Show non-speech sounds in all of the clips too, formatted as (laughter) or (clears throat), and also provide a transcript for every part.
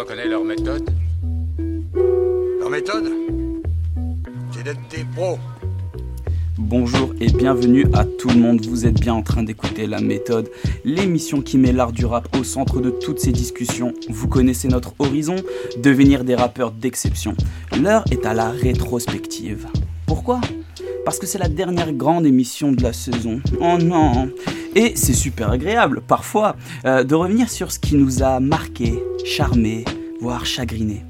reconnais leur méthode Leur méthode C'est d'être des pros. Bonjour et bienvenue à tout le monde. Vous êtes bien en train d'écouter La Méthode, l'émission qui met l'art du rap au centre de toutes ces discussions. Vous connaissez notre horizon, devenir des rappeurs d'exception. L'heure est à la rétrospective. Pourquoi? Parce que c'est la dernière grande émission de la saison. Oh non Et c'est super agréable, parfois, euh, de revenir sur ce qui nous a marqué, charmé, voire chagriné.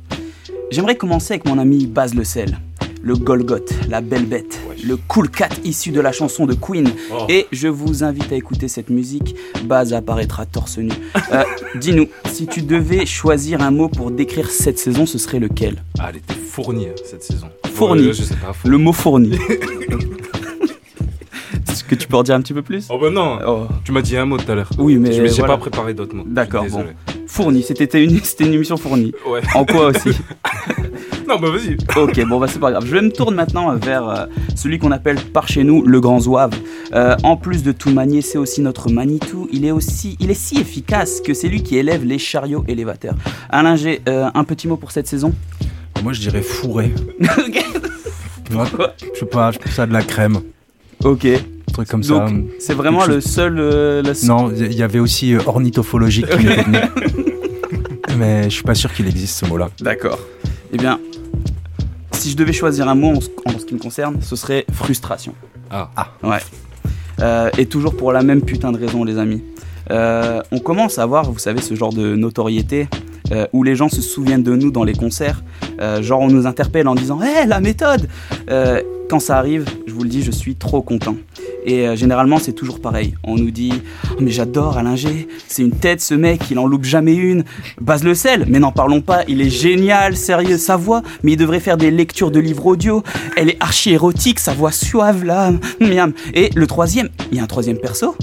J'aimerais commencer avec mon ami Baz Le Sel, le Golgoth, la belle bête, le cool cat issu de la chanson de Queen. Oh. Et je vous invite à écouter cette musique. Baz apparaîtra torse nu. Euh, (laughs) Dis-nous, si tu devais choisir un mot pour décrire cette saison, ce serait lequel? Ah, elle était fournie hein, cette saison. Fournie. Ouais, je sais pas. Le mot fourni. (laughs) Est-ce que tu peux en dire un petit peu plus? Oh bah non, Oh, tu m'as dit un mot tout à l'heure. Oui, mais je me suis voilà. pas préparé d'autres mots. D'accord, Je c'était une, c'était une émission fournie. Ouais. En quoi aussi (laughs) Non, bah vas-y. Ok, bon bah c'est pas grave. Je me tourne maintenant vers euh, celui qu'on appelle par chez nous le grand zouave. Euh, en plus de tout manier, c'est aussi notre Manitou. Il est aussi, il est si efficace que c'est lui qui élève les chariots élévateurs. Alain G, euh, un petit mot pour cette saison Moi, je dirais fourré. (laughs) Moi, Quoi je sais pas, je trouve ça de la crème. Ok. Un truc comme ça. Donc c'est vraiment le seul. euh, la- Non, il y avait aussi euh, qui. (laughs) Mais je suis pas sûr qu'il existe ce mot-là. D'accord. Eh bien, si je devais choisir un mot en ce, qui me concerne, ce serait frustration. Ah. Ouais. Euh, et toujours pour la même putain de raison, les amis. Euh, on commence à avoir, vous savez, ce genre de notoriété euh, où les gens se souviennent de nous dans les concerts. Euh, genre, on nous interpelle en disant Hé, la méthode Euh, Quand ça arrive, je vous le dis, je suis trop content. Et généralement, c'est toujours pareil. On nous dit Oh, Mais j'adore Alain G, c'est une tête ce mec, il en loupe jamais une. Base le sel, mais n'en parlons pas, il est génial, sérieux, sa voix, mais il devrait faire des lectures de livres audio. Elle est archi érotique, sa voix suave là, miam. Et le troisième, il y a un troisième perso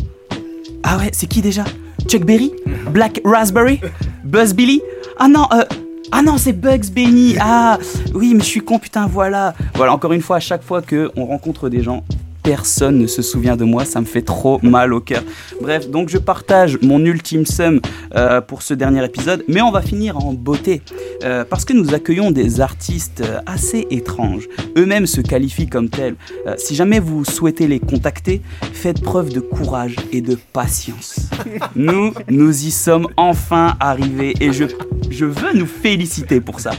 Ah ouais, c'est qui déjà? Chuck Berry Black Raspberry Buzz Billy Ah non, euh, ah non, c'est Bugs Benny. Ah oui, mais je suis con, putain, voilà. Voilà, encore une fois, à chaque fois que on rencontre des gens, personne ne se souvient de moi, ça me fait trop mal au cœur. Bref, donc je partage mon ultime somme euh, pour ce dernier épisode, mais on va finir en beauté, euh, parce que nous accueillons des artistes euh, assez étranges. Eux-mêmes se qualifient comme tels. Euh, si jamais vous souhaitez les contacter, faites preuve de courage et de patience. (laughs) Nous, nous y sommes enfin arrivés et je, je veux nous féliciter pour ça.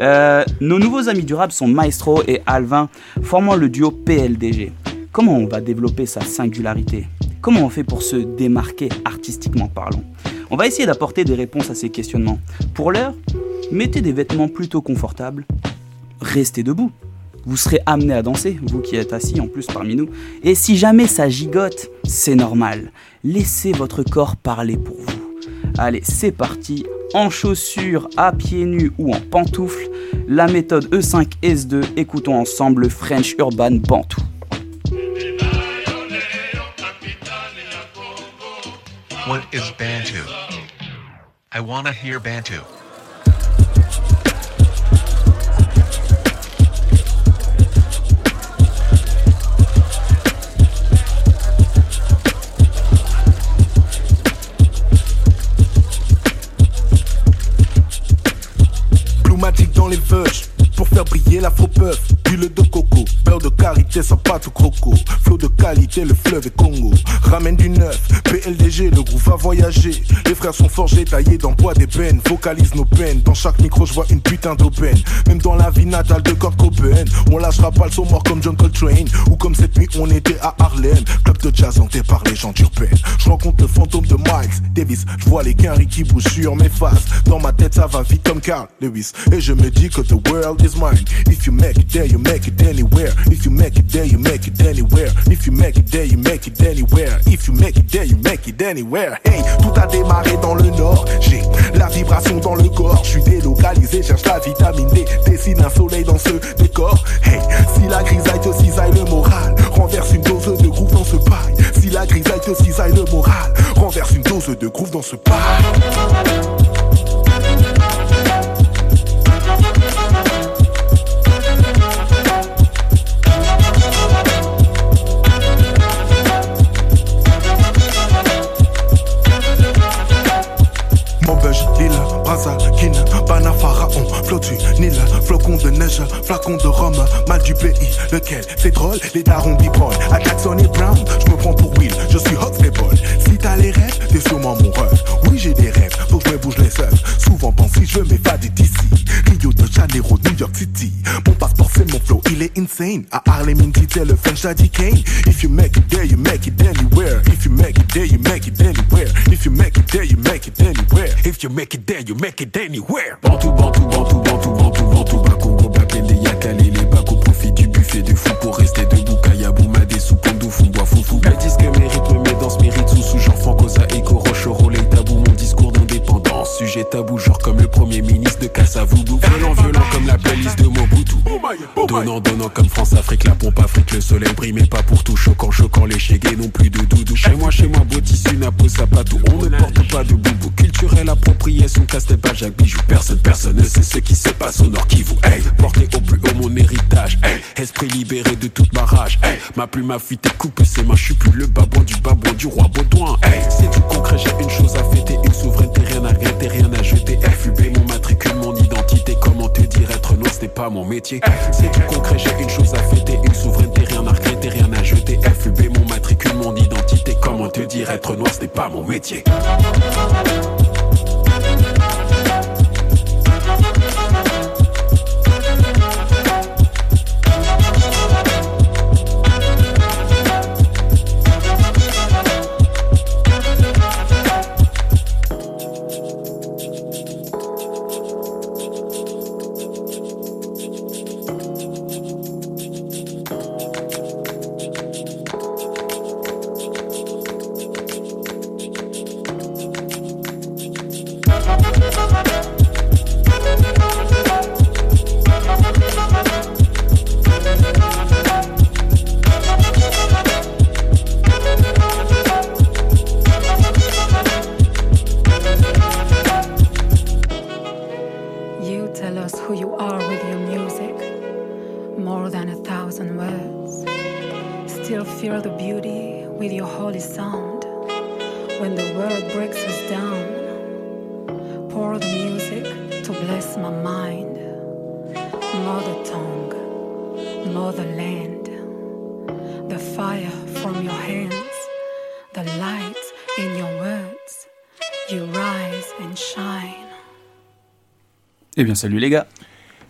Euh, nos nouveaux amis durables sont Maestro et Alvin, formant le duo PLDG. Comment on va développer sa singularité? Comment on fait pour se démarquer artistiquement parlant? On va essayer d'apporter des réponses à ces questionnements. Pour l'heure, mettez des vêtements plutôt confortables, restez debout. Vous serez amené à danser, vous qui êtes assis en plus parmi nous. Et si jamais ça gigote, c'est normal. Laissez votre corps parler pour vous. Allez, c'est parti. En chaussures, à pieds nus ou en pantoufles, la méthode E E5S2, écoutons ensemble le French Urban Bantou. What is Bantu? I want to hear Bantu. Qualité, le fleuve Congo. Ramène du neuf, Le groupe va voyager. Les frères sont forgés, taillés dans bois d'ébène. Vocalise nos peines, dans chaque micro je vois une putain d'aubaine. Même dans la vie natale de Kurt Cobain, on lâchera pas le mort comme John Coltrane. Ou comme cette nuit on était à Harlem. Club de jazz hanté par les gens urbaines. Je rencontre le fantôme de Miles Davis. Je vois les quinries qui bougent sur mes faces. Dans ma tête ça va vite comme Carl Lewis. Et je me dis que the world is mine. If you make it there, you make it anywhere. If you make it there, you make it anywhere. If you make it there, you make it anywhere. If you make it there, you make it anywhere. Hey, tout a démarré dans le nord. J'ai la vibration dans le corps. Je suis délocalisé, cherche la vitamine D. Dessine un soleil dans ce décor. Hey, si la grisaille te cisaille le moral, renverse une dose de groove dans ce paille. Si la grisaille te cisaille le moral, renverse une dose de groove dans ce paille. Flacon de rhum, mal du pays, lequel c'est drôle, les darons bibronnent. À Jackson et Brown, je me prends pour Will, je suis hot stable. Si t'as les rêves, t'es sûrement mon rêve. Oui, j'ai des rêves, faut que je me bouge les seufs. Souvent pense si je m'évade d'ici. Rio de Janeiro, New York City. Mon passeport, c'est mon flow, il est insane. À Harlem, Indy, le French Daddy Kane. If you make it there, you make it anywhere. If you make it there, you make it anywhere. If you make it there, you make it anywhere. If you make it there, you make it anywhere. Bantou, bantou, bantou, bantou, yakale, les bakou, profite du buffet de fou pour rester debout. Sujet tabou, genre comme le premier ministre de Kassavoudou. Violent, violent comme la playlist de Mobutu. Donnant, donnant comme France-Afrique, la pompe Afrique, le soleil brille, mais pas pour tout. Choquant, choquant, les chégués n'ont plus de doudou. Chez moi, chez moi, beau tissu, napo, sapatou. On ne porte pas de boubou. Culturelle appropriation, casse pas Jacques Bijou. Personne, personne ne sait ce qui se passe au Nord Kivu. Hey, porter au plus haut mon héritage. Esprit libéré de toute ma ma plume a fuité, coupe ses mains. Je suis plus le babouin du babouin du roi Baudouin. C'est du concret, j'ai une chose à fêter. Une souveraineté, rien à regretter, rien à jeter. FUB, mon matricule, mon identité. Comment te dire être noir, ce n'est pas mon métier. C'est du concret, j'ai une chose à fêter. Une souveraineté, rien à regretter, rien à jeter. FUB, mon matricule, mon identité. Comment te dire être noir, ce n'est pas mon métier. Bien, salut les gars.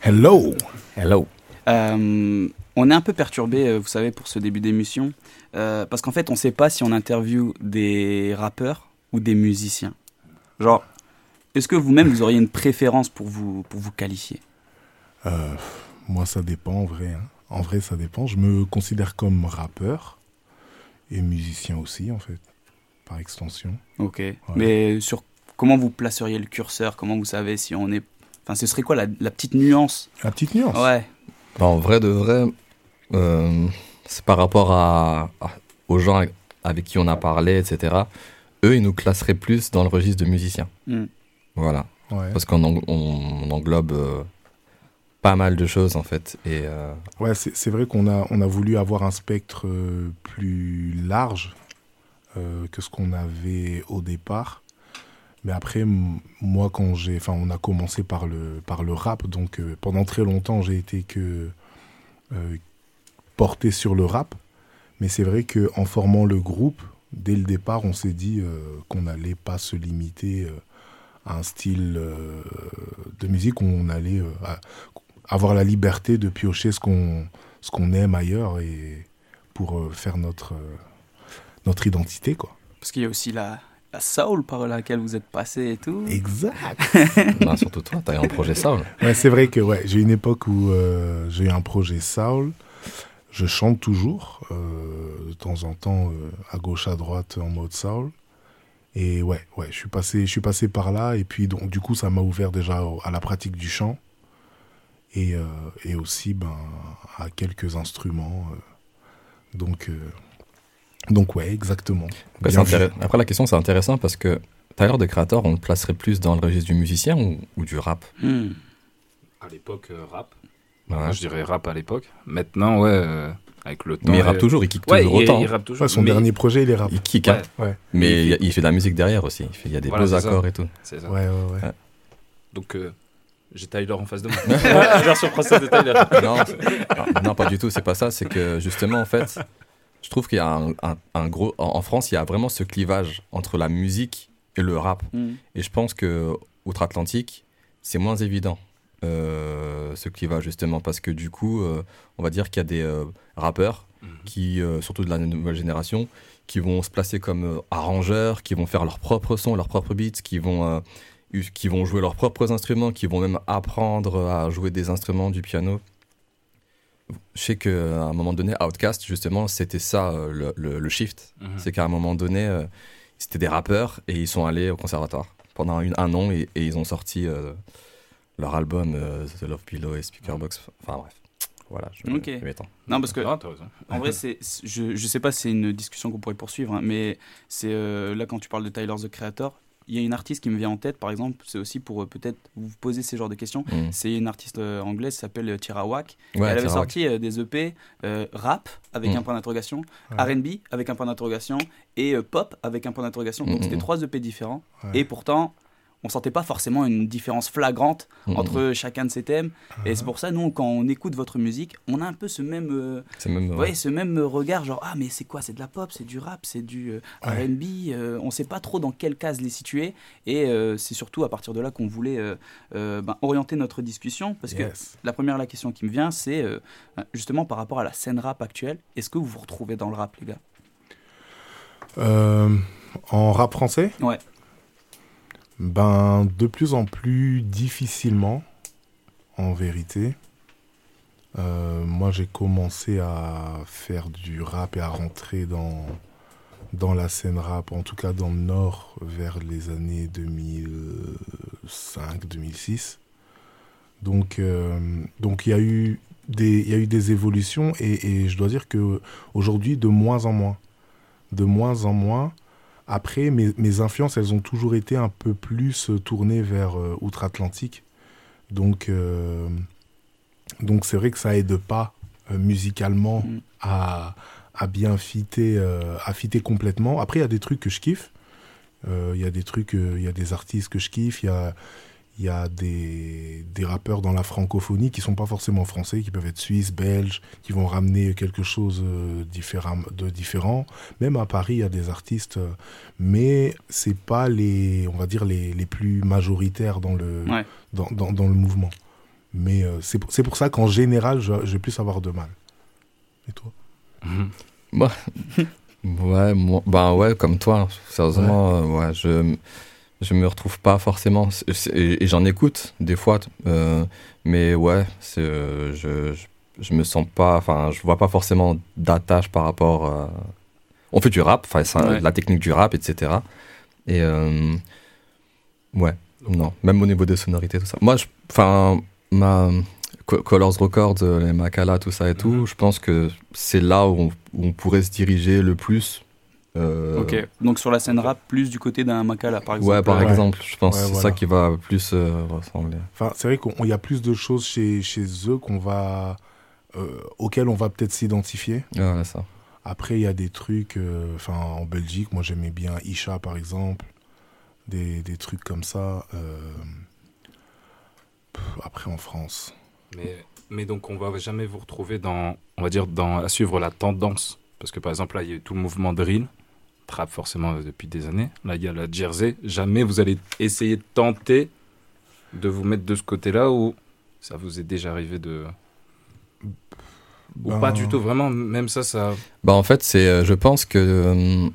Hello Hello. Euh, on est un peu perturbé, euh, vous savez, pour ce début d'émission, euh, parce qu'en fait, on ne sait pas si on interviewe des rappeurs ou des musiciens. Genre, est-ce que vous-même vous auriez une préférence pour vous pour vous qualifier? Euh, moi, ça dépend en vrai. hein. En vrai, ça dépend. Je me considère comme rappeur et musicien aussi, en fait, par extension. Ok. Mais sur comment vous placeriez le curseur? Comment vous savez si on est Enfin, ce serait quoi la, la petite nuance La petite nuance Ouais. Bah, en vrai de vrai, euh, c'est par rapport à, à- aux gens avec qui on a parlé, etc. Eux, ils nous classeraient plus dans le registre de musiciens. Hmm. Voilà. Ouais. Parce qu'on en- on, on englobe euh, pas mal de choses, en fait. Et euh, Ouais, c'est c'est vrai qu'on a, on a voulu avoir un spectre euh, plus large euh, que ce qu'on avait au départ. Mais après, moi, quand j'ai, enfin, on a commencé par le, par le rap, donc euh, pendant très longtemps, j'ai été que euh, porté sur le rap. Mais c'est vrai que en formant le groupe, dès le départ, on s'est dit euh, qu'on n'allait pas se limiter à un style de musique on allait avoir la liberté de piocher ce qu'on ce qu'on aime ailleurs et pour faire notre notre identité quoi. Parce qu'il y a aussi la, la soul par laquelle vous êtes passé et tout. Exact. (laughs) bah, surtout toi, t'as eu un projet Soul. Ouais, c'est vrai que ouais, j'ai une époque où euh, j'ai eu un projet soul. Je chante toujours euh, de temps en temps euh, à gauche à droite en mode soul. Et ouais, ouais, je suis passé, je suis passé par là et puis donc du coup ça m'a ouvert déjà à la pratique du chant et, euh, et aussi ben à quelques instruments. euh. donc euh, donc ouais, exactement. Après, la question, c'est intéressant parce que l'heure de créateur, on le placerait plus dans le registre du musicien ou, ou du rap? Hmm. À l'époque, euh, rap. Ouais. Je dirais rap à l'époque. Maintenant, ouais, euh, avec le temps. Mais il rappe toujours, il kick Ouais, toujours il, autant. il rappe toujours. Ouais, son mais- dernier projet, il est rap. Il kick, hein. Ouais. Mais il, il fait de la musique derrière aussi. Il, fait- il y a des Voilà, beaux ça. accords et tout. C'est ça. Ouais, ouais, ouais. Donc, euh, J'ai Tyler en face de moi. (laughs) La version française de Tyler. non, pas du tout, c'est pas ça. C'est que justement, en fait, je trouve qu'il y a un, un- un gros. En en France, il y a vraiment ce clivage entre la musique et le rap. Mm. Et je pense que outre-Atlantique, c'est moins évident euh, ce clivage justement parce que du coup, euh, on va dire qu'il y a des euh, rappeurs Mhm. qui, euh, surtout de la nouvelle génération, qui vont se placer comme euh, arrangeurs, qui vont faire leurs propres sons, leurs propres beats, qui vont euh, qui vont jouer leurs propres instruments, qui vont même apprendre à jouer des instruments du piano. Je sais qu'à un moment donné, Outcast, justement, c'était ça euh, le, le- le shift. Mhm. C'est qu'à un moment donné, euh, c'était des rappeurs et ils sont allés au conservatoire pendant une- un an et, et ils ont sorti euh, leur album euh, The Love Pillow et Speakerbox. Enfin bref, voilà, je, Ok. je m'étends. Non, parce que Ah. En vrai, c'est, je, je sais pas si c'est une discussion qu'on pourrait poursuivre, hein, mais c'est euh, là quand tu parles de Tyler the Creator, y a une artiste qui me vient en tête, par exemple, c'est aussi pour euh, peut-être vous poser ces genres de questions. Mm. C'est une artiste euh, anglaise qui s'appelle euh, Tira Wack. Ouais, Elle avait sorti euh, des EP euh, rap avec Mm. un point d'interrogation, Ouais. R&B avec un point d'interrogation et euh, pop avec un point d'interrogation. Donc Mm, c'était trois EP différents. Ouais. Et pourtant, on sentait pas forcément une différence flagrante entre chacun de ces thèmes. Et c'est pour ça, nous, quand on écoute votre musique, on a un peu ce même... euh, même. Ouais, ce même regard, genre, ah, mais c'est quoi C'est de la pop, c'est du rap, c'est du euh, Ouais. RB, euh, on sait pas trop dans quelle case les situer. Et euh, c'est surtout à partir de là qu'on voulait euh, euh, ben, orienter notre discussion. Parce que la première la question qui me vient, c'est euh, justement par rapport à la scène rap actuelle. Est-ce que vous vous retrouvez dans le rap, les gars? Euh, en rap français? Ouais. Ben, de plus en plus difficilement, en vérité. Euh, moi, j'ai commencé à faire du rap et à rentrer dans, dans la scène rap, en tout cas dans le Nord, vers les années 2005-2006. Donc, euh, donc il y a eu des, y a eu des évolutions et, et je dois dire que aujourd'hui, de moins en moins, de moins en moins. Après, mes, mes influences, elles ont toujours été un peu plus euh, tournées vers euh, outre-Atlantique. Donc, euh, donc c'est vrai que ça aide pas euh, musicalement Mm. à, à bien fitter, à fitter complètement. Après, il y a des trucs que je kiffe. Il y a des trucs, il y a des artistes que je kiffe. Il y a, il y a des, des rappeurs dans la francophonie qui sont pas forcément français, qui peuvent être suisses, belges, qui vont ramener quelque chose euh, différent, de différent. Même à Paris, il y a des artistes, euh, mais c'est pas les, on va dire les, les plus majoritaires dans le, Ouais. dans, dans, dans le mouvement. Mais euh, c'est pour- c'est pour ça qu'en général, je, je vais plus avoir de mal. Et toi? Mhm. (laughs) Ouais, moi, bah ouais, comme toi, sérieusement, euh, ouais, je, je me retrouve pas forcément, et, et j'en écoute des fois, euh, mais ouais, euh, je, je, je me sens pas, enfin, je vois pas forcément d'attache par rapport. euh, on fait du rap, enfin, Ouais. la technique du rap, etc. Et euh, ouais, non, même au niveau des sonorités, tout ça. Moi, je- enfin, ma Co- Colors Records, les Makala, tout ça et tout, je pense que c'est là où on, où on pourrait se diriger le plus. Euh, Ok. Donc sur la scène rap, plus du côté d'un Makala, par exemple. Ouais, par Ouais. exemple, je pense Ouais, que c'est voilà. ça qui va plus euh, ressembler. Enfin, c'est vrai qu'il y a plus de choses chez, chez eux qu'on va, euh, auxquelles on va peut-être s'identifier. Ouais, ça. Après, il y a des trucs, euh, enfin, en Belgique, moi j'aimais bien Isha par exemple, des, des trucs comme ça. euh, pff, Après, en France. Mais, mais donc, on va jamais vous retrouver dans, on va dire, dans, à suivre la tendance. Parce que par exemple, là, il y a eu tout le mouvement drill, trap forcément euh, depuis des années. Là, il y a la Jersey. Jamais vous allez essayer de tenter de vous mettre de ce côté-là ou ça vous est déjà arrivé de. Ou Ben, pas du tout, vraiment, même ça, ça. Bah, en fait, c'est, euh, je pense que euh,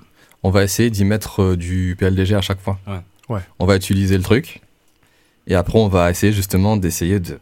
on va essayer d'y mettre euh, du PLDG à chaque fois. Ouais. Ouais. On va utiliser le truc et après, on va essayer justement d'essayer de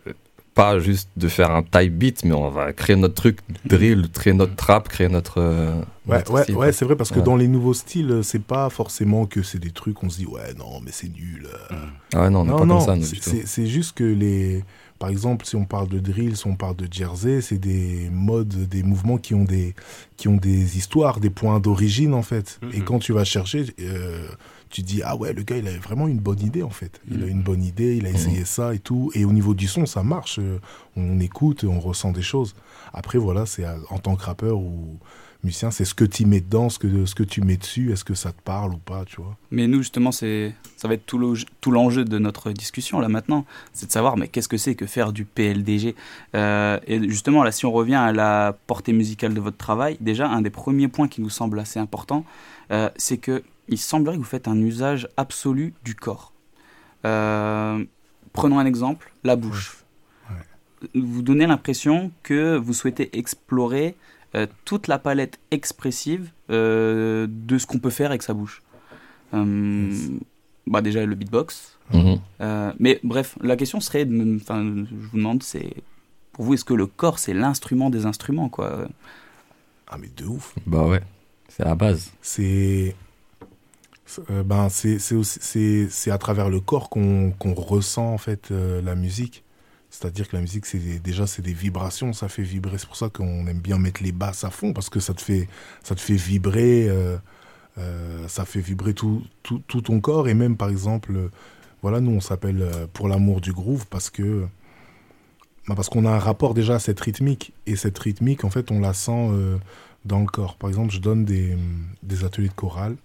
pas juste de faire un type beat, mais on va créer notre truc drill, créer notre trap, créer notre. euh, Ouais, notre ouais, style, ouais c'est vrai parce que Ouais. dans les nouveaux styles, euh, c'est pas forcément que c'est des trucs on se dit ouais non mais c'est nul. euh. Ah ouais, non, on n'est non pas non, comme ça, c'est- juste que les, par exemple si on parle de drill, si on parle de jersey, c'est des modes, des mouvements qui ont des qui ont des histoires, des points d'origine en fait. Et Mhm. quand tu vas chercher, euh, tu dis ah ouais le gars il avait vraiment une bonne idée en fait. Il a une bonne idée, il a essayé ça et tout. Et au niveau du son ça marche. euh, On écoute, on ressent des choses. Après voilà c'est à- en tant que rappeur ou musicien, c'est ce que tu mets dedans, ce que, ce que tu mets dessus, est-ce que ça te parle ou pas, tu vois? Mais nous, justement, c'est, ça va être tout, le- tout l'enjeu de notre discussion là maintenant, c'est de savoir, mais qu'est-ce que c'est que faire du PLDG Euh, Et justement, là, si on revient à la portée musicale de votre travail, déjà, un des premiers points qui nous semble assez important, euh, c'est que il semblerait que vous faites un usage absolu du corps. Euh, prenons un exemple, la bouche. Vous donnez l'impression que vous souhaitez explorer euh, toute la palette expressive euh, de ce qu'on peut faire avec sa bouche. Euh, bah déjà le beatbox. Mhm. Euh, mais bref, la question serait, enfin, je vous demande, c'est pour vous, est-ce que le corps c'est l'instrument des instruments, quoi? Ah mais de ouf. Bah ouais, c'est la base. C'est- euh, ben c'est à travers le corps qu'on qu'on ressent en fait euh, la musique. C'est-à-dire que la musique c'est déjà c'est des vibrations, ça fait vibrer. C'est pour ça qu'on aime bien mettre les basses à fond parce que ça te fait ça te fait vibrer, euh, ça fait vibrer tout, tout tout ton corps et même par exemple voilà nous on s'appelle pour l'amour du groove parce que bah, parce qu'on a un rapport déjà à cette rythmique et cette rythmique en fait on la sent dans le corps. Par exemple, je donne des, des ateliers de chorale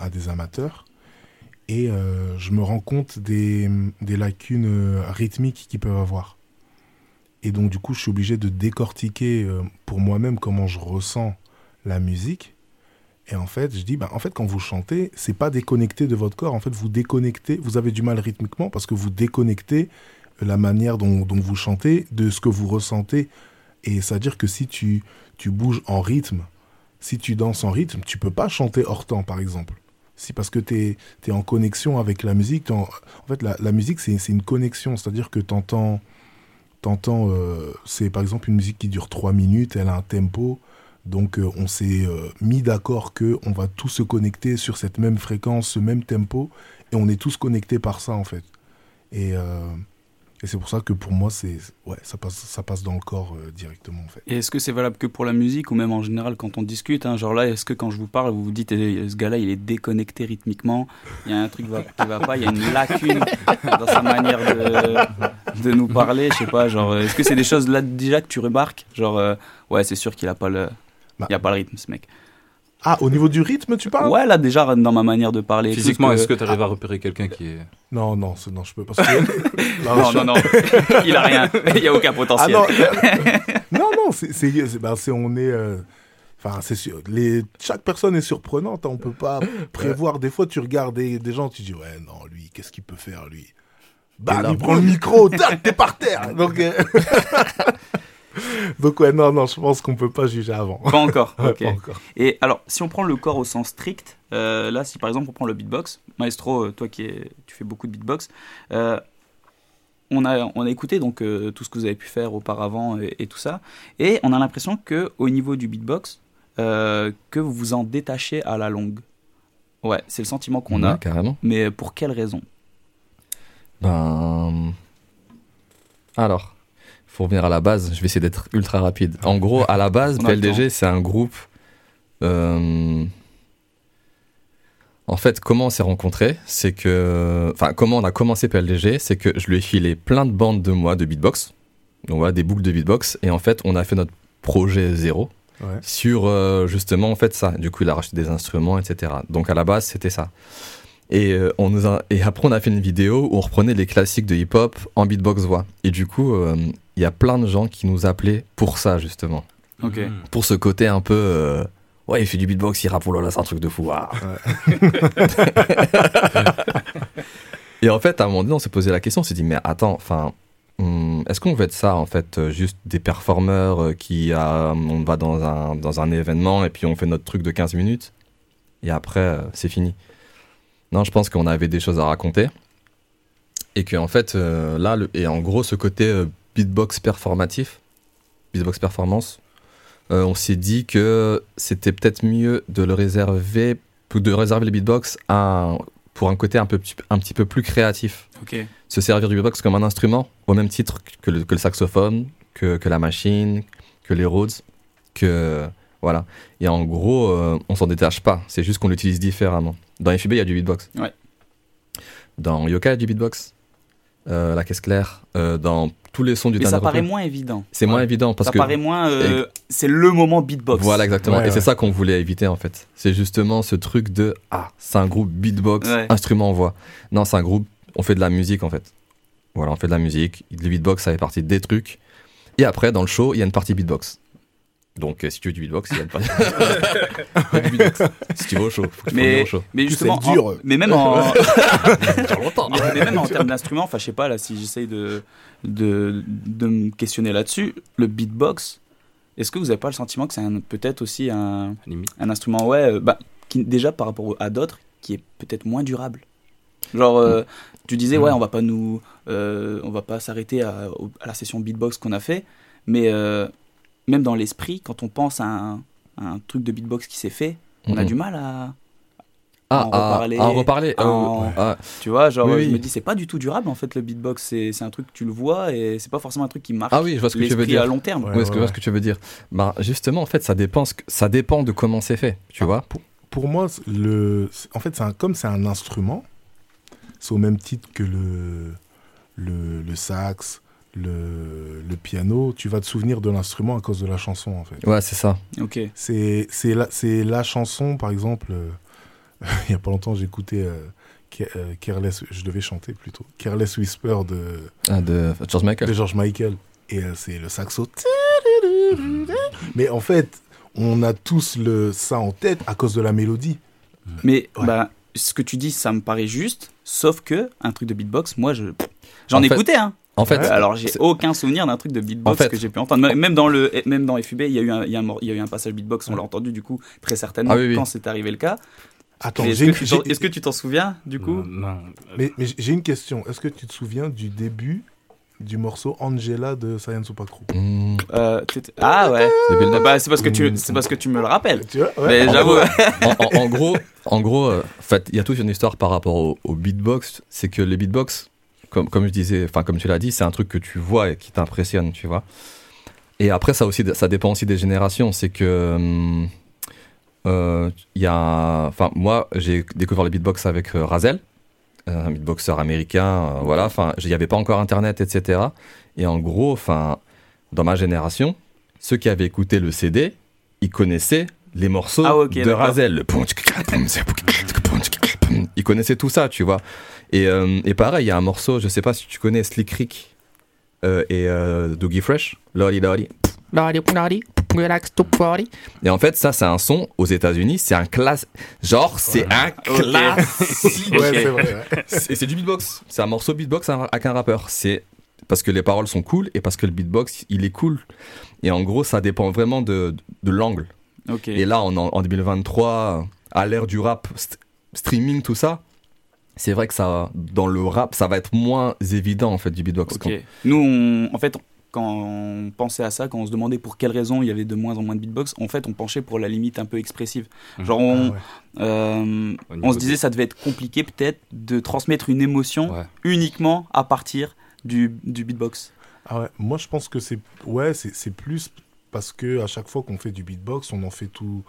à des amateurs et euh, je me rends compte des, des lacunes euh, rythmiques qu'ils peuvent avoir. Et donc du coup, je suis obligé de décortiquer euh, pour moi-même comment je ressens la musique. Et en fait, je dis, bah, en fait, quand vous chantez, c'est pas déconnecté de votre corps. En fait, vous déconnectez, vous avez du mal rythmiquement parce que vous déconnectez la manière dont, dont vous chantez de ce que vous ressentez. Et c'est-à-dire que si tu, tu bouges en rythme, si tu danses en rythme, tu peux pas chanter hors temps, par exemple. Si parce que tu es, en connexion avec la musique. En, fait, la, musique, c'est c'est une connexion. C'est-à-dire que tu entends... Euh, c'est par exemple une musique qui dure 3 minutes, elle a un tempo, donc euh, on s'est euh, mis d'accord que on va tous se connecter sur cette même fréquence, ce même tempo, et on est tous connectés par ça en fait. Et, et c'est pour ça que pour moi, c'est ouais, ça passe, ça passe dans le corps euh, directement en fait. Et est-ce que c'est valable que pour la musique ou même en général quand on discute hein, Genre là, est-ce que quand je vous parle, vous vous dites eh, ce gars-là, il est déconnecté rythmiquement, il y a un truc va- qui va pas, il y a une lacune dans sa manière de, de nous parler, je sais pas, genre est-ce que c'est des choses là déjà que tu remarques? Genre euh, ouais, c'est sûr qu'il a pas le il a pas le rythme ce mec. Ah, au niveau du rythme, tu parles? Ouais, là déjà dans ma manière de parler. Physiquement, que- est-ce que tu arrives à repérer quelqu'un qui est. Non, non, non, je peux pas. parce que- (laughs) Non, je- non, non, il a rien, il y a aucun Ah potentiel. non, euh, (laughs) non, non, c'est, c'est, c'est- ben, on est, euh, enfin, c'est sûr, les, chaque personne est surprenante, hein, on peut pas (laughs) prévoir. Des fois, tu regardes des, des gens, tu dis, ouais, non, lui, qu'est-ce qu'il peut faire, lui? Bah, il prend le micro, tac, t'es par terre. Donc, euh, (laughs) donc ouais, non, non, je pense qu'on peut pas juger avant. Pas encore. (laughs) Ouais, ok. pas encore. Et alors, si on prend le corps au sens strict, euh, là, si par exemple on prend le beatbox, Maestro, euh, toi qui es, tu fais beaucoup de beatbox, euh, on a, on a écouté donc euh, tout ce que vous avez pu faire auparavant et, et tout ça, et on a l'impression que au niveau du beatbox, euh, que vous vous en détachez à la longue. Ouais, c'est le sentiment qu'on a. Ouais, carrément. Mais pour quelle raison? Ben. Alors, faut revenir à la base. Je vais essayer d'être ultra rapide. En gros, à la base, (laughs) PLDG, c'est un groupe. euh, En fait, comment on s'est rencontrés C'est que. Enfin, comment on a commencé PLDG C'est que je lui ai filé plein de bandes de moi de beatbox. Donc voilà, des boucles de beatbox. Et en fait, on a fait notre projet zéro Ouais. sur euh, justement en fait ça. Du coup, il a racheté des instruments, etc. Donc à la base, c'était ça. Et, euh, on nous a, et après, on a fait une vidéo où on reprenait les classiques de hip-hop en beatbox voix. Et du coup, euh, il y a plein de gens qui nous appelaient pour ça, justement. Hmm. Pour ce côté un peu. euh, ouais, il fait du beatbox, il rappe, oh là là, c'est un truc de fou. ah. (laughs) et en fait, à un moment donné, on s'est posé la question, on s'est dit, mais attends, enfin. hum, Est-ce qu'on veut être ça, en fait, juste des performeurs qui, on va dans un, dans un événement et puis on fait notre truc de 15 minutes et après, c'est fini. Non, je pense qu'on avait des choses à raconter. Et que en fait, euh, là, le- et en gros, ce côté euh, beatbox performatif, beatbox performance, euh, on s'est dit que c'était peut-être mieux de le réserver, de réserver le beatbox à pour un côté un, peu, un petit peu plus créatif. Ok. Se servir du beatbox comme un instrument, au même titre que le, que le saxophone, que, que la machine, que les Rhodes, que. Voilà. Et en gros, euh, on s'en détache pas. C'est juste qu'on l'utilise différemment. Dans FIB, il y a du beatbox. Ouais. Dans Yoka, il y a du beatbox. Euh, la caisse claire. Euh, dans tous les sons du Mais ça paraît moins évident. C'est moins évident parce ça que paraît moins. euh, c'est le moment beatbox. Voilà, exactement. Ouais, et c'est ça qu'on voulait éviter, en fait. C'est justement ce truc de Ah, c'est un groupe beatbox, Ouais. instrument, voix. Non, c'est un groupe, on fait de la musique, en fait. Voilà, on fait de la musique. Le beatbox, ça fait partie des trucs. Et après, dans le show, il y a une partie beatbox. Donc, euh, si tu veux du beatbox, il y a a (laughs) du beatbox. Si tu vas au show, faut que tu Mais- au show. Mais justement, c'est dur. en- mais même en, (laughs) mais, mais même en (laughs) termes d'instruments, enfin, je sais pas là, si j'essaye de, de, de me questionner là-dessus, le beatbox, est-ce que vous avez pas le sentiment que c'est peut-être aussi un, instrument, ouais, euh, bah, qui, déjà par rapport à d'autres, qui est peut-être moins durable? Genre, euh, tu disais, ouais, on va pas nous, euh, on va pas s'arrêter à, à la session beatbox qu'on a fait, mais euh, même dans l'esprit, quand on pense à un, à un truc de beatbox qui s'est fait, on a Mhm. du mal à, Ah, en à- reparler, à en reparler. à euh, en- ah, tu vois, genre, Oui, je oui. me dis, c'est pas du tout durable en fait le beatbox, c'est c'est un truc que tu le vois et c'est pas forcément un truc qui marque ah oui, je vois ce que tu veux dire. à long terme. Ouais. Je vois ce que tu veux dire. Bah, justement, en fait, ça dépend, ça dépend de comment c'est fait, tu vois. Pour moi, le, en fait, c'est un, comme c'est un instrument, c'est au même titre que le, le, le sax, le, le piano. Tu vas te souvenir de l'instrument à cause de la chanson, en fait. Ouais, c'est ça. Ok. C'est c'est la, c'est la chanson, par exemple. euh, (laughs) il y a pas longtemps, j'écoutais euh, euh, Careless, je devais chanter plutôt. Careless Whisper de, Ah, de George de Michael. George Michael. Et euh, c'est le saxo. Mais en fait, on a tous le, ça en tête à cause de la mélodie. Mais Ouais. bah, ce que tu dis, ça me paraît juste, sauf que un truc de beatbox, moi, je j'en écouté, hein. En fait, Ouais. Alors j'ai aucun souvenir d'un truc de beatbox En fait- que j'ai pu entendre. Même dans le, même dans FUB, il y a eu un, il y a un, mor- il y a eu un passage beatbox, on l'a entendu du coup très certainement Ah oui, oui. quand c'est arrivé le cas. Attends, Est-ce que, une- tu t'en- j'ai- est-ce que tu t'en souviens du coup? Non, non. Mais, mais j'ai une question. Est-ce que tu te souviens du début du morceau Angela de Science Opacro hmm, Euh, Ah ouais. Bah, c'est parce que tu, c'est parce que tu me le rappelles. Tu vois ouais. Mais En j'avoue. en, en- en gros, en gros, euh, en fait, il y a toute une histoire par rapport au, au beatbox. C'est que les beatbox, comme, comme je disais, enfin comme tu l'as dit, c'est un truc que tu vois et qui t'impressionne, tu vois. Et après, ça aussi, ça dépend aussi des générations. C'est que hum, euh, il y a, enfin moi, j'ai découvert le beatbox avec euh, Razel, un beatboxer américain. euh, voilà, enfin, il n'y avait pas encore Internet, etc. Et en gros, enfin, dans ma génération, ceux qui avaient écouté le CD, ils connaissaient les morceaux Ah, de. Razel. Ils connaissaient tout ça, tu vois. Et, euh, et pareil, il y a un morceau, je sais pas si tu connais Slick Rick euh, et euh, Doogie Fresh. Lolly Lolly. Lolly Lolly. Relax to party. Et en fait, ça, c'est un son aux États-Unis. C'est un classe. Genre, c'est un classique. Ouais, c'est vrai. ouais. C'est c'est du beatbox. C'est un morceau beatbox avec un rappeur. C'est parce que les paroles sont cool et parce que le beatbox, il est cool. Et en gros, ça dépend vraiment de, de l'angle. Ok. Et là, on en, en 2023, à l'ère du rap, st- streaming, tout ça, c'est vrai que ça, dans le rap, ça va être moins évident en fait du beatbox. Ok. Nous, on- en fait, quand on pensait à ça, quand on se demandait pour quelles raisons il y avait de moins en moins de beatbox, en fait, on penchait pour la limite un peu expressive. Genre, on, Ah ouais. euh, on se de- disait ça devait être compliqué peut-être de transmettre une émotion Ouais. uniquement à partir du, du beatbox. Ah ouais, moi je pense que c'est ouais, c'est c'est plus parce que à chaque fois qu'on fait du beatbox, on en fait tout-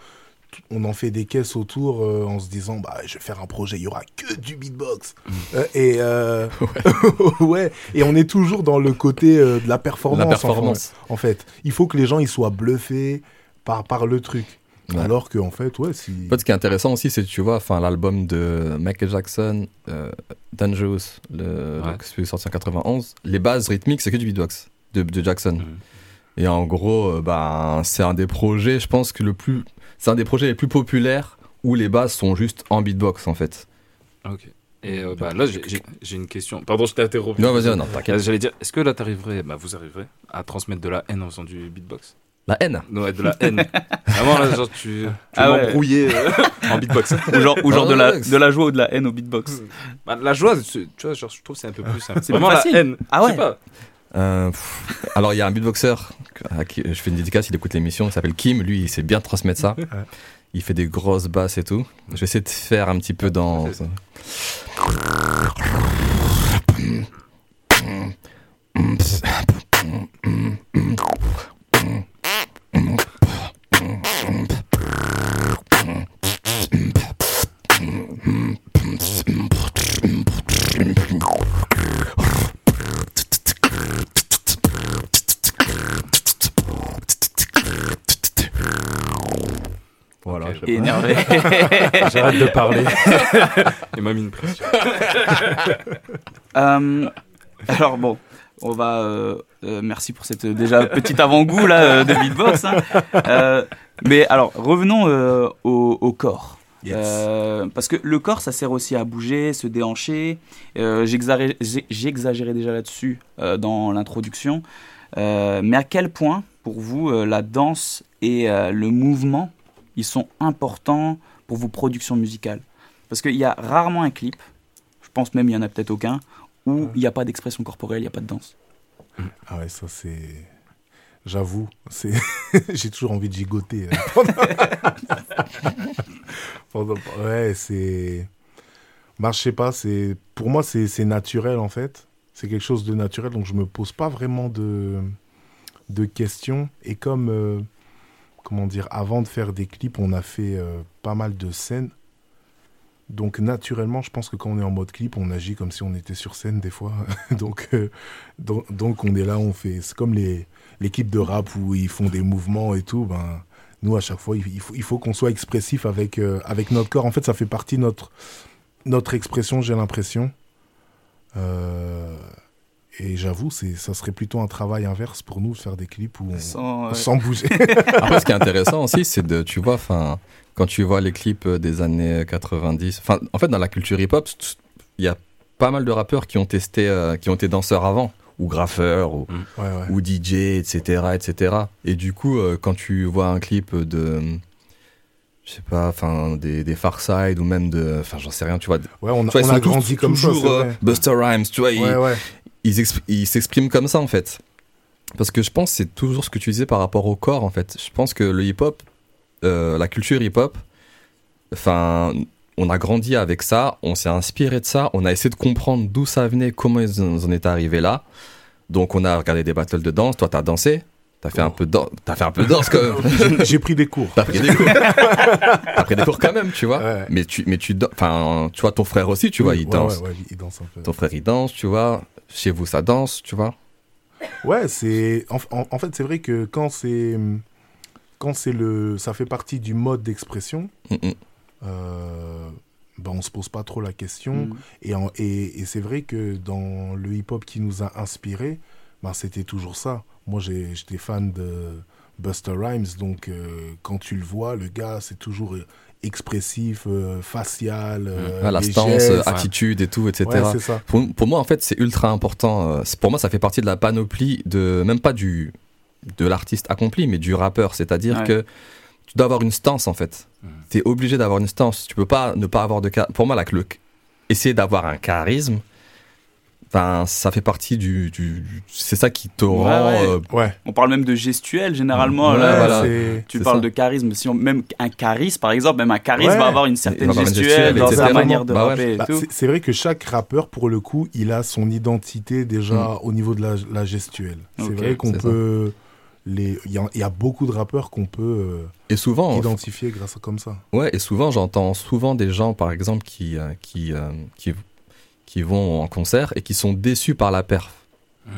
on en fait des caisses autour euh, en se disant bah je vais faire un projet, il y aura que du beatbox. (laughs) Euh, et euh, (laughs) ouais. et on est toujours dans le côté euh, de la performance. La en performance. fait. En fait, il faut que les gens ils soient bluffés par par le truc. Ouais. Alors que en fait, ouais, si En fait, ce qui est intéressant aussi, c'est que tu vois, enfin, l'album de Michael Jackson, euh, Dangerous, le, Ouais. sorti en 91, les bases rythmiques, c'est que du beatbox de, de Jackson. Et en gros, euh, ben, c'est un des projets, je pense que le plus, c'est un des projets les plus populaires où les bases sont juste en beatbox en fait. Ok. Et euh, bah, là, j'ai- une question. Pardon, je t'ai interrompu. Non, vas-y, non, Euh, t'inquiète. J'allais dire, est-ce que là, t'arriverais, bah, vous arriverez à transmettre de la haine en faisant du beatbox? La haine? Non, ouais, de la haine. (laughs) Vraiment, là, genre, tu, tu Ah ouais. euh, (laughs) en beatbox. Ou genre, ou genre Ah, de, la, de la joie ou de la haine au beatbox. Bah, la joie, tu vois, genre, je trouve que c'est un peu plus simple. C'est Vraiment la haine. Ah Je ouais. Euh, alors il y a un beatboxer à qui je fais une dédicace, il écoute l'émission, il s'appelle Kim, lui il sait bien transmettre ça. Il fait des grosses basses et tout. Je vais essayer de faire un petit peu dans... je sais énervé. (laughs) J'arrête de parler. (laughs) Il m'a mis une pression. (laughs) Euh, alors bon, on va. euh, euh, merci pour cette déjà petit avant-goût là euh, de beatbox. hein. Euh, mais alors revenons euh, au, au corps. Yes. Euh, parce que le corps, ça sert aussi à bouger, se déhancher. Euh, j'exagérais- déjà là-dessus euh, dans l'introduction. Euh, mais à quel point, pour vous, euh, la danse et euh, le mouvement, ils sont importants pour vos productions musicales Parce qu'il y a rarement un clip, je pense même il y en a peut-être aucun, où il n'y a pas d'expression corporelle, il n'y a pas de danse. Ah ouais, ça c'est. J'avoue, c'est. (laughs) J'ai toujours envie de gigoter. euh, (laughs) (laughs) Ouais, c'est. Bah, je sais pas, c'est. Pour moi, c'est c'est naturel en fait. C'est quelque chose de naturel, donc je me pose pas vraiment de, de questions. Et comme. euh, Comment dire Avant de faire des clips, on a fait euh, pas mal de scènes. Donc naturellement, je pense que quand on est en mode clip, on agit comme si on était sur scène des fois. (laughs) donc, euh, donc, on est là, on fait. C'est comme l'équipe de rap où ils font des mouvements et tout. Ben nous à chaque fois, il, faut, qu'on soit expressif avec euh, avec notre corps. En fait, ça fait partie de notre notre expression. J'ai l'impression. Et j'avoue, c'est ça serait plutôt un travail inverse pour nous de faire des clips où on, Sans, euh, (laughs) sans bouger. (laughs) Après, ce qui est intéressant aussi, c'est de, tu vois, enfin, quand tu vois les clips des années 90, enfin, en fait, dans la culture hip-hop, il y a pas mal de rappeurs qui ont testé, euh, qui ont été danseurs avant, ou graffeurs, ou, Ouais, ouais. ou DJ, etc., etc. Et du coup, euh, quand tu vois un clip de, je sais pas, enfin, des, des Far Side, ou même de, enfin, j'en sais rien, tu vois. Ouais, on, Tu vois, on ils a tous- grandi comme ça. toujours c'est euh. Buster Rhymes, tu vois, ouais. Ils, exp- ils s'expriment comme ça en fait. Parce que je pense c'est toujours ce que tu disais par rapport au corps en fait. Je pense que le hip-hop, euh, la culture hip-hop, enfin, on a grandi avec ça, on s'est inspiré de ça, on a essayé de comprendre d'où ça venait, comment ils en étaient arrivés là. Donc on a regardé des battles de danse, toi t'as dansé, t'as fait, un peu de dan- t'as fait un peu de danse quand même. (laughs) J'ai- pris des cours. T'as pris des cours. T'as pris des cours quand même, tu vois. Ouais. Mais tu, mais tu, enfin, tu vois, ton frère aussi, tu vois, Oui, il danse. Ouais, ouais, il danse un peu. Ton frère il danse, tu vois. Chez vous ça danse, tu vois? Ouais, c'est en, en- en fait c'est vrai que quand c'est quand c'est le ça fait partie du mode d'expression, Mm, mm. euh, ben on se pose pas trop la question Mm. et, en- et, et c'est vrai que dans le hip-hop qui nous a inspiré, ben c'était toujours ça. Moi j'ai- j'étais fan de Buster Rhymes donc euh, quand tu le vois le gars c'est toujours euh, expressif, euh, facial, euh, Ah, la stance, gestes. attitude et tout, etc. Ouais, c'est ça. pour, pour moi, en fait, c'est ultra important. euh, Pour moi, ça fait partie de la panoplie de, même pas du, de l'artiste accompli, mais du rappeur. C'est-à-dire Ouais. que tu dois avoir une stance, en fait. Mhm. Tu es obligé d'avoir une stance. Tu peux pas ne pas avoir de. Pour moi, la le, essayer d'avoir un charisme, ben, ça fait partie du. du- c'est ça qui te Ouais, rend. ouais. euh, Ouais. On parle même de gestuel généralement. Ouais, là, voilà. c'est- Tu parles ça. de charisme. Si on, même un charisme, par exemple, même un charisme Ouais. va avoir une certaine une gestuelle gestuelle, dans sa manière de Bah rapper Bah, c'est- vrai que chaque rappeur, pour le coup, il a son identité déjà au niveau de la, la gestuelle. C'est vrai qu'on ça. peut. les- Il y, a- il y a beaucoup de rappeurs qu'on peut Et souvent, euh, identifier grâce à comme ça. Ouais, et souvent j'entends souvent des gens, par exemple, qui, euh, qui, euh, qui, qui vont en concert et qui sont déçus par la perf. Mm.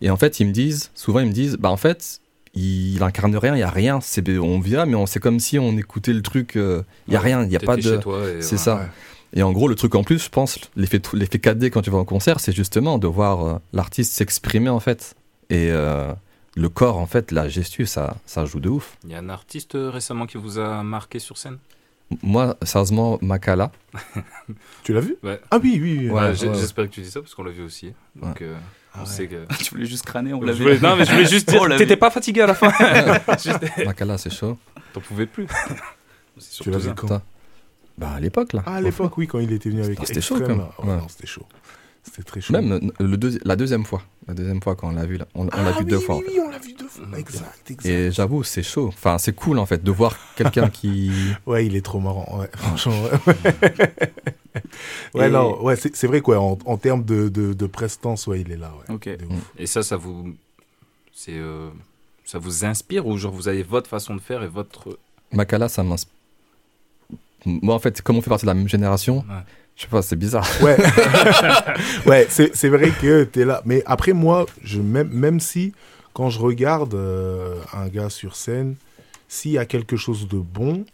Et en fait, ils me disent, souvent ils me disent, bah en fait, il incarne rien, il y a rien. C'est, on vient, mais on, c'est comme si on écoutait le truc, euh, il y a Ouais, rien, il y a pas de. chez toi et C'est ça. Ouais. Et en gros, le truc en plus, je pense, l'effet, l'effet 4D quand tu vas en concert, c'est justement de voir euh, l'artiste s'exprimer en fait. Et euh, le corps, en fait, la gestu, ça, ça joue de ouf. Il y a un artiste euh, récemment qui vous a marqué sur scène? Moi, sérieusement, Makala, (laughs) Tu l'as vu Ouais. Ah oui, oui. oui. Ouais, Ouais, j'ai- ouais. J'espère que tu dis ça parce qu'on l'a vu aussi. Donc, euh, Ah on ouais. sait que. (laughs) Tu voulais juste crâner, on l'avait. voulais- Non, mais je voulais juste (laughs) dire, t'étais pas fatigué à la fin. Juste- Makala, c'est chaud. T'en pouvais plus. Tu l'as ça. vu quand. Bah, à l'époque, là. Ah, à l'époque, oui, quand il était venu avec Ah, c'était chaud, quand même. C'était chaud. C'était très chaud. Même euh, le deuxi- la deuxième fois. La deuxième fois quand on l'a vu, là. on, on Ah l'a vu oui, deux oui, fois. en Oui, fait. on l'a vu deux fois. Exact, exact. Et j'avoue, c'est chaud. Enfin, c'est cool en fait de voir (laughs) quelqu'un qui. Ouais, il est trop marrant. Ouais, franchement. Ouais, (laughs) ouais Et- non, ouais, c'est vrai quoi. En, en termes de, de, de prestance, ouais, il est là. Ouais. Ok. Et ça, ça vous. C'est. euh, Ça vous inspire ou genre vous avez votre façon de faire et votre. Makala, ça m'inspire. Moi, en fait, comme on fait partie de la même génération, Ouais. Je sais pas, c'est bizarre. Ouais, (laughs) ouais c'est c'est vrai que tu es là. Mais après, moi, je, même, même si, quand je regarde euh, un gars sur scène, s'il y a quelque chose de bon,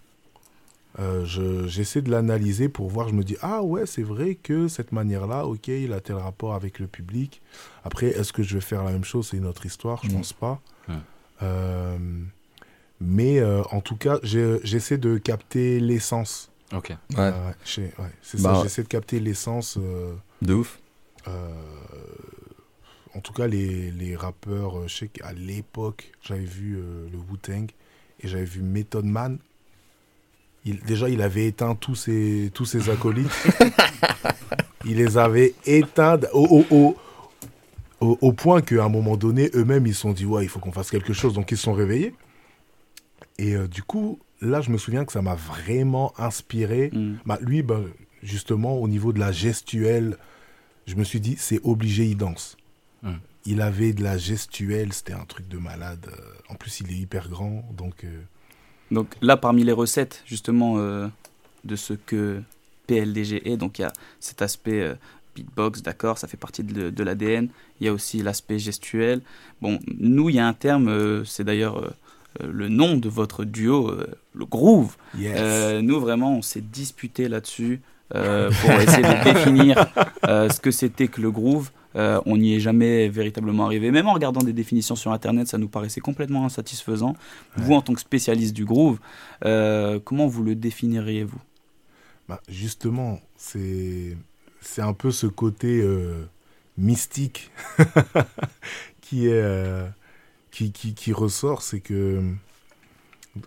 euh, je- j'essaie de l'analyser pour voir, je me dis, ah ouais, c'est vrai que cette manière-là, ok, il a tel rapport avec le public. Après, est-ce que je vais faire la même chose? C'est une autre histoire, je Mhm. pense pas. Ouais. Euh, mais euh, en tout cas, j'essaie de capter l'essence. Ok. Ouais, Euh, ouais, j'ai- ouais, c'est Bah, ça, j'essaie de capter l'essence. euh, de ouf. euh, en tout cas, les, les rappeurs, euh, je sais qu'à l'époque, j'avais vu euh, le Wu-Tang et j'avais vu Method Man. Il, déjà, il avait éteint tous ses, tous ses acolytes. (laughs) il les avait éteints au, au, au, au, au point qu'à un moment donné, eux-mêmes, ils se sont dit, ouais, il faut qu'on fasse quelque chose. Donc, ils se sont réveillés. Et euh, du coup, là, je me souviens que ça m'a vraiment inspiré. Mm. Bah, lui, bah, justement, au niveau de la gestuelle, je me suis dit, c'est obligé, il danse. Hmm. Il avait de la gestuelle, c'était un truc de malade. Euh, En plus, il est hyper grand, donc... euh, Donc là, parmi les recettes, justement, euh, de ce que PLDG est, donc il y a cet aspect euh, beatbox, d'accord, ça fait partie de, de l'ADN. Il y a aussi l'aspect gestuel. Bon, nous, il y a un terme, c'est d'ailleurs le nom de votre duo, euh, le groove. yes. Euh, nous, vraiment, on s'est disputé là-dessus euh, pour essayer de (laughs) définir euh, ce que c'était que le groove. Euh, on n'y est jamais véritablement arrivé. Même en regardant des définitions sur Internet, ça nous paraissait complètement insatisfaisant. Vous, en tant que spécialiste du groove, euh, comment vous le définiriez-vous? Bah, justement, c'est c'est un peu ce côté euh, mystique (laughs) qui, est, euh, qui, ressort. C'est que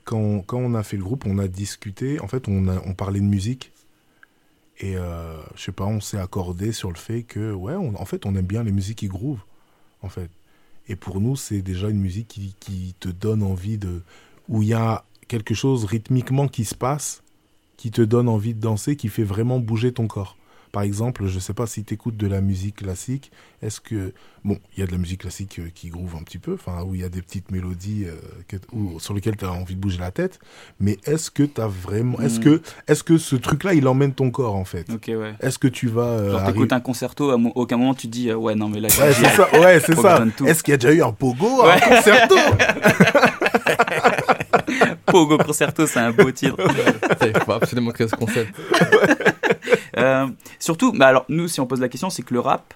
quand, on- quand on a fait le groupe, on a discuté. En fait, on, a, on parlait de musique. Et euh, je sais pas, on s'est accordé sur le fait que, ouais, en fait, on aime bien les musiques qui groove. En fait. Et pour nous, c'est déjà une musique qui, qui te donne envie de. où il y a quelque chose rythmiquement qui se passe qui te donne envie de danser, qui fait vraiment bouger ton corps. Par exemple, je ne sais pas si tu écoutes de la musique classique, est-ce que... Bon, il y a de la musique classique euh, qui groove un petit peu, enfin, où il y a des petites mélodies euh, que- où- sur lesquelles tu as envie de bouger la tête, mais est-ce que tu as vraiment... Est-ce Mm. que, est que ce truc-là, il emmène ton corps, en fait? Ok, ouais. Est-ce que tu vas... euh, Genre, t'écoutes un concerto, à aucun moment tu te dis, euh, ouais, non, mais là, Ouais, c'est ça, ouais, c'est (laughs) ça. Est-ce qu'il y a déjà eu un pogo, Ouais. un concerto? (laughs) (laughs) Pogo Concerto, c'est un beau titre. Il faut absolument créer ce concept. (laughs) Euh, surtout, bah alors nous, si on pose la question, c'est que le rap,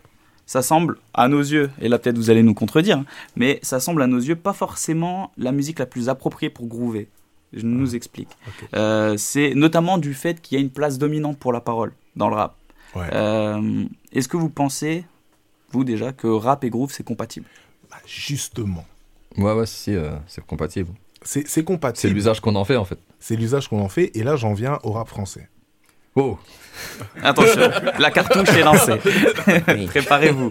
ça semble à nos yeux, et là peut-être vous allez nous contredire, hein, mais ça semble à nos yeux pas forcément la musique la plus appropriée pour groover. Je nous explique. Euh, c'est notamment du fait qu'il y a une place dominante pour la parole dans le rap. Ouais. Euh, Est-ce que vous pensez, vous déjà, que rap et groove c'est compatible? Bah, Justement. Ouais, ouais, si, euh, c'est compatible. C'est c'est C'est compatible. l'usage qu'on en fait, en fait. C'est l'usage qu'on en fait, et là, j'en viens au rap français. Oh Attention, la cartouche est lancée. (laughs) Préparez-vous.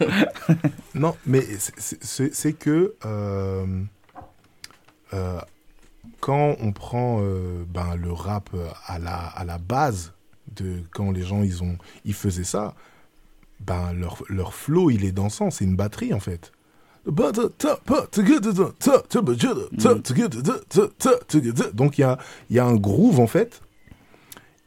Non, mais c'est- c'est c'est- c'est que euh, euh, quand on prend euh, ben, le rap à la, à la base de quand les gens ils ont ils faisaient ça, ben leur, leur flow il est dansant, c'est une batterie en fait. Donc il y a, y a un groove en fait.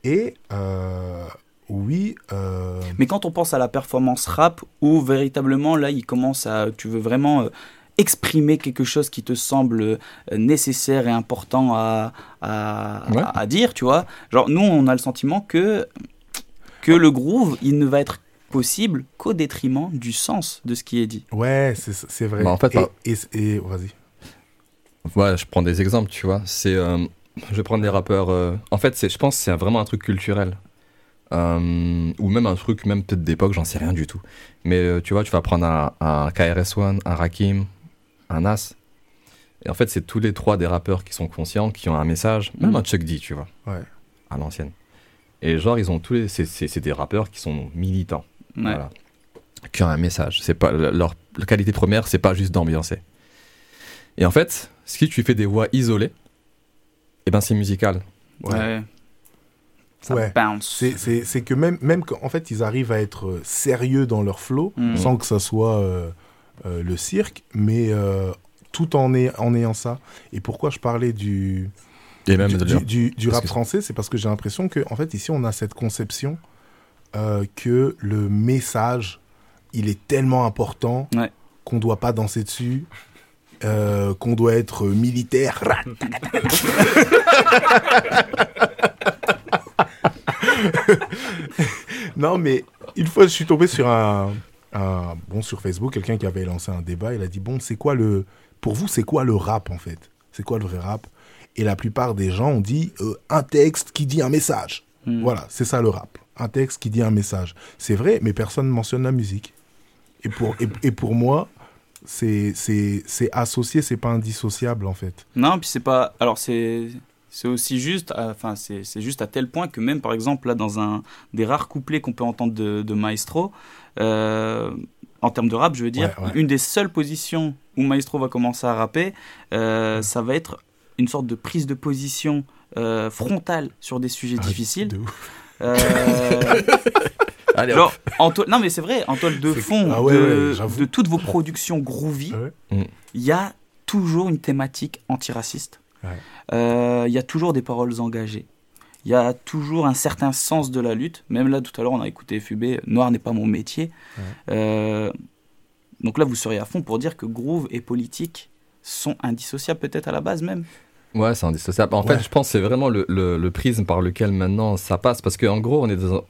Et euh, oui, euh, Mais quand on pense à la performance rap, où véritablement là, il commence à, tu veux vraiment euh, exprimer quelque chose qui te semble nécessaire et important à, à, Ouais. à- à dire, tu vois. Genre, nous, on a le sentiment que, que le groove, il ne va être possible qu'au détriment du sens de ce qui est dit. Ouais, c'est c'est vrai. Bah, en fait, et, et, et- vas-y. Ouais, je prends des exemples, tu vois. C'est, euh, je vais prendre des rappeurs. euh, En fait, c'est, je pense, que c'est vraiment un truc culturel, Euh, ou même un truc, même peut-être d'époque, j'en sais rien du tout. Mais euh, tu vois, tu vas prendre un, un KRS-One, un Rakim, un Nas. Et en fait, c'est tous les trois des rappeurs qui sont conscients, qui ont un message, même Mhm. un Chuck D, tu vois, Ouais. à l'ancienne. Et genre, ils ont tous les, c'est, c'est- c'est des rappeurs qui sont militants. Ouais. Voilà. Qui ont un message. C'est pas leur, leur qualité première, c'est pas juste d'ambiancer. Et en fait, si tu fais des voix isolées, eh ben c'est musical. Ouais. Ça Ouais. bounce. C'est- que même, même quand en fait, ils arrivent à être euh, sérieux dans leur flow, Mhm. sans que ça soit euh, euh, le cirque, mais euh, tout en, est, en ayant ça. Et pourquoi je parlais du, Et même du, du, du- du rap français, c'est parce que j'ai l'impression que, en fait, ici, on a cette conception euh, que le message, il est tellement important Ouais. qu'on doit pas danser dessus, euh, qu'on doit être militaire. (laughs) non, mais une fois, je suis tombé sur un, un- bon sur Facebook, quelqu'un qui avait lancé un débat. Il a dit bon, c'est quoi le, pour vous, c'est quoi le rap en fait? C'est quoi le vrai rap? Et la plupart des gens ont dit euh, un texte qui dit un message. Hmm. Voilà, c'est ça le rap. Un texte qui dit un message. C'est vrai, mais personne ne mentionne la musique. Et pour, et, et pour moi, c'est associé, c'est pas indissociable en fait. Non, puis c'est pas. Alors c'est c'est aussi juste. Enfin, c'est c'est juste à tel point que même par exemple là dans un des rares couplets qu'on peut entendre de, de Maestro, euh, en termes de rap, je veux dire, Ouais, ouais. une des seules positions où Maestro va commencer à rapper, euh, ça va être une sorte de prise de position euh, frontale sur des sujets Ah, difficiles. de ouf. (laughs) Allez, genre, en toile- non mais c'est vrai, en toile de fond Ah ouais, de, ouais, j'avoue. de toutes vos productions groovy, Ouais. Il y a toujours une thématique antiraciste. Euh, Il y a toujours des paroles engagées. Il y a toujours un certain sens de la lutte. Même là, tout à l'heure, on a écouté FUB, Noir n'est pas mon métier. Ouais. Euh, donc là, vous seriez à fond pour dire que groove et politique sont indissociables peut-être à la base même. Ouais, c'est indissociable. En Ouais. fait, je pense que c'est vraiment le, le- le prisme par lequel maintenant ça passe. Parce qu'en gros, on est dans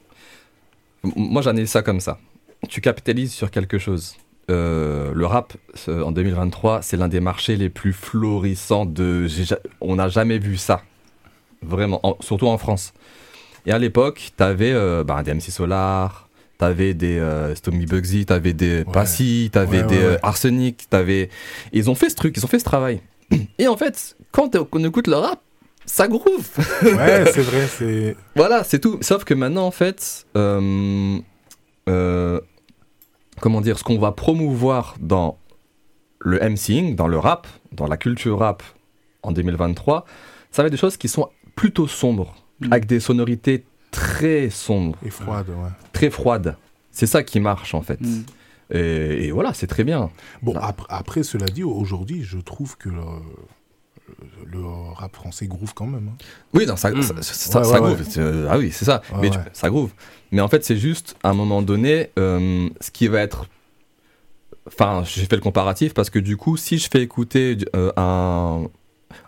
Moi, j'analyse ça comme ça. Tu capitalises sur quelque chose. Euh, le rap, en 2023, c'est l'un des marchés les plus florissants de... On n'a jamais vu ça. Vraiment. En- Surtout en France. Et à l'époque, t'avais euh, bah, des MC Solar, t'avais des euh, Stormy Bugsy, t'avais des Ouais. Passy, t'avais Ouais, des euh. Arsenic, t'avais... Ils ont fait ce truc, ils ont fait ce travail. Et en fait, quand on écoute le rap, ça groove. (laughs) Ouais, c'est vrai, c'est voilà, c'est tout. Sauf que maintenant, en fait, euh, euh, comment dire, ce qu'on va promouvoir dans le MCing, dans le rap, dans la culture rap en 2023, ça va être des choses qui sont plutôt sombres, Mm. avec des sonorités très sombres, et froide, ouais. très froides. C'est ça qui marche en fait. Mm. Et, et voilà, c'est très bien. Bon, après, cela dit, aujourd'hui, je trouve que le, le- rap français groove quand même. hein. Oui, non, ça, Mm. ça, ça- Ouais, ça ouais, groove. ouais. Euh, ah oui, c'est ça. Ouais, mais tu- ça groove. Mais en fait, c'est juste, à un moment donné, euh, ce qui va être. Enfin, j'ai fait le comparatif parce que du coup, si je fais écouter euh, un.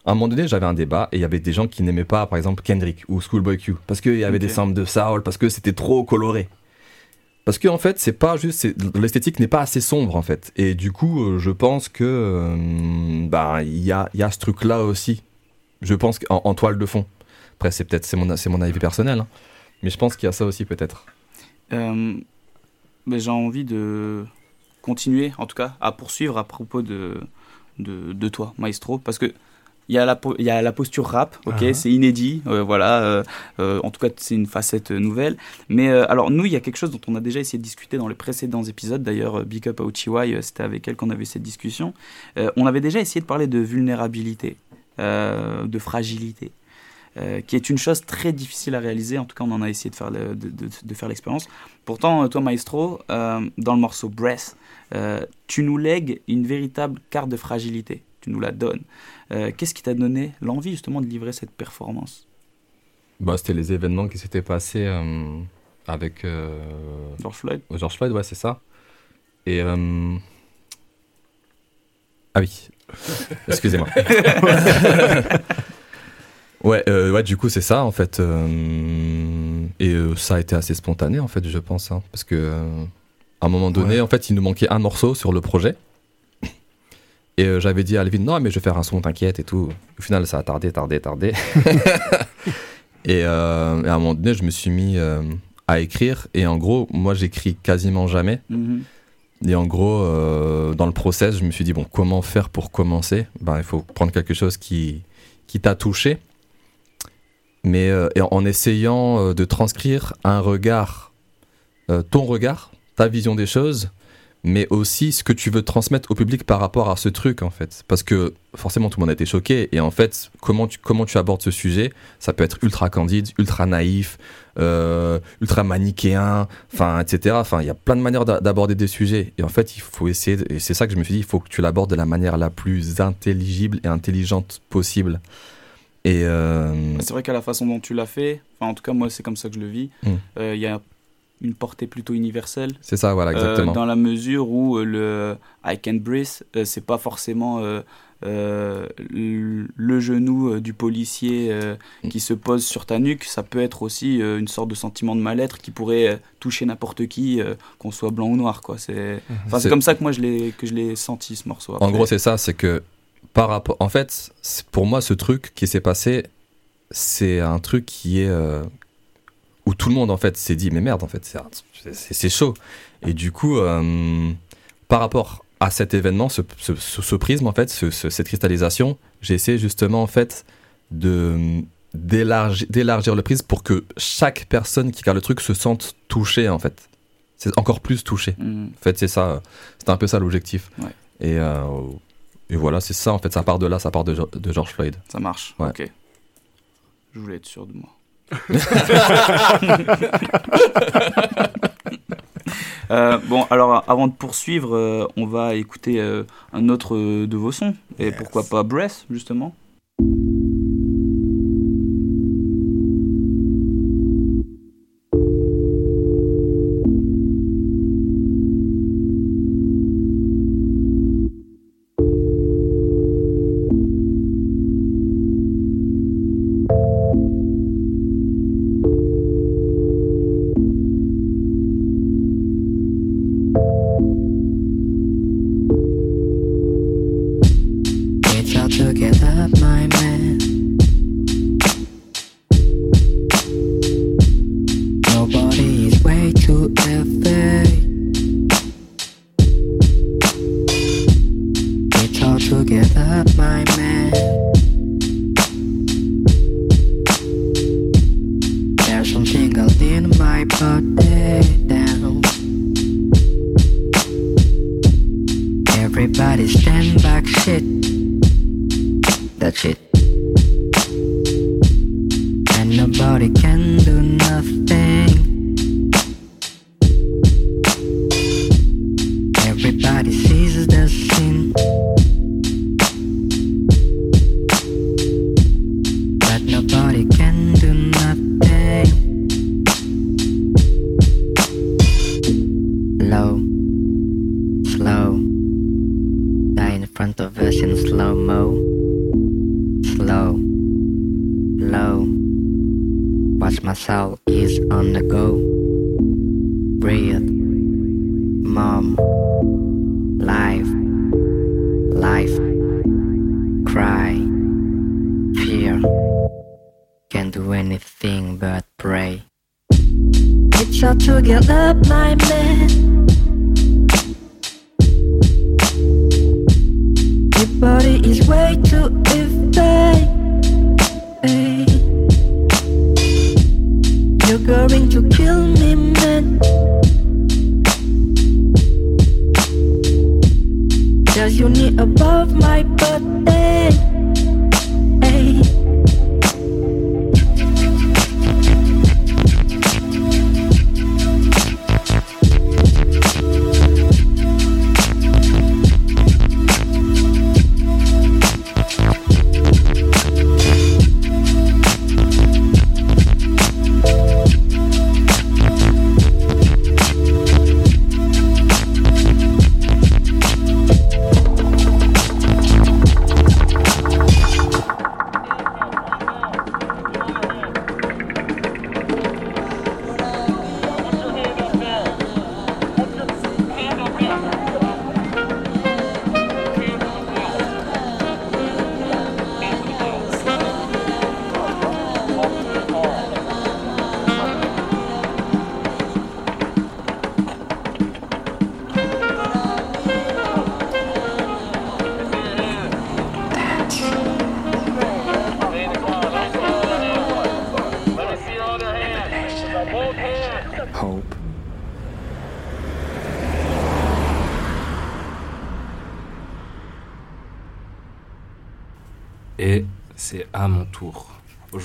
À un moment donné, j'avais un débat et il y avait des gens qui n'aimaient pas, par exemple, Kendrick ou Schoolboy Q, parce qu'il y avait des samples de soul, parce que c'était trop coloré. Parce que en fait, c'est pas juste, l'esthétique n'est pas assez sombre en fait. Et du coup, euh, je pense que euh, bah il y a, y a ce truc-là aussi. Je pense qu'en en toile de fond. Après, c'est peut-être c'est mon c'est mon avis personnel, hein. mais je pense qu'il y a ça aussi peut-être. Euh, j'ai envie de continuer, en tout cas, à poursuivre à propos de, de, de toi, Maestro, parce que il y, a la po- il y a la posture rap, ok, Ah. c'est inédit, euh, voilà, euh, euh, en tout cas c'est une facette nouvelle. Mais alors nous, il y a quelque chose dont on a déjà essayé de discuter dans les précédents épisodes, d'ailleurs, Big Up euh, c'était avec elle qu'on avait eu cette discussion. On avait déjà essayé de parler de vulnérabilité, de fragilité. euh, qui est une chose très difficile à réaliser, en tout cas on en a essayé de faire le- de- de- de faire l'expérience. Pourtant, toi, Maestro, euh, dans le morceau Breath, euh, tu nous lègues une véritable carte de fragilité. Tu nous la donnes. Euh, Qu'est-ce qui t'a donné l'envie justement de livrer cette performance? Bah, c'était les événements qui s'étaient passés euh, avec euh, George Floyd George Floyd, ouais, c'est ça. Et ah oui, (laughs) excusez-moi. (laughs) ouais, ouais, du coup c'est ça en fait. Et ça a été assez spontané en fait, je pense, hein, parce que à un moment donné, Ouais. en fait, il nous manquait un morceau sur le projet. Et euh, j'avais dit à Alvin, non, mais je vais faire un son, t'inquiète et tout. Au final, ça a tardé, tardé, tardé. (laughs) et, euh, et à un moment donné, je me suis mis euh, à écrire. Et en gros, moi, j'écris quasiment jamais. Mhm. Et en gros, dans le process, je me suis dit, bon, comment faire pour commencer? Ben, Il faut prendre quelque chose qui, qui t'a touché. Mais en essayant de transcrire un regard, ton regard, ta vision des choses, mais aussi ce que tu veux transmettre au public par rapport à ce truc, en fait. Parce que forcément, tout le monde a été choqué. Et en fait, comment tu, comment tu abordes ce sujet Ça peut être ultra candide, ultra naïf, euh, ultra manichéen, enfin, etc. Enfin, il y a plein de manières d'a- d'aborder des sujets. Et en fait, il faut essayer, de- et c'est ça que je me suis dit, il faut que tu l'abordes de la manière la plus intelligible et intelligente possible. Et euh, C'est vrai qu'à la façon dont tu l'as fait, enfin, en tout cas moi c'est comme ça que je le vis, Mm. euh, il y a une portée plutôt universelle. c'est ça, voilà, Euh, exactement. dans la mesure où euh, le I can breathe, euh, c'est pas forcément euh, euh, le genou du policier euh, qui se pose sur ta nuque, ça peut être aussi euh, une sorte de sentiment de mal-être qui pourrait toucher n'importe qui, euh, qu'on soit blanc ou noir. Quoi. C'est, enfin, c'est C'est- comme ça que moi je l'ai, que je l'ai senti ce morceau. En gros, c'est ça, c'est que par rapport. En fait, pour moi, ce truc qui s'est passé, c'est un truc qui est. où tout le monde, en fait, s'est dit, mais merde, en fait, c'est, chaud. Et du coup, euh, par rapport à cet événement, ce, ce, ce- ce prisme, en fait, ce- ce- cette cristallisation, j'ai essayé justement, en fait, de d'élargir, le prisme pour que chaque personne qui regarde le truc se sente touchée, en fait. C'est encore plus touché. Mm. En fait, c'est ça. C'est un peu ça l'objectif. Ouais. Et, euh, et voilà, c'est ça. En fait, ça part de là, ça part de, George Floyd. Ça marche. Ouais. Ok. Je voulais être sûr de moi. (laughs) Euh, bon, alors avant de poursuivre, euh, on va écouter euh, un autre de vos sons. Et pourquoi pas Breath, justement?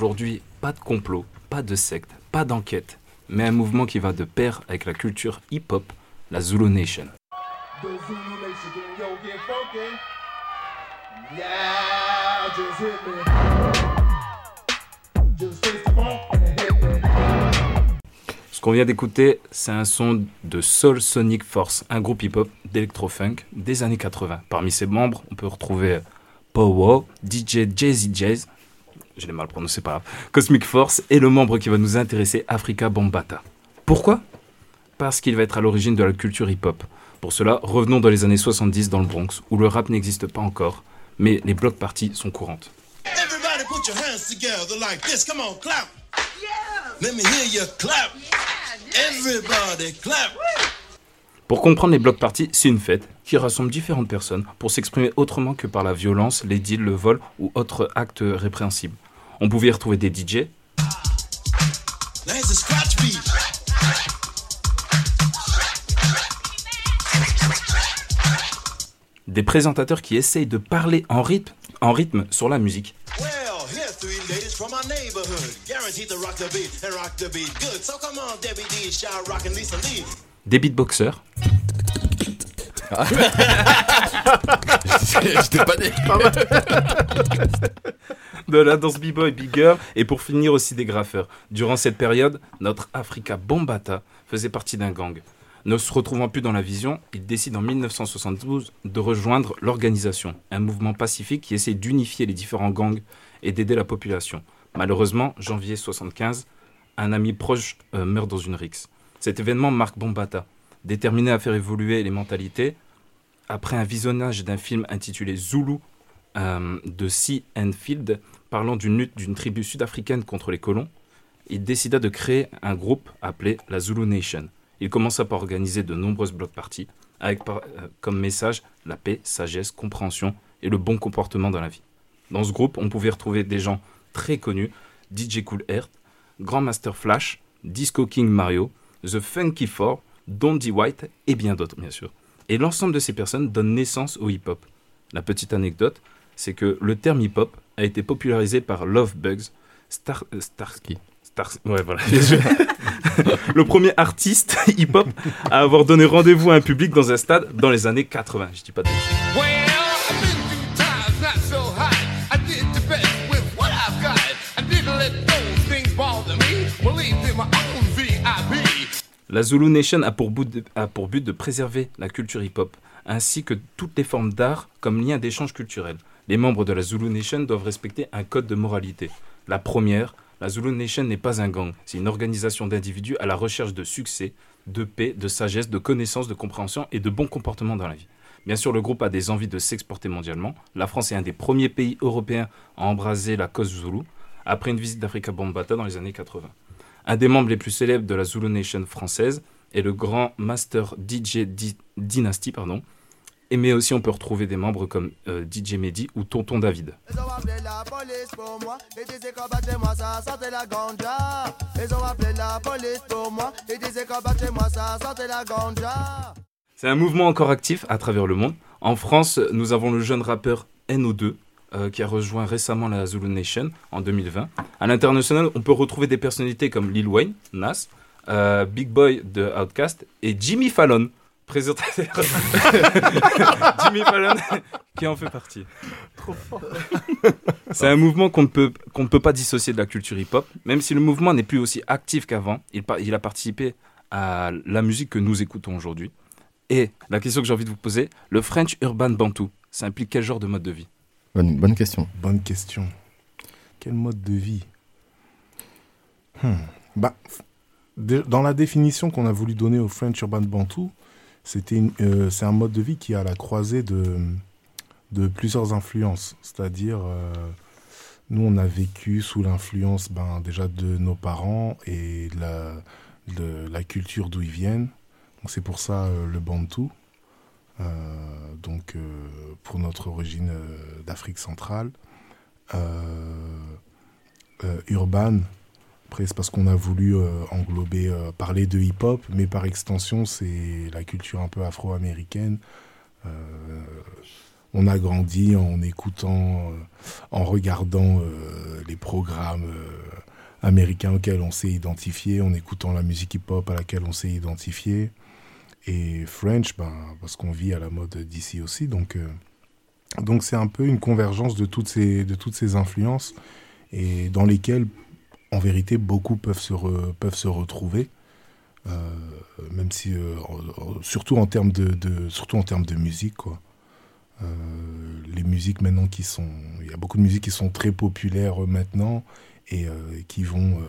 Aujourd'hui, pas de complot, pas de secte, pas d'enquête, mais un mouvement qui va de pair avec la culture hip-hop, la Zulu Nation. Ce qu'on vient d'écouter, c'est un son de Soul Sonic Force, un groupe hip-hop d'électro-funk des années 80. Parmi ses membres, on peut retrouver Powo, DJ Jazzy Jazz, je l'ai mal prononcé, pas grave, Cosmic Force et le membre qui va nous intéresser, Africa Bombata. Pourquoi? Parce qu'il va être à l'origine de la culture hip-hop. Pour cela, revenons dans les années 70 dans le Bronx, où le rap n'existe pas encore, mais les block parties sont courantes. Everybody put your hands together like this. Come on, clap. Let me hear you clap. Everybody clap. Pour comprendre les block parties, c'est une fête qui rassemble différentes personnes pour s'exprimer autrement que par la violence, les deals, le vol ou autres actes répréhensibles. On pouvait y retrouver des DJ, des présentateurs qui essayent de parler en rythme, en rythme sur la musique, des beatboxers, (laughs) J'étais pas de la danse b-boy, big girl, et pour finir aussi des graffeurs. Durant cette période, notre Africa Bombata faisait partie d'un gang. Ne se retrouvant plus dans la vision, il décide en 1972 de rejoindre l'organisation, un mouvement pacifique qui essaie d'unifier les différents gangs et d'aider la population. Malheureusement, janvier 75, un ami proche euh, meurt dans une rixe. Cet événement marque Bombata, déterminé à faire évoluer les mentalités. Après un visionnage d'un film intitulé Zulu euh, de C. Enfield, parlant d'une lutte d'une tribu sud-africaine contre les colons, il décida de créer un groupe appelé la Zulu Nation. Il commença par organiser de nombreuses block parties, avec euh, comme message la paix, sagesse, compréhension et le bon comportement dans la vie. Dans ce groupe, on pouvait retrouver des gens très connus, DJ Cool Earth, Grandmaster Flash, Disco King Mario, The Funky Four, Dondi White et bien d'autres, bien sûr. Et l'ensemble de ces personnes donne naissance au hip-hop. La petite anecdote, c'est que le terme hip-hop a été popularisé par Love Bugs, Star, euh, Starsky. Star, ouais, voilà. (laughs) le premier artiste (laughs) hip-hop à avoir donné rendez-vous à un public dans un stade dans les années 80. Je dis pas de La Zulu Nation a pour, but de, préserver la culture hip-hop, ainsi que toutes les formes d'art comme lien d'échange culturel. Les membres de la Zulu Nation doivent respecter un code de moralité. La première, la Zulu Nation n'est pas un gang, c'est une organisation d'individus à la recherche de succès, de paix, de sagesse, de connaissance, de compréhension et de bon comportement dans la vie. Bien sûr, le groupe a des envies de s'exporter mondialement. La France est un des premiers pays européens à embraser la cause Zulu, après une visite d'Africa Bombata dans les années 80. Un des membres les plus célèbres de la Zulu Nation française est le grand Master DJ Dynasty, pardon. Et mais aussi on peut retrouver des membres comme euh, DJ Mehdi ou Tonton David. C'est un mouvement encore actif à travers le monde. En France, nous avons le jeune rappeur NO2 euh, qui a rejoint récemment la Zulu Nation en 2020. À l'international, on peut retrouver des personnalités comme Lil Wayne, Nas, euh, Big Boy de Outkast et Jimmy Fallon, présentateur. (laughs) Jimmy Fallon qui en fait partie. C'est un mouvement qu'on ne, peut, qu'on peut pas dissocier de la culture hip-hop, même si le mouvement n'est plus aussi actif qu'avant. Il, il a participé à la musique que nous écoutons aujourd'hui. Et la question que j'ai envie de vous poser, le French Urban Bantu, ça implique quel genre de mode de vie? Bonne, bonne question. Bonne question. Quel mode de vie? Hmm. bah, Dans la définition qu'on a voulu donner au French Urban Bantu, c'était euh, c'est un mode de vie qui est à la croisée de, de plusieurs influences. C'est-à-dire, euh, nous, on a vécu sous l'influence ben, déjà de nos parents et de la, de la culture d'où ils viennent. Donc c'est pour ça euh, le Bantu. Euh, donc euh, pour notre origine euh, d'Afrique centrale. Urban, après c'est parce qu'on a voulu englober, parler de hip-hop, mais par extension c'est la culture un peu afro-américaine. On a grandi en écoutant, en regardant les programmes américains auxquels on s'est identifié, en écoutant la musique hip-hop à laquelle on s'est identifié. Et French, ben, parce qu'on vit à la mode d'ici aussi. Donc, euh, donc c'est un peu une convergence de toutes ces, de toutes ces influences et dans lesquelles, en vérité, beaucoup peuvent se, peuvent se retrouver. Euh, même si, euh, surtout, en termes de, de- surtout en termes de musique, quoi. Les musiques maintenant qui sont, il y a beaucoup de musiques qui sont très populaires maintenant et qui vont,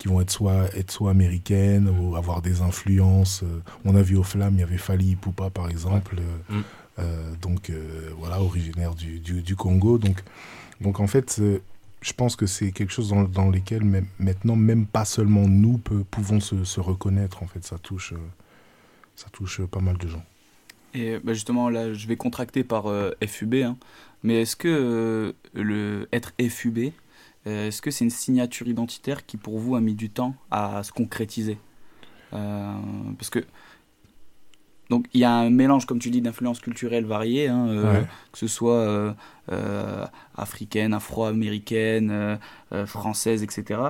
qui vont être soit être soit américaines ou avoir des influences. euh, on a vu au Flamme, il y avait Fali Ipupa par exemple, euh, Mm. euh, donc euh, voilà originaire du, du, du Congo. Donc donc en fait, je pense que c'est quelque chose dans, dans lequel même, maintenant même pas seulement nous peut- pouvons se, se reconnaître. En fait, ça touche, ça touche pas mal de gens. Et bah, justement, là, je vais contracter par euh, FUB. hein. Mais est-ce que euh, le être FUB, est-ce que c'est une signature identitaire qui, pour vous, a mis du temps à se concrétiser Euh, Parce que. Donc, il y a un mélange, comme tu dis, d'influences culturelles variées, hein, euh, Ouais. que ce soit euh, euh, africaine, afro-américaine, euh, euh, française, etc.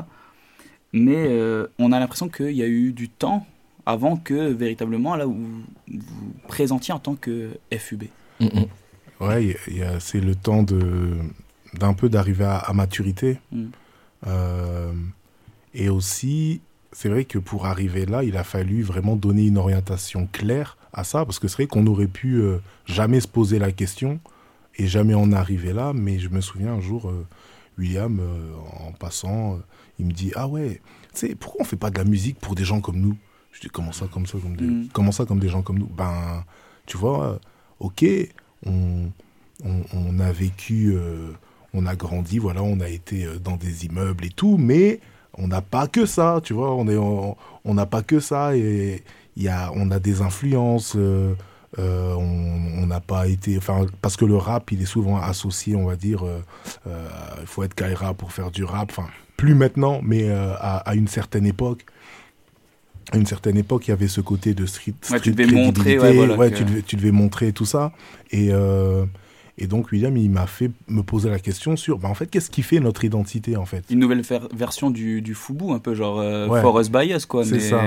Mais euh, on a l'impression qu'il y a eu du temps avant que véritablement là où vous vous présentiez en tant que FUB. Ouais, y a- c'est le temps de d'un peu d'arriver à, à maturité. Mm. Euh, et aussi, c'est vrai que pour arriver là, il a fallu vraiment donner une orientation claire à ça, parce que c'est vrai qu'on aurait pu euh, jamais se poser la question et jamais en arriver là. Mais je me souviens un jour, euh, William, en passant, il me dit ah ouais, tu sais pourquoi on fait pas de la musique pour des gens comme nous? Je dis comment ça, comme ça, comme des, Mm. comment ça, comme des gens comme nous? Ben, tu vois, ok, on, on, on a vécu, on a grandi, voilà, on a été euh, dans des immeubles et tout, mais on n'a pas que ça, tu vois, on est, on n'a pas que ça et il y a, on a des influences. euh, euh, on n'a pas été, enfin, parce que le rap, il est souvent associé, on va dire, euh, il faut être Kaira pour faire du rap, enfin, plus maintenant, mais à, à une certaine époque. À une certaine époque, il y avait ce côté de street. Ouais, tu street devais montrer, ouais, voilà, que- tu, devais, tu devais montrer tout ça. Et, et donc, William, il m'a fait me poser la question sur, bah, en fait, qu'est-ce qui fait notre identité, en fait? Une nouvelle ver- version du, du Fubu, un peu genre euh, Ouais. For Us By Us, quoi. C'est ça.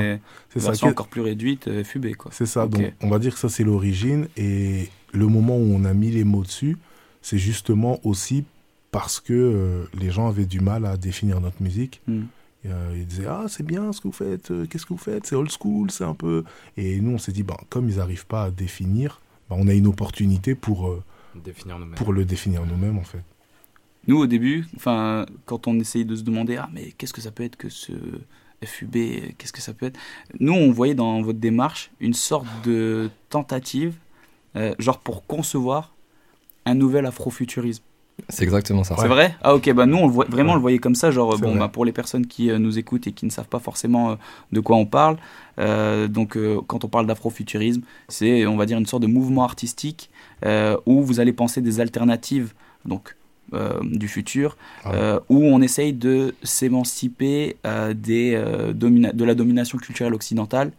C'est ça. encore plus réduite, euh, FUB, quoi. C'est ça, donc on va dire que ça c'est l'origine et le moment où on a mis les mots dessus, c'est justement aussi parce que euh, les gens avaient du mal à définir notre musique. Mm. Et, euh, ils disaient ah c'est bien ce que vous faites, euh, qu'est-ce que vous faites, c'est old school, c'est un peu. Et nous on s'est dit ben comme ils n'arrivent pas à définir, ben, on a une opportunité pour euh, Définir nous-mêmes. pour le définir nous-mêmes en fait. Nous, au début, enfin, quand on essayait de se demander, ah, mais qu'est-ce que ça peut être que ce FUB Qu'est-ce que ça peut être? Nous, on voyait dans votre démarche une sorte de tentative, euh, genre pour concevoir un nouvel afrofuturisme. C'est exactement ça. C'est vrai? Ah ok, bah nous on le voit, vraiment on le voyait comme ça, genre bon vrai. bah pour les personnes qui euh, nous écoutent et qui ne savent pas forcément euh, de quoi on parle, euh, donc euh, quand on parle d'afrofuturisme, c'est on va dire une sorte de mouvement artistique où vous allez penser des alternatives donc euh, du futur, Ah. euh, où on essaye de s'émanciper euh, des euh, de la domination culturelle occidentale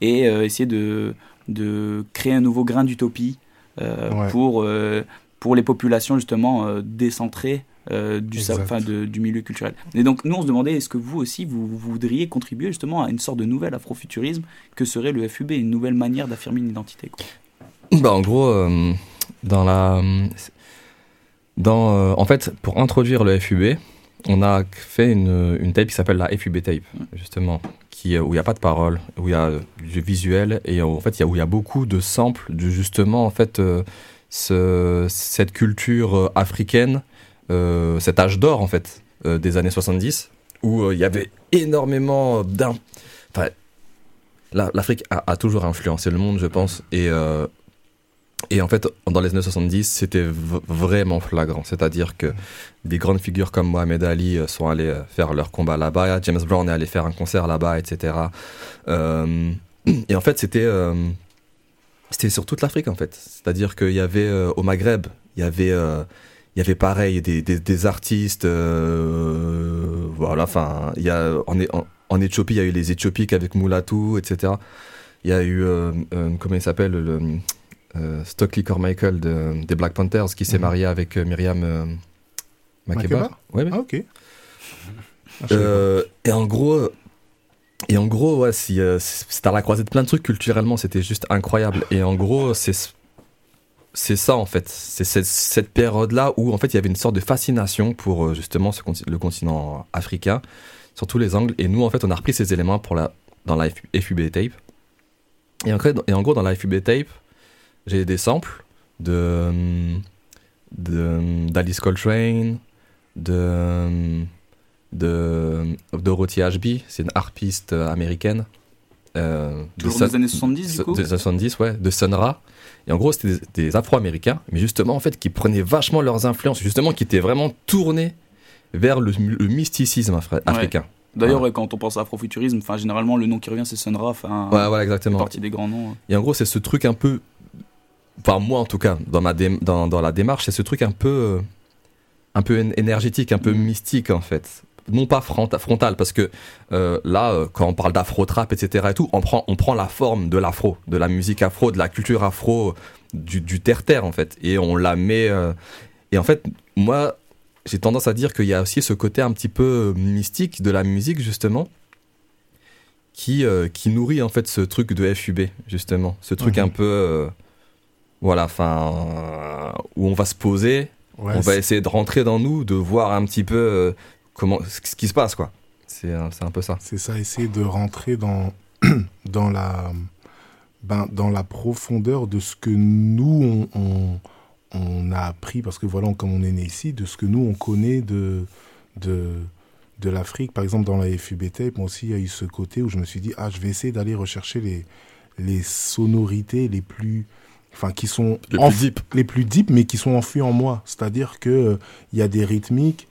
et euh, essayer de de créer un nouveau grain d'utopie euh, Ouais. pour euh, pour les populations justement euh, décentrées euh, du, de- milieu culturel. Et donc nous on se demandait est-ce que vous aussi vous, vous voudriez contribuer justement à une sorte de nouvel afrofuturisme que serait le FUB, une nouvelle manière d'affirmer une identité. quoi? Bah, en gros, euh, dans la. Dans, euh, en fait, pour introduire le FUB, on a fait une, une tape qui s'appelle la FUB tape, justement, qui, euh, où il n'y a pas de parole, où il y a du visuel, et en fait, y a, où il y a beaucoup de samples de justement, en fait, ce, cette culture africaine, cet âge d'or, en fait, des années 70, où il y avait énormément d'un. L'Afrique a, toujours influencé le monde, je pense, et. Et en fait, dans les années 70, c'était vraiment flagrant. C'est-à-dire que des grandes figures comme Mohamed Ali euh, sont allés euh, faire leur combat là-bas, James Brown est allé faire un concert là-bas, etc. Euh, (clears throat) et en fait, c'était sur toute l'Afrique, en fait. C'est-à-dire qu'il y avait au Maghreb, il y avait, il y avait pareil des, des, artistes. voilà, enfin, il y a, en, Éthiopie, il y a eu les Éthiopiques avec Moulatou, etc. Il y a eu, comment il s'appelle, le Stockley Carmichael de, des Black Panthers qui s'est Mhm. marié avec euh, Myriam euh, Makeba. Makeba Ouais, ouais. Ah ok. Ah, Euh, et en gros, et en gros, ouais, si, euh, à la croisée de plein de trucs culturellement, c'était juste incroyable. Et en gros, c'est c'est ça en fait, c'est cette, cette période-là où en fait il y avait une sorte de fascination pour euh, justement ce le continent africain sur tous les angles. Et nous en fait, on a repris ces éléments pour la dans la FUB tape. Et en, et en gros, dans la FUB tape, j'ai des samples de, de d'Alice Coltrane, de de Dorothy Ashby, c'est une harpiste américaine. Euh, Toujours Sun- des années 70, du coup Des années 70, ouais, de Sun Ra. Et en gros, c'était des, des Afro-Américains, mais justement, en fait, qui prenaient vachement leurs influences, justement, qui étaient vraiment tournés vers le, le mysticisme afri- africain. D'ailleurs, quand on pense à afrofuturisme, enfin, généralement, le nom qui revient, c'est Sonra. Enfin, Ouais, ouais, exactement. partie des grands noms. hein. Et en gros, c'est ce truc un peu. Enfin, moi en tout cas, dans, ma dé- dans, dans la démarche, c'est ce truc un peu. euh, un peu éne- énergétique, un peu mystique en fait. Non pas fronta- frontal, parce que euh, là, euh, quand on parle d'afro-trap, etc. et tout, on prend, on prend la forme de l'afro, de la musique afro, de la culture afro, du, du terre-terre en fait. Et on la met. euh, Et en fait, moi, j'ai tendance à dire qu'il y a aussi ce côté un petit peu mystique de la musique, justement, qui, euh, qui nourrit en fait ce truc de FUB, justement. Ce truc Mhm. un peu. euh, voilà, enfin. euh, où on va se poser, Ouais, on va essayer de rentrer dans nous, de voir un petit peu euh, comment, ce qui se passe, quoi. C'est c'est un peu ça. C'est ça, essayer de rentrer dans, (clears throat) dans, la, ben, dans la profondeur de ce que nous, on, on, on a appris, parce que voilà, comme on est né ici, de ce que nous, on connaît de, de, de l'Afrique. Par exemple, dans la FUB Tape, moi aussi, il y a eu ce côté où je me suis dit, ah, je vais essayer d'aller rechercher les, les sonorités les plus... Enfin, qui sont Les plus deep. les plus deep, mais qui sont enfouis en moi. C'est-à-dire que euh, il y a des rythmiques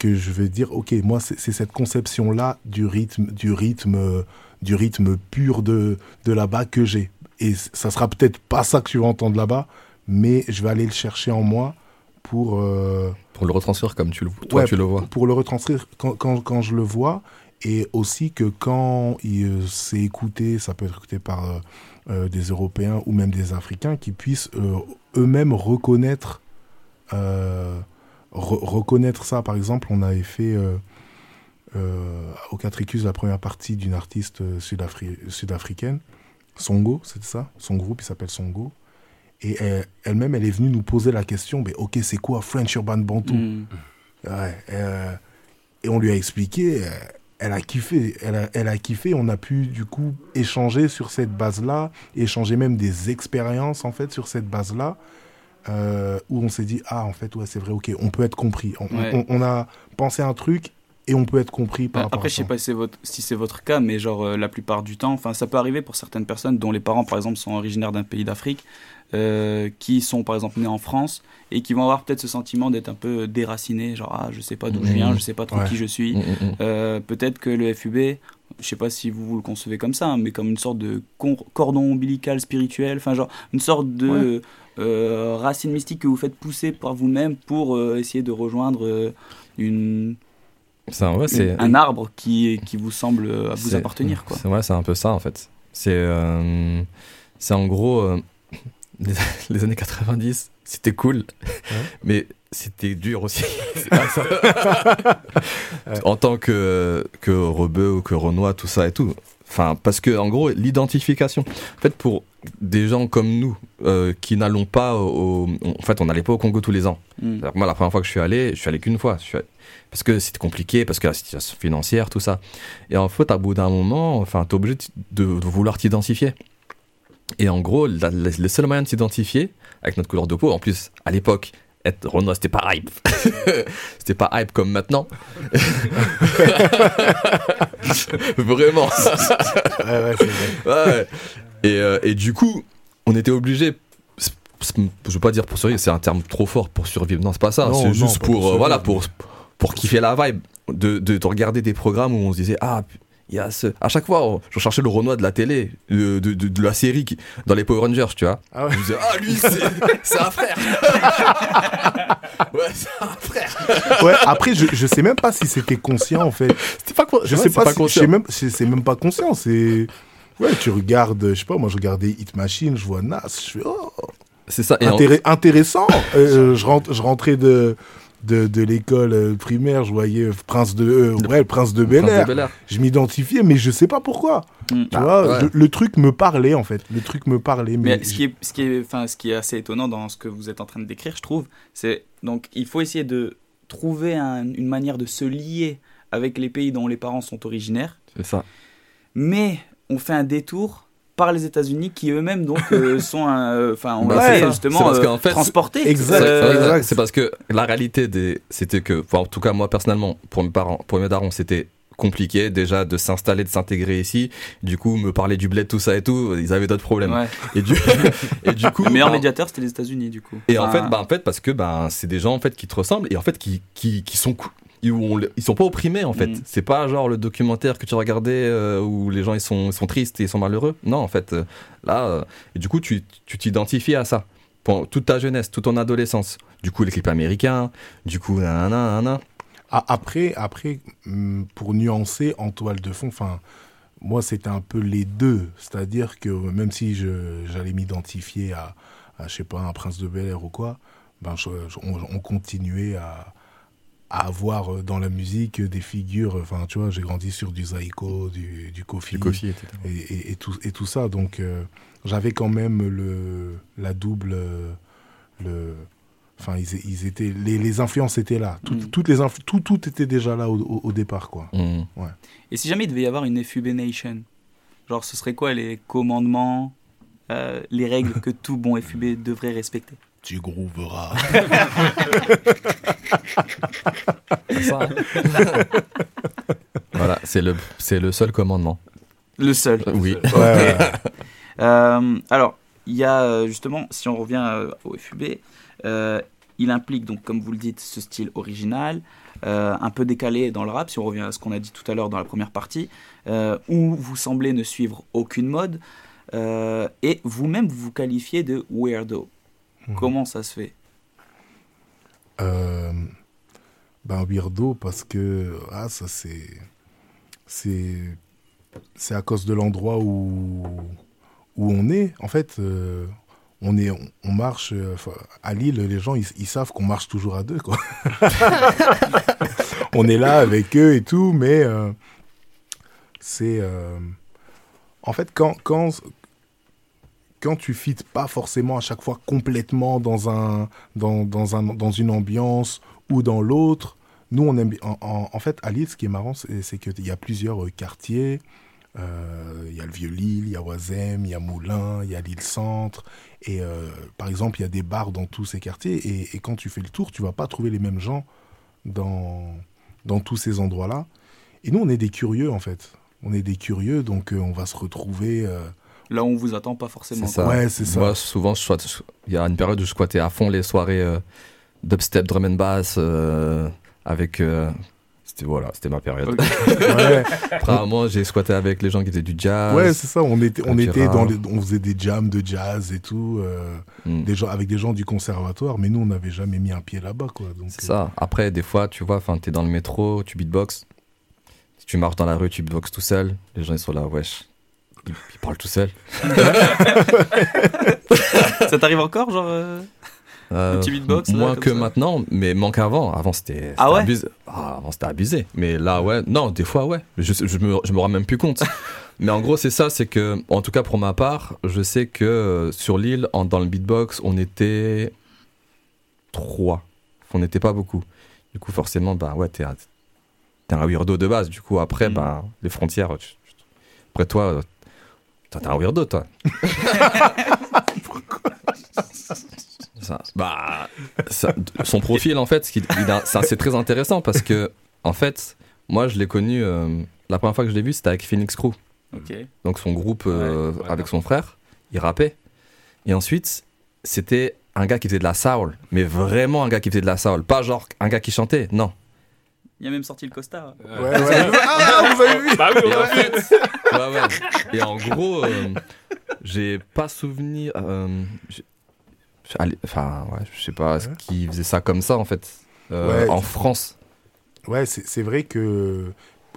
que je vais dire, ok, moi c'est cette conception-là du rythme, du rythme, euh, du rythme pur de, de là-bas que j'ai. Et ça sera peut-être pas ça que tu vas entendre là-bas, mais je vais aller le chercher en moi pour euh, Pour le retranscrire comme tu le, toi, ouais, tu le vois. Pour le retranscrire quand, quand, quand je le vois, et aussi que quand il euh, c'est écouté, ça peut être écouté par euh, des Européens ou même des Africains, qui puissent euh, eux-mêmes reconnaître, euh, re- reconnaître ça. Par exemple, on avait fait au Catricus la première partie d'une artiste sud-afri- sud-africaine, Songo, c'est ça Son groupe, il s'appelle Songo. Et elle- elle-même, elle est venue nous poser la question, mais ok, c'est quoi French Urban Bantu? Mm. Ouais, et on lui a expliqué, elle a kiffé, elle a, elle a kiffé, on a pu du coup échanger sur cette base-là, échanger même des expériences en fait sur cette base-là, euh, où on s'est dit, ah en fait, ouais, c'est vrai, ok, on peut être compris. On, Ouais. on- on a pensé un truc et on peut être compris par rapport Après, à je sais pas si c'est votre, si c'est votre cas, mais genre euh, la plupart du temps, enfin, ça peut arriver pour certaines personnes dont les parents, par exemple, sont originaires d'un pays d'Afrique, euh, qui sont par exemple nés en France et qui vont avoir peut-être ce sentiment d'être un peu déracinés, genre ah, je sais pas d'où je viens, Mhm. je sais pas trop Ouais. qui je suis. Mhm, mhm. Euh, peut-être que le FUB, je sais pas si vous, vous le concevez comme ça, hein, mais comme une sorte de cordon ombilical spirituel, enfin genre une sorte de euh, racine mystique que vous faites pousser par vous-même pour essayer de rejoindre une Ça, ouais, c'est- un arbre qui, qui vous semble vous appartenir. Quoi. C'est ouais, c'est un peu ça en fait. C'est euh, c'est en gros euh, les, (laughs) les années 90, c'était cool, (laughs) mais c'était dur aussi. (laughs) En tant que que Rebeu ou que Renoir, tout ça et tout. Enfin, parce que en gros, l'identification. En fait, pour des gens comme nous euh, qui n'allons pas au, en fait, on n'allait pas au Congo tous les ans. Mm. Alors, Moi, la première fois que je suis allé, je suis allé qu'une fois. Je suis allé- Parce que c'était compliqué, parce que la situation financière, tout ça. Et en fait, à bout d'un moment, enfin, t'es obligé de, de vouloir t'identifier. Et en gros, la- la- le seul moyen de s'identifier, avec notre couleur de peau, en plus, à l'époque, être Renoir, c'était pas hype. (laughs) c'était pas hype comme maintenant. (laughs) Vraiment. Ouais, ouais, c'est vrai. Ouais. Et, euh, et du coup, on était obligé. Je veux pas dire pour survivre, c'est un terme trop fort pour survivre. Non, c'est pas ça. C'est juste pour, pour euh, voilà, pour, pour kiffer la vibe. De, de, de regarder des programmes où on se disait, ah, il y a ce. À chaque fois, je cherchais le Renoir de la télé, de, de, de- de la série qui- dans les Power Rangers, tu vois. Ah ouais. Je me disais, ah, lui, c'est un frère. (laughs) ouais, c'est un frère. Ouais, après, je, je sais même pas si c'était conscient en fait. C'était pas, Je ouais, sais c'est pas, pas si, conscient. je sais même, c'est c'est même pas conscient. C'est ouais, tu regardes, je sais pas, moi je regardais Hit Machine, je vois Nas, je fais oh, C'est ça. Et en- intéressant. Euh, je rentre, je rentrais de de, de l'école euh, primaire, je voyais Prince de euh, ouais, Prince de Bel de Air. Bel-Air. Je m'identifiais, mais je sais pas pourquoi. Mm. Tu vois, ouais. le, le truc me parlait en fait. Le truc me parlait, mais, Mais ce qui, est, ce, qui est, enfin, ce qui est assez étonnant dans ce que vous êtes en train de décrire, je trouve, c'est donc il faut essayer de trouver un- une manière de se lier avec les pays dont les parents sont originaires, C'est ça. mais on fait un détour par les États-Unis qui eux-mêmes donc euh, (laughs) sont euh, enfin on Bah, justement parce euh, fait, transportés. c'est- Euh, c'est- parce que la réalité des, c'était que, enfin, en tout cas moi personnellement, pour mes parents, pour mes darons, c'était compliqué déjà de s'installer, de s'intégrer ici. Du coup, me parler du bled, tout ça et tout, ils avaient d'autres problèmes. Ouais. Et du, (laughs) et du coup, le meilleur bah, médiateur c'était les États-Unis du coup. Et en fait, bah, en fait, parce que ben c'est des gens en fait qui te ressemblent et en fait qui qui, qui sont ils, ont- ils sont pas opprimés en fait. Mm. C'est pas genre le documentaire que tu regardais euh, où les gens ils sont, ils sont tristes et ils sont malheureux. Non, en fait, euh, là, euh, et du coup, tu tu t'identifies à ça pendant toute ta jeunesse, toute ton adolescence. Du coup, les clips américains, du coup, nanana, nanana. Après, après, hum, pour nuancer en toile de fond, enfin, moi c'était un peu les deux, c'est-à-dire que même si j'allais m'identifier à, à, je sais pas, un prince de Bel Air ou quoi, ben je- je- on, on continuait à, à avoir euh, dans la musique des figures. Enfin, tu vois, j'ai grandi sur du Zaiko, du, du Kofi, Du Kofi, etc. et, et- et tout, et tout ça. Donc, euh, j'avais quand même le, la double, euh, le, enfin, ils, ils étaient, les, les influences étaient là. Tout- Mm. Toutes les tout, tout était déjà là au, au- au départ, quoi. Mm. Ouais. Et si jamais il devait y avoir une FUB Nation, genre ce serait quoi les commandements, euh, les règles que tout bon FUB devrait respecter? Tu grooveras. (laughs) Hein. (laughs) voilà, c'est le c'est le seul commandement. Le seul. Oui. Ok. (laughs) Euh, alors, il y a euh, justement, si on revient euh, au FUB, euh, il implique donc, comme vous le dites, ce style original, euh, un peu décalé dans le rap, si on revient à ce qu'on a dit tout à l'heure dans la première partie, euh, où vous semblez ne suivre aucune mode, euh, et vous-même vous vous qualifiez de weirdo. Mhm. Comment ça se fait? Euh, ben weirdo parce que ah ça c'est c'est c'est à cause de l'endroit où où on est. En fait euh, on est on, marche à Lille les gens ils, ils savent qu'on marche toujours à deux quoi. (laughs) On est là avec eux et tout mais euh, c'est euh, en fait quand quand quand tu fites pas forcément à chaque fois complètement dans un dans, dans un dans une ambiance ou dans l'autre nous on aime en, en, en fait à Lille ce qui est marrant c'est qu'il y a plusieurs euh, quartiers. Euh, il y a le vieux Lille il y a Oisem il y a Moulins il y a Lille Centre et euh, par exemple il y a des bars dans tous ces quartiers. Et, et quand tu fais le tour tu vas pas trouver les mêmes gens dans dans tous ces endroits là et nous on est des curieux en fait. On est des curieux donc on va se retrouver Là, on vous attend pas forcément. C'est ça. Ouais, c'est ça. Moi, souvent, je squatte- je- il y a une période où je squattais à fond les soirées euh, dubstep, drum and bass, euh, avec. euh, c'était voilà, c'était ma période. Ok. (laughs) Ouais. Après, moi, j'ai squatté avec les gens qui étaient du jazz. Ouais, c'est ça. On était, on était dans les, on faisait des jams de jazz et tout, euh, Mm. des gens, avec des gens du conservatoire, mais nous, on n'avait jamais mis un pied là-bas, quoi. C'est ça. Après, des fois, tu vois, enfin, t'es dans le métro, tu beatbox. Si tu marches dans la rue, tu beatbox tout seul. Les gens, ils sont là, wesh. Ils parlent tout seuls. Ça t'arrive encore, genre euh, Euh, Un petit beatbox, Moins que ça maintenant, mais moins qu'avant. Avant, c'était Ah ouais abusé. Ah, avant, c'était abusé. Mais là, ouais. Non, des fois, ouais. Je, je, me, je me rends même plus compte. (laughs) mais en gros, c'est ça. C'est que, en tout cas, pour ma part, je sais que euh, sur l'île, en- dans le beatbox, on était trois. On n'était pas beaucoup. Du coup, forcément, bah ouais, t'es un, weirdo de base. Du coup, après, Mm. bah, les frontières. tu- tu- après, toi, toi, t'es un weirdo, toi. (laughs) (laughs) Ça, bah, ça- son profil, en fait, c'est très intéressant parce que, en fait, moi, je l'ai connu, euh, la première fois que je l'ai vu, c'était avec Phoenix Crew. Donc, son groupe euh, avec son frère, il rappait. Et ensuite, c'était un gars qui faisait de la soul, mais vraiment un gars qui faisait de la soul. Pas genre un gars qui chantait, non. Il a même sorti le costard. Ouais, ouais. (laughs) Ah, vous avez vu Bah oui, on Et en a vu. fait, ouais, ouais. Et en gros, euh, j'ai pas souvenir. euh, j'ai- allez, Enfin, ouais, je sais pas, ce qui faisait ça comme ça en fait, euh, Ouais. en France. Ouais, c'est c'est vrai que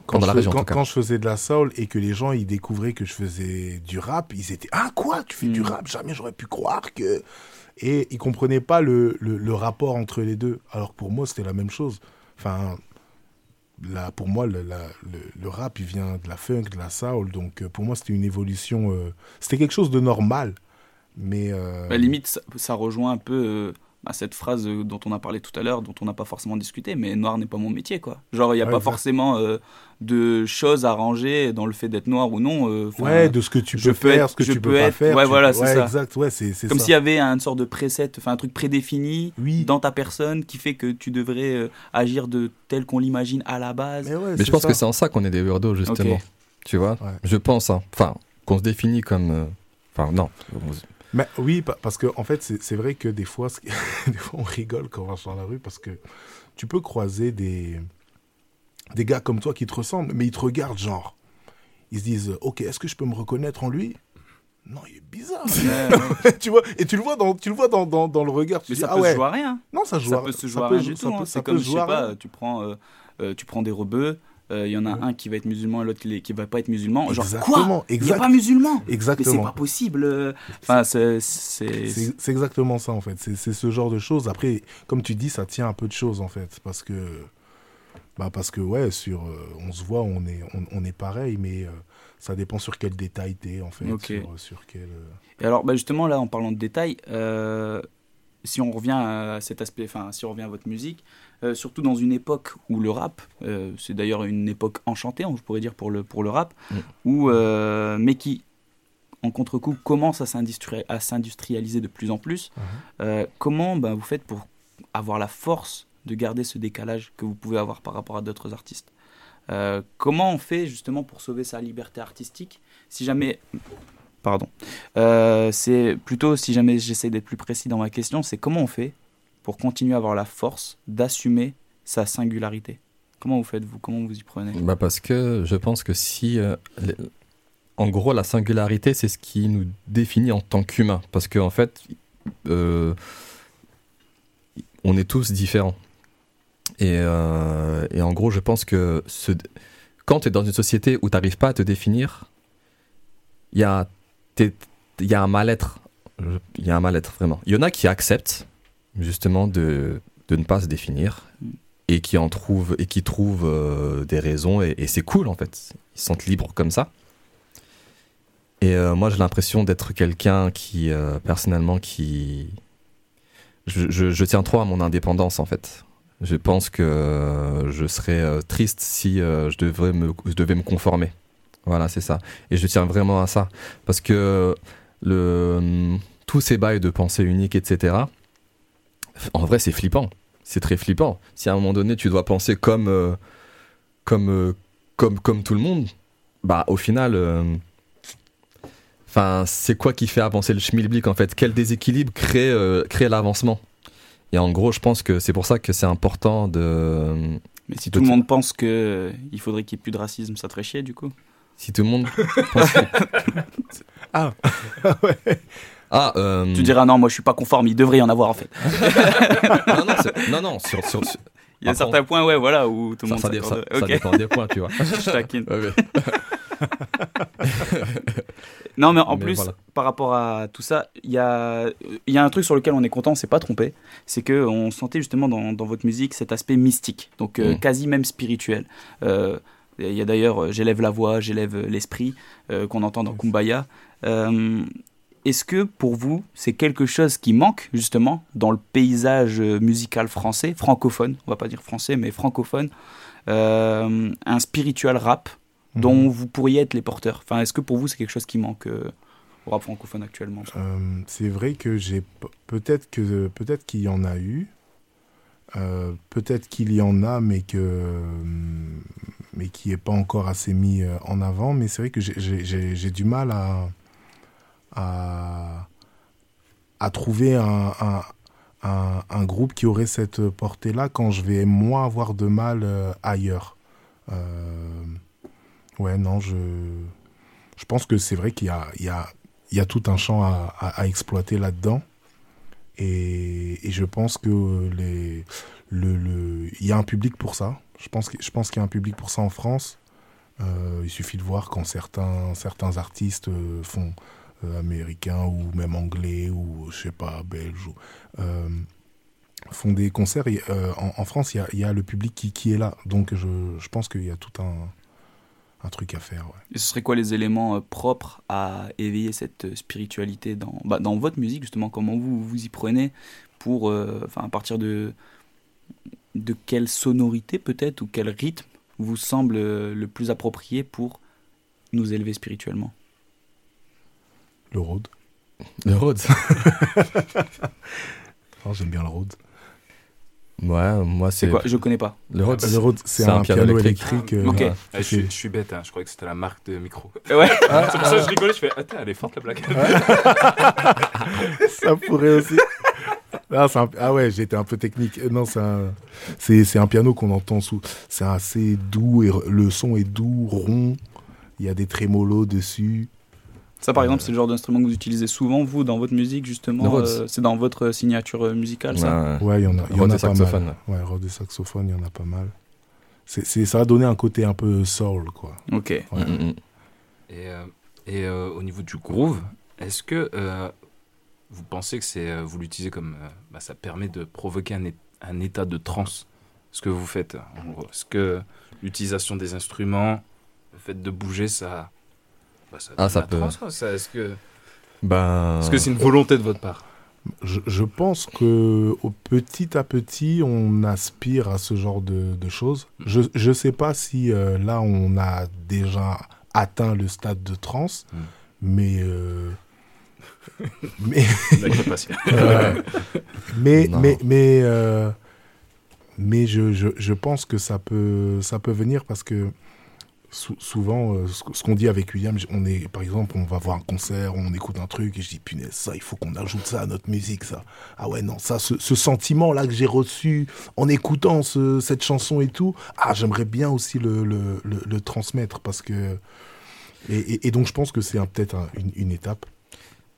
quand, Dans je, la région, en quand, tout cas. quand je faisais de la soul et que les gens ils découvraient que je faisais du rap, ils étaient ah quoi, tu fais du Mm. rap, jamais j'aurais pu croire que et ils comprenaient pas le, le, le rapport entre les deux. Alors que pour moi c'était la même chose. Enfin pour moi le, le, rap il vient de la funk, de la soul, donc euh, pour moi c'était une évolution, euh, c'était quelque chose de normal, mais euh, Bah, limite, ça, ça rejoint un peu euh, bah, cette phrase euh, dont on a parlé tout à l'heure, dont on n'a pas forcément discuté, mais noir n'est pas mon métier, quoi. Genre, il n'y a Ouais, pas exact. forcément euh, de choses à ranger dans le fait d'être noir ou non. euh, Ouais, de ce que tu peux faire, être- ce que je tu peux pas être- faire, Ouais, tu- voilà, c'est ouais, ça. exact, ouais, c'est- c'est Comme s'il y avait une sorte de preset, enfin un truc prédéfini dans ta personne qui fait que tu devrais euh, agir de tel qu'on l'imagine à la base. Mais je pense que c'est en ça qu'on est des weirdos, justement. Tu vois? Je pense, hein. enfin, qu'on se définit comme. euh, Enfin, non. Mais oui, pa- parce que en fait, c'est vrai que des fois, (laughs) des fois, on rigole quand on marche dans la rue parce que tu peux croiser des des gars comme toi qui te ressemblent, mais ils te regardent genre, ils se disent, ok, est-ce que je peux me reconnaître en lui? Non, il est bizarre. (laughs) tu vois, et tu le vois dans, tu le vois dans, dans, dans le regard. Tu Mais dis, ça ah peut ouais. se jouer à rien. Non, ça joue ça à- peut se jouer à rien du tout. hein. C'est comme, je sais pas, rien. tu prends, euh, euh, tu prends des rebeux. Euh, Il y en a un qui va être musulman et l'autre qui, qui va pas être musulman. Genre Exactement, quoi Il n'y a exact. pas musulman. Exactement. Mais c'est pas possible. euh. Enfin, c'est, exactement ça en fait. C'est ce genre de choses. Après, comme tu dis, ça tient un peu de choses en fait, parce que, bah parce que ouais, sur, euh, on se voit, on est, on, on est pareil, mais euh, ça dépend sur quel détail t'es en fait. Sur, sur quel. euh, Et alors, bah, justement, là, en parlant de détails, euh, si on revient à cet aspect, enfin, si on revient à votre musique, euh, surtout dans une époque où le rap, euh, c'est d'ailleurs une époque enchantée, on pourrait dire pour le pour le rap, Mm. où euh, mais qui en contre-coup commence à s'industri- à s'industrialiser de plus en plus. Euh, comment bah, vous faites pour avoir la force de garder ce décalage que vous pouvez avoir par rapport à d'autres artistes? Comment on fait justement pour sauver sa liberté artistique si jamais Pardon. Euh, c'est plutôt, si jamais j'essaie d'être plus précis dans ma question, c'est comment on fait pour continuer à avoir la force d'assumer sa singularité? Comment vous faites, vous Comment vous y prenez? Bah parce que je pense que si. euh, en gros, la singularité, c'est ce qui nous définit en tant qu'humains. Parce qu'en en fait, euh, on est tous différents. Et, en gros, je pense que quand tu es dans une société où tu n'arrives pas à te définir, il y a, il y a un mal-être. Il y a un mal-être, vraiment. Il y en a qui acceptent, justement, de, de ne pas se définir et qui en trouvent, et qui trouvent euh, des raisons. Et, c'est cool, en fait. Ils se sentent libres comme ça. Et euh, moi, j'ai l'impression d'être quelqu'un qui, euh, personnellement, qui. Je, je- tiens trop à mon indépendance, en fait. Je pense que je serais triste si je, devrais me, je devais me conformer. Voilà, c'est ça. Et je tiens vraiment à ça. Parce que le, tous ces bails de pensée unique, etc., en vrai, c'est flippant. C'est très flippant. Si à un moment donné, tu dois penser comme, euh, comme, euh, comme, comme tout le monde, bah, au final, euh, enfin, c'est quoi qui fait avancer le schmilblick en fait? Quel déséquilibre crée, euh, crée l'avancement? Et en gros, je pense que c'est pour ça que c'est important de. Mais si de tout le monde pense que euh, il faudrait qu'il n'y ait plus de racisme, ça te ferait chier du coup? Si tout le monde pense que- (laughs) Ah, (laughs) Ah, euh, Tu diras non, moi je suis pas conforme, il devrait y en avoir en fait. (laughs) non, non, c'est- non, non, sur, sur, sur- Il y a Après, certains points, ouais, voilà, où tout le monde ça ça- ça dépend des points, tu vois. je taquine. Ouais, ouais. non, mais en Mais plus, voilà. par rapport à tout ça, il y a, il y a un truc sur lequel on est content, on s'est pas trompé. C'est que on sentait justement dans, dans votre musique cet aspect mystique, donc euh, Mm. quasi même spirituel. Euh, Il y a d'ailleurs euh, J'élève la voix, j'élève l'esprit, euh, qu'on entend dans Kumbaya. Euh, Est-ce que pour vous, c'est quelque chose qui manque justement dans le paysage euh, musical français, francophone, on va pas dire français, mais francophone, euh, un spiritual rap dont vous pourriez être les porteurs? Enfin, est-ce que pour vous, c'est quelque chose qui manque euh, au rap francophone actuellement? Euh, c'est vrai que j'ai peut-être que peut-être qu'il y en a eu, euh, peut-être qu'il y en a, mais que hum, mais qui est pas encore assez mis euh, en avant. Mais c'est vrai que j'ai- du mal à à, trouver un, un, groupe qui aurait cette portée-là quand je vais moins avoir de mal euh, ailleurs. Euh, ouais, non, je je pense que c'est vrai qu'il y y, a, y a tout un champ à exploiter là-dedans. Et, je pense que les, le, y a un public pour ça. Je pense, que- je pense qu'il y a un public pour ça en France. Euh, il suffit de voir quand certains, certains artistes euh, font euh, américains ou même anglais ou je sais pas, belges font des concerts. En, France, il y a, il y a le public qui, qui est là. Donc je, je pense qu'il y a tout un, un truc à faire. ouais. Et ce serait quoi les éléments euh, propres à éveiller cette euh, spiritualité dans, bah, dans votre musique, justement? Comment vous vous y prenez pour, euh, enfin, à partir de, de quelle sonorité peut-être ou quel rythme vous semble le plus approprié pour nous élever spirituellement? Le Rhodes. Le Rhodes. (laughs) J'aime bien le Rhodes. Ouais, moi c'est. Quoi? Je connais pas. Le Rhodes, c'est un, piano, électrique. euh, Ok. Ah, je, suis, fait- je suis bête, hein, je croyais que c'était la marque de micro. (laughs) Ouais. (laughs) c'est pour ça que je rigolais, je fais Attends, elle est forte la blague. (laughs) ça pourrait aussi. Ah, un- ah ouais, j'étais un peu technique. Euh, Non, c'est un, c'est, c'est un piano qu'on entend sous. C'est assez doux et le son est doux, rond. Il y a des trémolos dessus. Ça, par exemple, c'est le genre d'instrument que vous utilisez souvent, vous, dans votre musique, justement. Euh, c'est dans votre signature euh, musicale, ça Ouais, Ouais, il y en a, il y en a pas mal. Ouais, Rhodes et saxophone, il y en a pas mal. C'est, ça a donné un côté un peu soul, quoi. Ok. Ouais. Mm, mm, mm. Et, euh, et euh, au niveau du groove, est-ce que euh, vous pensez que c'est, euh, vous l'utilisez comme euh, bah, ça permet de provoquer un, état de transe Ce que vous faites, en gros? Est-ce que l'utilisation des instruments, le fait de bouger, ça. Bah, ça Ah, ça peut. Est-ce que Ben. est-ce que c'est une volonté de votre part Je, je pense que au petit à petit, on aspire à ce genre de, de choses. Je ne sais pas si euh, là, on a déjà atteint le stade de transe, Mm. mais... euh, (laughs) mais. (laughs) Ouais. mais Non. mais mais euh, mais je, je, je pense que ça peut ça peut venir parce que sou- souvent euh, ce, qu'on dit avec William on est par exemple on va voir un concert on écoute un truc et je dis punaise ça il faut qu'on ajoute ça à notre musique ça ah ouais non ça ce, ce sentiment là que j'ai reçu en écoutant ce- cette chanson et tout ah j'aimerais bien aussi le, transmettre parce que et, donc je pense que c'est peut-être un- une, étape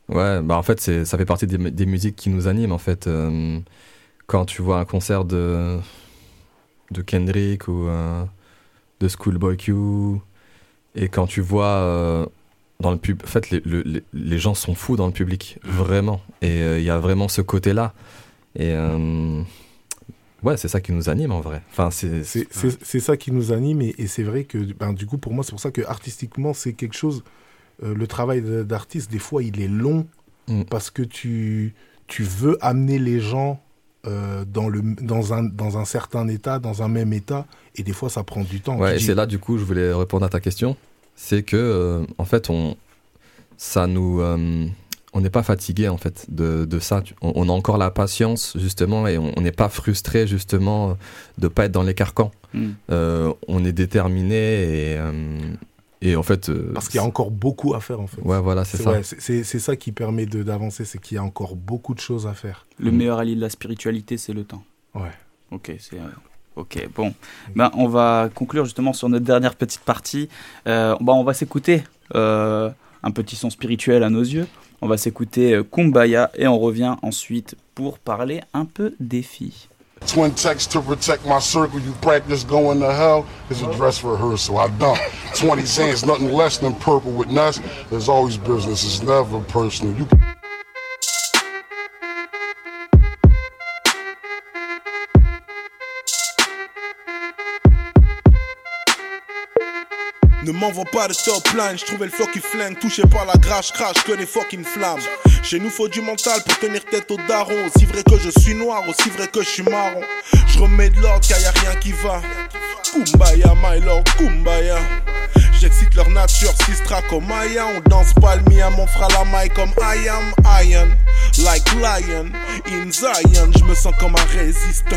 Ouais, bah en fait, ça fait partie des, des musiques qui nous animent, en fait. Euh, quand tu vois un concert de, de Kendrick ou euh, de Schoolboy Q, et quand tu vois euh, dans le pub, en fait, les, le- les, les gens sont fous dans le public, vraiment. Et euh, il y a vraiment ce côté-là. Et euh, ouais, c'est ça qui nous anime, en vrai. Enfin, c'est, ça qui nous anime et, et c'est vrai que ben, du coup pour moi c'est pour ça que artistiquement c'est quelque chose le travail d'artiste des fois il est long Mm. parce que tu tu veux amener les gens euh, dans le dans un dans un certain état dans un même état et des fois ça prend du temps Ouais, et dis- c'est là du coup, je voulais répondre à ta question. C'est que, euh, en fait, on, ça nous, euh, on n'est pas fatigué en fait de, de ça. On, on a encore la patience justement et on on n'est pas frustré justement de pas être dans les carcans. Mm. Euh, on est déterminé et, euh, et en fait. euh, parce qu'il y a encore beaucoup à faire en fait Ouais, voilà, c'est ça. ouais, c'est- ça qui permet de- d'avancer c'est qu'il y a encore beaucoup de choses à faire Le meilleur allié de la spiritualité, c'est le temps. ouais Ok, c'est. euh, Ok, bon. Ben, on va conclure justement sur notre dernière petite partie. Euh, ben, on va s'écouter euh, un petit son spirituel à nos yeux. On va s'écouter Kumbaya et on revient ensuite pour parler un peu des filles. Twin text to protect my circle. You practice going to hell is a dress rehearsal. I dump 20 cents, nothing less than purple with nuts. There's always business. It's never personal. You Ne m'envoie pas de top line, je trouvais le flow qui flingue, touché par la grâce, crash que des fucking flammes. Chez nous faut du mental pour tenir tête au daron. Aussi vrai que je suis noir, aussi vrai que je suis marron. Je remets de l'ordre car y a rien qui va. Kumbaya, my lord, Kumbaya. J'excite leur nature, sistra comme Aya. On danse pas le mon frère la maille comme I am Iron. Like lion, in Zion, je me sens comme un résistant.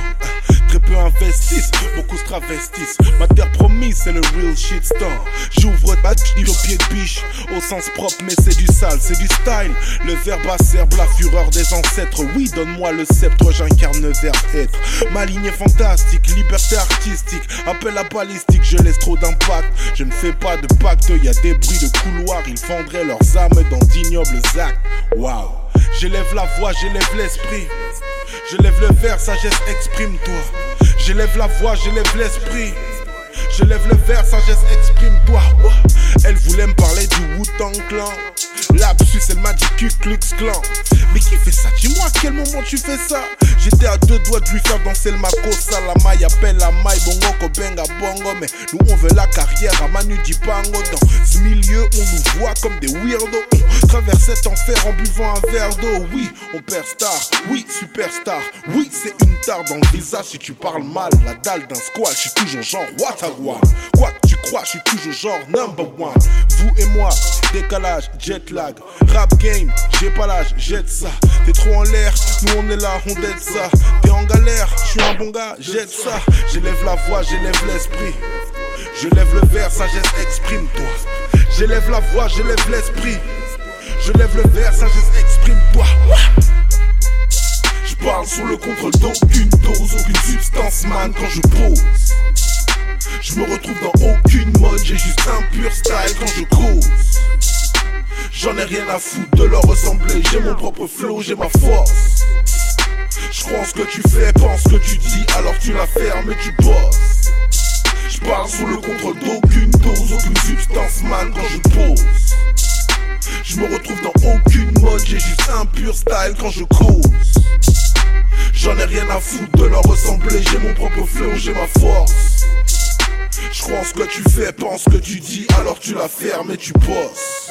Très peu investissent, beaucoup se travestissent. Ma terre promise, c'est le real shit star. J'ouvre dis au pied de biche, au sens propre, mais c'est du sale, c'est du style. Le verbe acerbe la fureur des ancêtres. Oui, donne-moi le sceptre, j'incarne verbe être. Ma ligne fantastique, liberté artistique. Appel à balistique, je laisse trop d'impact. Je ne fais pas de pacte, y a des bruits de couloir. Ils vendraient leurs âmes dans d'ignobles actes. Waouh, j'élève la voix, j'élève l'esprit. Je lève le verre, sagesse, exprime-toi. J'élève la voix, j'élève l'esprit. Je lève le verre, sagesse, exprime-toi. Elle voulait me parler du Wu-Tang Clan. Lapsus, elle m'a dit Ku Klux Klan. Mais qui fait ça? Dis-moi à quel moment tu fais ça? J'étais à deux doigts de lui faire danser le makosa. La maille appelle la maille, bongo, kobenga, bongo. Mais nous, on veut la carrière à Manu Dibango. Dans ce milieu, on nous voit comme des weirdos. On traverse cet enfer en buvant un verre d'eau. Oui, on perd star. Oui, superstar. Oui, c'est une tare dans le visage si tu parles mal. La dalle d'un squat, je suis toujours genre Quoi que tu crois, je suis toujours genre number one. Vous et moi, décalage, jet lag. Rap game, j'ai pas l'âge, jette ça. T'es trop en l'air, nous on est là, on dead ça. T'es en galère, je suis un bon gars, jette ça. J'élève la voix, j'élève l'esprit. Je lève le verre, sagesse, exprime-toi. J'élève la voix, j'élève l'esprit. Je lève le verre, sagesse, exprime-toi. Je parle sous le contrôle d'aucune dose, aucune substance, man, quand je pose. Je me retrouve dans aucune mode, j'ai juste un pur style quand je cause. J'en ai rien à foutre de leur ressembler, j'ai mon propre flow, j'ai ma force. Je crois en ce que tu fais, pense ce que tu dis, alors tu la fermes et tu bosses. Je parle sous le contrôle d'aucune dose, aucune substance, man, quand je pose. Je me retrouve dans aucune mode, j'ai juste un pur style quand je cause. J'en ai rien à foutre de leur ressembler, j'ai mon propre flow, j'ai ma force. Je crois en ce que tu fais, pense ce que tu dis, alors tu la fermes et tu bosses.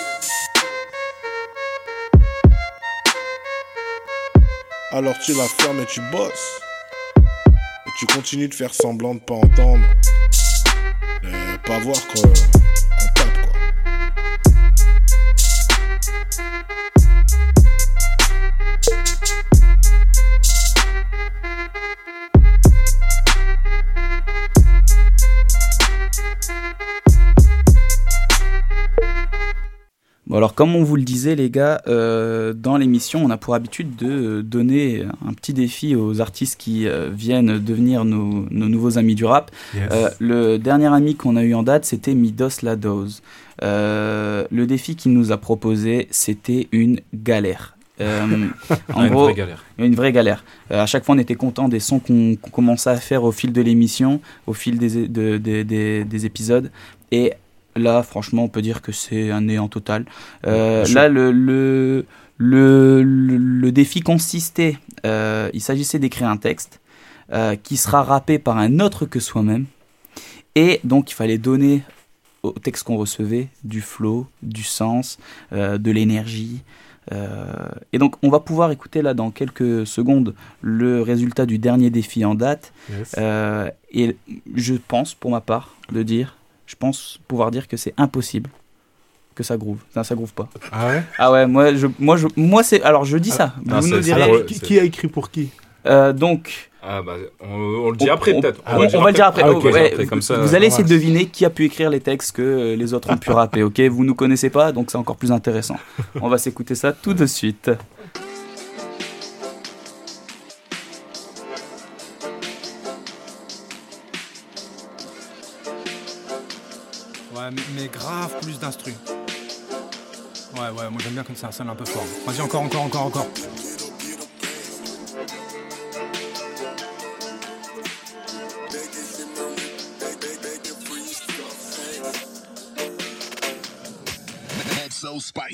Alors tu la fermes et tu bosses. Et tu continues de faire semblant de pas entendre. Et pas voir que- Bon alors comme on vous le disait les gars, euh, dans l'émission on a pour habitude de donner un petit défi aux artistes qui euh, viennent devenir nos, nos nouveaux amis du rap. Yes. Euh, le dernier ami qu'on a eu en date c'était Midos Lados. Euh, le défi qu'il nous a proposé c'était une galère. Euh, (laughs) en Une gros, vraie galère. Une vraie galère. Euh, à chaque fois on était content des sons qu'on commençait à faire au fil de l'émission, au fil des, de- des- des- des épisodes. Et là, franchement, on peut dire que c'est un néant total. Euh, là, le, le, le, le- défi consistait, euh, il s'agissait d'écrire un texte euh, qui sera rappé par un autre que soi-même. Et donc, il fallait donner au texte qu'on recevait du flow, du sens, de l'énergie. Et donc, on va pouvoir écouter là dans quelques secondes le résultat du dernier défi en date. Yes. Et je pense, pour ma part, de dire, je pense pouvoir dire que c'est impossible que ça groove. Ça, ça groove pas. Ah ouais? Ah ouais, moi, je, moi, je, moi c'est. Alors, je dis ça. Ah, vous c'est- nous direz. Alors, qui, qui a écrit pour qui? Euh, donc. Ah bah, on, on le dit on- après peut-être. On, on va le dire après. Ah, Oh, ok. ouais, Après, comme ça, vous allez essayer de deviner qui a pu écrire les textes que les autres ont pu rapper. Ok, vous nous connaissez pas, donc c'est encore plus intéressant. On va s'écouter ça tout de suite. Mais, mais grave plus d'instru. Ouais, ouais, moi j'aime bien quand ça sonne un peu fort. Vas-y, encore, encore, encore, encore.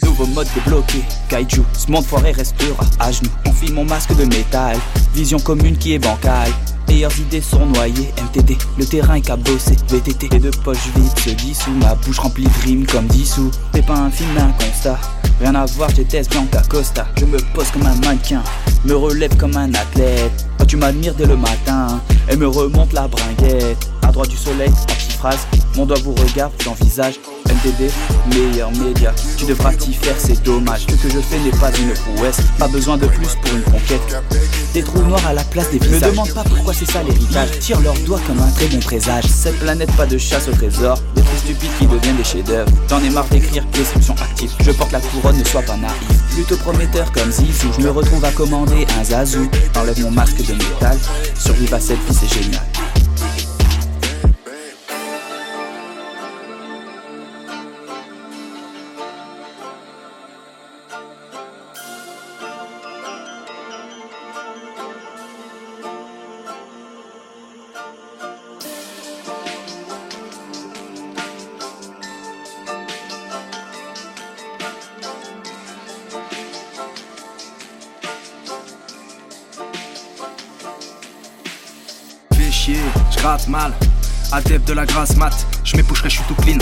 Nouveau mode débloqué, Kaiju, ce monde foiré restera à genoux. Enfile mon masque de métal, vision commune qui est bancale. Meilleures idées sont noyées, MTD, le terrain est cabossé, VTT. Les deux poches vides se dissous, ma bouche remplie de rimes comme dissous. C'est pas un film, mais un constat. Rien à voir, j'étais Bianca Costa. Je me pose comme un mannequin, me relève comme un athlète. Quand tu m'admires dès le matin, elle me remonte la bringuette. À droite du soleil, en petite phrase, mon doigt vous regarde, j'envisage. MTD, meilleur média, tu devras t'y faire, c'est dommage. Ce que je fais n'est pas une prouesse, pas besoin de plus pour une conquête. Des trous noirs à la place des visages. Ne demande pas pourquoi c'est ça l'héritage. Tire leurs doigts comme un très bon présage. Cette planète, pas de chasse au trésor. Des trucs stupides qui deviennent des chefs-d'œuvre. J'en ai marre d'écrire description active. Je porte la couronne, ne sois pas naïf. Plutôt prometteur comme Zizou. Je me retrouve à commander un Zazou. Enlève mon masque de métal. Survive à cette vie, c'est génial. Adepte de la grasse mat, je m'époucherai, je suis tout clean.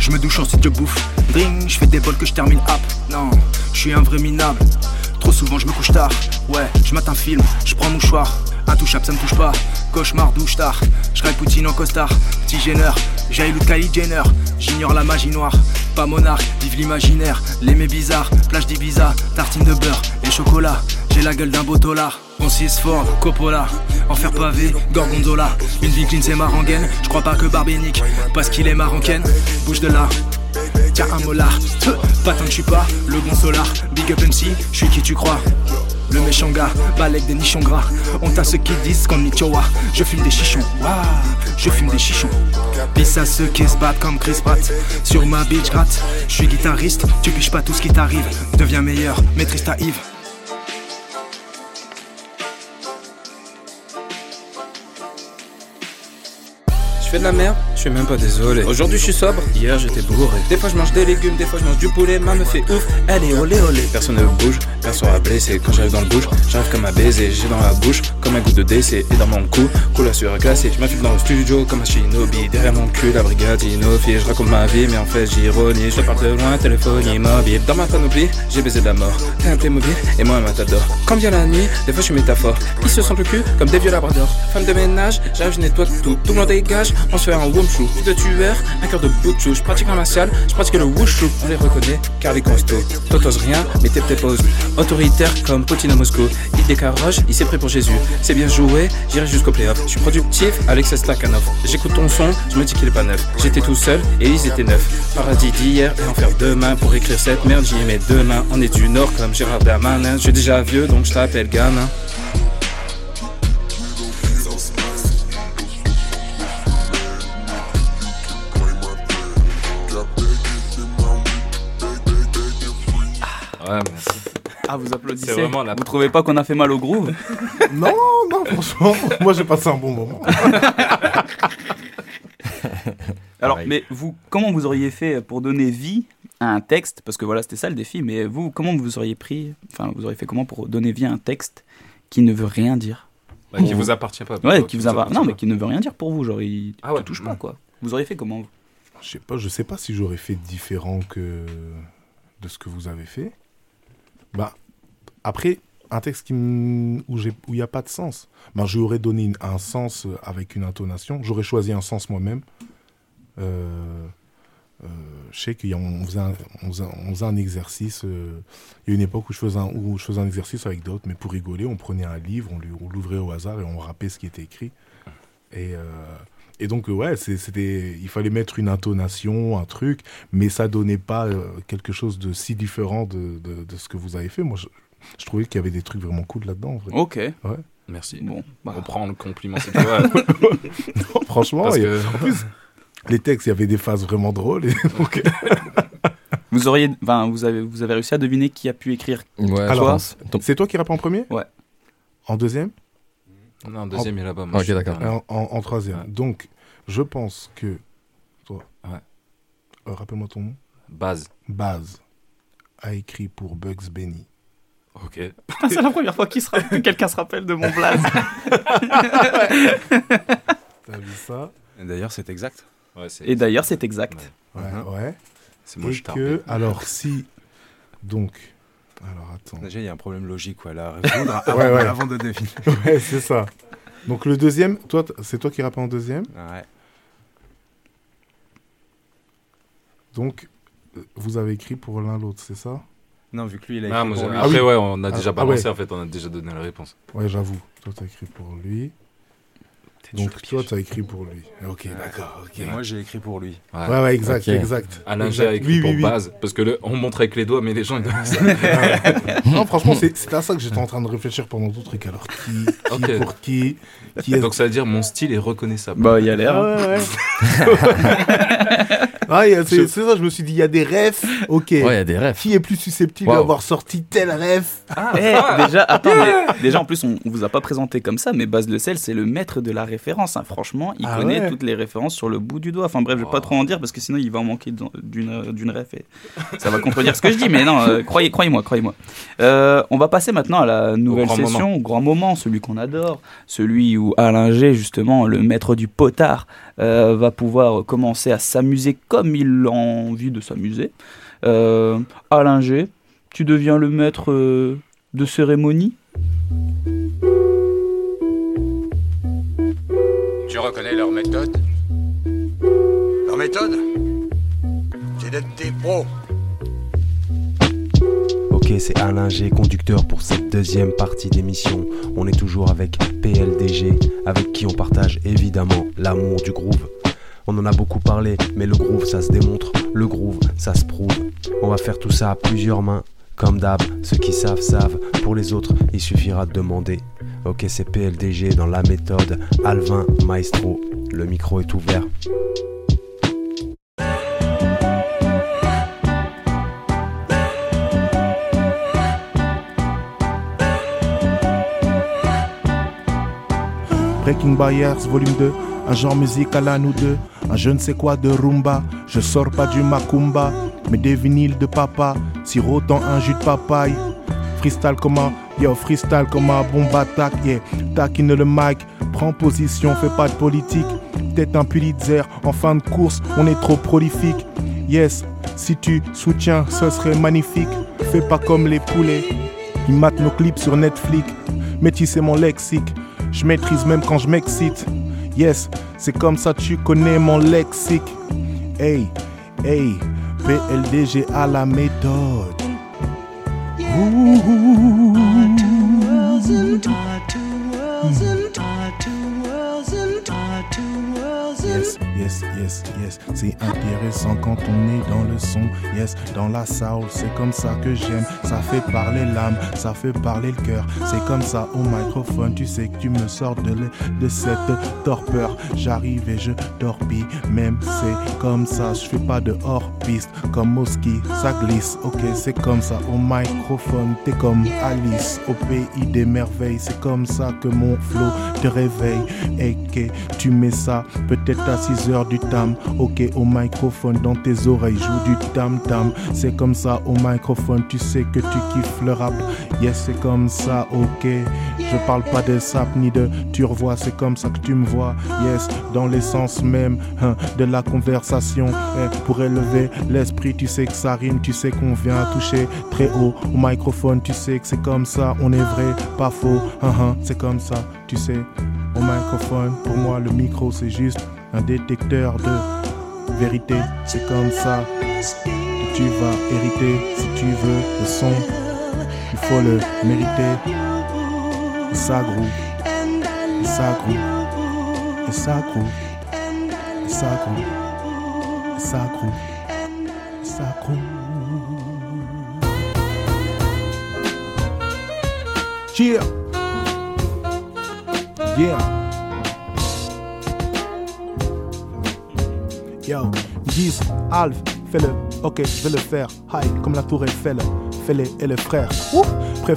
Je me douche ensuite je bouffe. Drink, je fais des bols que je termine up. Non, je suis un vrai minable. Trop souvent je me couche tard. Ouais, je un film, je prends mouchoir. Intouchable, ça me touche pas. Cauchemar, douche tard. Je Poutine en costard. Petit gêneur, j'ai le Kylie Jenner. J'ignore la magie noire. Pas monarque, vive l'imaginaire. L'aimé bizarre, plage d'Ibiza. Tartine de beurre et chocolat. La gueule d'un beau tolard. Francis Ford, Coppola. Enfer pavé, Gorgonzola. Une vie clean, c'est ma rengaine. Je crois pas que Barbénique, parce qu'il est marocaine. Bouge de là. Tiens un molar, pas tant que pas le bon solar. Big up MC, je suis qui tu crois. Le méchant gars, balèque des nichons gras. On t'a ceux qui disent qu'on est. Je fume des chichons, waouh, je fume des chichons. Pisse à ceux qui se battent comme Chris Pratt. Sur ma bitch gratte, je suis guitariste. Tu piches pas tout ce qui t'arrive. Deviens meilleur, maîtrise ta Yves. Je fais de la merde, je suis même pas désolé. Aujourd'hui je suis sobre, hier j'étais bourré. Des fois je mange des légumes, des fois je mange du poulet, ma me fait ouf, elle est olé olé. Personne ne bouge, personne à blessé. Quand j'arrive dans le bouche, j'arrive comme un baiser. J'ai dans la bouche comme un goût de décès. Et dans mon cou, coule sur glacé. Je m'infile dans le studio comme un shinobi. Derrière mon cul, la brigade Je raconte ma vie, mais en fait j'ironie. Je parle de loin, téléphone immobile. Dans ma panoplie, j'ai baisé de la mort. T'es un Playmobil et moi un matador. Quand vient la nuit, des fois je suis métaphore. Ils se sentent le cul comme des vieux labradors. Femme de ménage, j'arrive, je nettoie tout. Tout le monde dégage, on se fait un. Fils de tueur, un cœur de boutchou. Je pratique un martial, je pratique le wushu. On les reconnaît car les costauds. T'oses rien, mais t'es pose. Autoritaire comme Poutine à Moscou. Il décarroge, il s'est pris pour Jésus. C'est bien joué, j'irai jusqu'au playoff. Je suis productif, Alexis Stakhanov. J'écoute ton son, je me dis qu'il est pas neuf. J'étais tout seul et ils étaient neufs. Paradis d'hier et enfer demain. Pour écrire cette merde, j'y mes deux mains. On est du nord comme Gérard Darmanin. Je suis déjà vieux donc je t'appelle gamin. Ouais, Ah, vous applaudissez. C'est vraiment la- Vous trouvez pas qu'on a fait mal au groove? (laughs) Non, non, franchement, moi j'ai passé un bon moment. (laughs) Alors, Pareil. mais vous, comment vous auriez fait pour donner vie à un texte? Parce que voilà, c'était ça le défi. Mais vous, comment vous auriez pris Enfin, vous auriez fait comment pour donner vie à un texte qui ne veut rien dire? Bah, qui vous appartient pas. Ouais, qui vous appartient. Non, mais pas. qui ne veut rien dire pour vous. Genre, il Ah ouais. te touche pas, quoi. Vous auriez fait comment Je sais pas, je sais pas si j'aurais fait différent que de ce que vous avez fait. Bah, après, un texte qui où il n'y a pas de sens, bah, je lui aurais donné un sens euh, avec une intonation. J'aurais choisi un sens moi-même. Euh, euh, je sais qu'on faisait, un- faisait, faisait un exercice. il y a une époque où je, faisais un, où je faisais un exercice avec d'autres, mais pour rigoler, on prenait un livre, on l'ouvrait au hasard et on rappait ce qui était écrit. Et, et donc, euh, ouais, c'était, il fallait mettre une intonation, un truc, mais ça donnait pas euh, quelque chose de si différent de, de, de ce que vous avez fait. Moi, je, je trouvais qu'il y avait des trucs vraiment cool là-dedans. en vrai. Ok. Ouais. Merci. Bon, bah. On prend le compliment, c'est toi. (laughs) Non, franchement, a- en plus, les textes, il y avait des phases vraiment drôles. Et donc, (laughs) Vous auriez, enfin, vous avez, vous avez réussi à deviner qui a pu écrire. Ouais, Alors, c'est toi qui rappes en premier? Ouais. En deuxième? Non, deuxième, il est là-bas. Ok, d'accord. En, en- en troisième. Donc, je pense que toi, Ouais. euh, rappelle-moi ton nom. Base. Baz a écrit pour Bugs Benny. Ok. c'est la première fois qu'il se rapp- que quelqu'un se rappelle de mon blaze. (laughs) T'as vu ça? Et D'ailleurs, c'est exact. Ouais, c'est- Et d'ailleurs, c'est exact. Ouais, ouais. C'est moi, Et je t'ai que, rappelé. alors, si. Donc. Alors, attends. Déjà, il y a un problème logique quoi, là, à (laughs) résoudre Ouais, avant, ouais. avant de deviner. (laughs) Ouais, c'est ça. Donc, le deuxième, toi, c'est toi qui rappes en deuxième. Ouais. Donc, euh, vous avez écrit pour l'un l'autre, c'est ça? Non, vu que lui, il a Ah, écrit moi, pour lui. Après, Ah oui. ouais, on a Ah, déjà ah balancé, ouais. en fait, on a déjà donné la réponse. Ouais, j'avoue. Toi, t'as écrit pour lui. Donc, toi, t'as écrit pour lui. Ok, d'accord. ok. Et moi, j'ai écrit pour lui. Ouais, ouais, exact, Ok. exact. Alain a écrit Oui, pour oui, oui. base, parce que le, on montre avec les doigts, mais les gens ils doivent (laughs) ça. non, franchement, c'est à ça que j'étais en train de réfléchir pendant tout le truc. Alors, qui, pour qui, qui est Donc ça veut dire mon style est reconnaissable. Bah, il y a l'air. Ah ouais, ouais. (laughs) Ah, c'est ça, je me suis dit, il y a des refs. Ok. Ouais, il y a des rêves. Qui est plus susceptible Wow. d'avoir sorti tel ref Eh, déjà, attends, (laughs) mais déjà en plus, on, on vous a pas présenté comme ça, mais Baz Le Sel, c'est le maître de la ref. Références. hein. Franchement, il Ah connaît ouais toutes les références sur le bout du doigt. Enfin bref, je vais pas trop en dire parce que sinon il va en manquer d'une d'une ref et ça va contredire ce que je dis. Mais non, euh, croyez, croyez-moi, croyez-moi. Euh, on va passer maintenant à la nouvelle session, moment. au grand moment, celui qu'on adore, celui où Alain G, justement, le maître du potard, euh, va pouvoir commencer à s'amuser comme il a envie de s'amuser. Euh, Alain G, tu deviens le maître euh, de cérémonie? Tu reconnais leur méthode Leur méthode C'est d'être des pros. Ok, c'est Alain G, conducteur pour cette deuxième partie d'émission. On est toujours avec PLDG, avec qui on partage évidemment l'amour du groove. On en a beaucoup parlé, mais le groove ça se démontre, le groove ça se prouve. On va faire tout ça à plusieurs mains. Comme d'hab, ceux qui savent savent, pour les autres il suffira de demander. Ok, c'est PLDG dans la méthode Alvin Maestro. Le micro est ouvert. Breaking Barriers, volume 2. Un genre musical à nous deux. Un je ne sais quoi de rumba. Je sors pas du macumba, mais des vinyles de papa. Sirop dans un jus de papaye. Freestyle comme un, yo, freestyle comme un bon attaque, yeah. Taquine le mic, prends position, fais pas de politique. Peut-être un Pulitzer, en fin de course, on est trop prolifique. Yes, si tu soutiens, ce serait magnifique. Fais pas comme les poulets, ils matent nos clips sur Netflix. Métisser mon lexique, je maîtrise même quand je m'excite. Yes, c'est comme ça tu connais mon lexique. Hey, hey, PLDG à la méthode. Ooh. Two worlds and my two worlds and Yes, yes, yes, yes. C'est intéressant quand on est dans le son. Yes, dans la soul, c'est comme ça que j'aime. Ça fait parler l'âme, ça fait parler le cœur. C'est comme ça au microphone. Tu sais que tu me sors de, de cette torpeur. J'arrive et je torpille. Même c'est comme ça. Je fais pas de hors piste. Comme Moski, ça glisse. Ok, c'est comme ça au microphone. T'es comme Alice au pays des merveilles. C'est comme ça que mon flow te réveille. Et que tu mets ça peut-être à 6 heures du tam. Ok, au microphone dans tes oreilles, joue du tam tam. C'est comme ça au microphone, tu sais que tu kiffes le rap. Yes, c'est comme ça, ok. Je parle pas de sap ni de tu revois, c'est comme ça que tu me vois. Yes, dans l'essence même hein, de la conversation. Eh, pour élever l'esprit, tu sais que ça rime, tu sais qu'on vient toucher très haut au microphone, tu sais que c'est comme ça, on est vrai, pas faux. hein, hein, c'est comme ça, tu sais. Au microphone, pour moi, le micro, c'est juste un détecteur de vérité. C'est comme ça que tu vas hériter si tu veux le son. Il faut le mériter. Ça groove. Ça groove. Ça groove. Yeah. Yo, disent, Alf, fais-le. Ok, je vais le faire. High, comme la tour Eiffel. Fais-les et les frères. Ouh.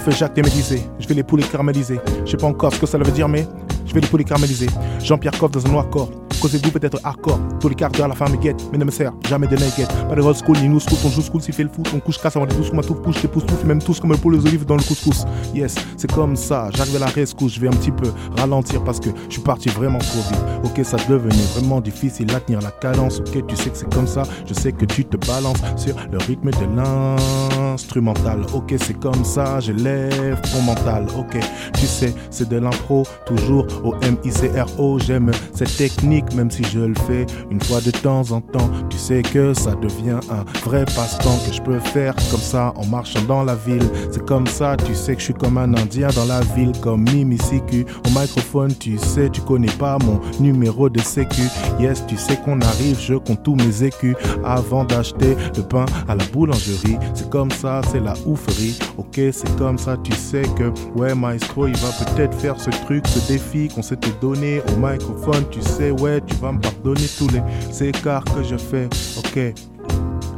Jacques démédisé. Je vais les poules caraméliser. Je sais pas encore ce que ça veut dire, mais je vais les poules caraméliser. Jean-Pierre Coff dans un noir corps. Causez-vous peut-être hardcore. Tous les quarts d'heure, la femme me guette, mais ne me sert jamais de naked. Pas de old school ni new school. On joue school s'il fait le foot. On couche casse avant de douce, ma touffe pousse, les pousse tout. Même tous comme le poulet aux olives dans le couscous. Yes, c'est comme ça. J'arrive à la rescousse. Je vais un petit peu ralentir parce que je suis parti vraiment trop vite. Ok, ça devenait vraiment difficile à tenir la cadence. Ok, tu sais que c'est comme ça. Je sais que tu te balances sur le rythme de l'instrumental. Ok, c'est comme ça. J'élève ton mental. Ok, tu sais, c'est de l'impro. Toujours au M-I-C-R-O. J'aime cette technique, même si je le fais une fois de temps en temps. Tu sais que ça devient un vrai passe-temps que je peux faire comme ça en marchant dans la ville. C'est comme ça, tu sais que je suis comme un indien dans la ville, comme Mimi Siku. Au microphone, tu sais, tu connais pas mon numéro de sécu. Yes, tu sais qu'on arrive, je compte tous mes écus avant d'acheter le pain à la boulangerie. C'est comme ça, c'est la oufferie. Ok, c'est comme ça, tu sais que, ouais, Maestro, il va peut-être faire ce truc, ce défi qu'on s'était donné au microphone. Tu sais, ouais, tu vas me pardonner tous les écarts que je fais. Ok,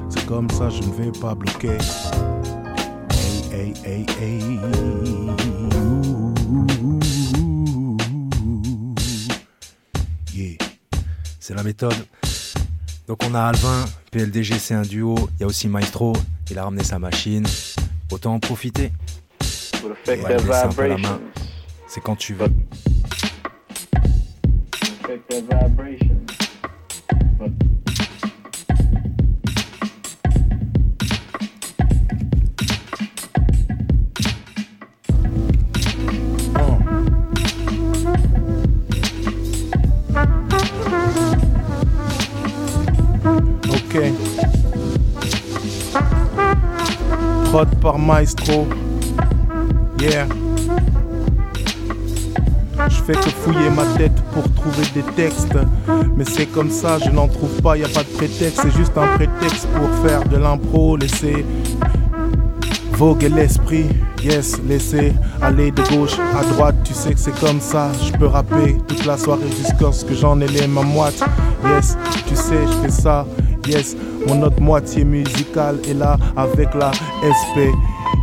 c'est comme ça, je ne vais pas bloquer. Hey, hey, hey, hey. Ouh. c'est la méthode. Donc on a Alvin, PLDG c'est un duo, il y a aussi Maestro, il a ramené sa machine. Autant en profiter. Et on va lui laisser un peu la main. C'est quand tu veux. Ok. Prod par Maestro. Yeah. Je fais que fouiller ma tête pour trouver des textes. Mais c'est comme ça, je n'en trouve pas, y a pas de prétexte. C'est juste un prétexte pour faire de l'impro, laisser voguer l'esprit. Yes, laisser aller de gauche à droite. Tu sais que c'est comme ça, je peux rapper toute la soirée jusqu'à ce que j'en ai les mains moites. Yes, tu sais, je fais ça. Yes, mon autre moitié musicale est là avec la SP.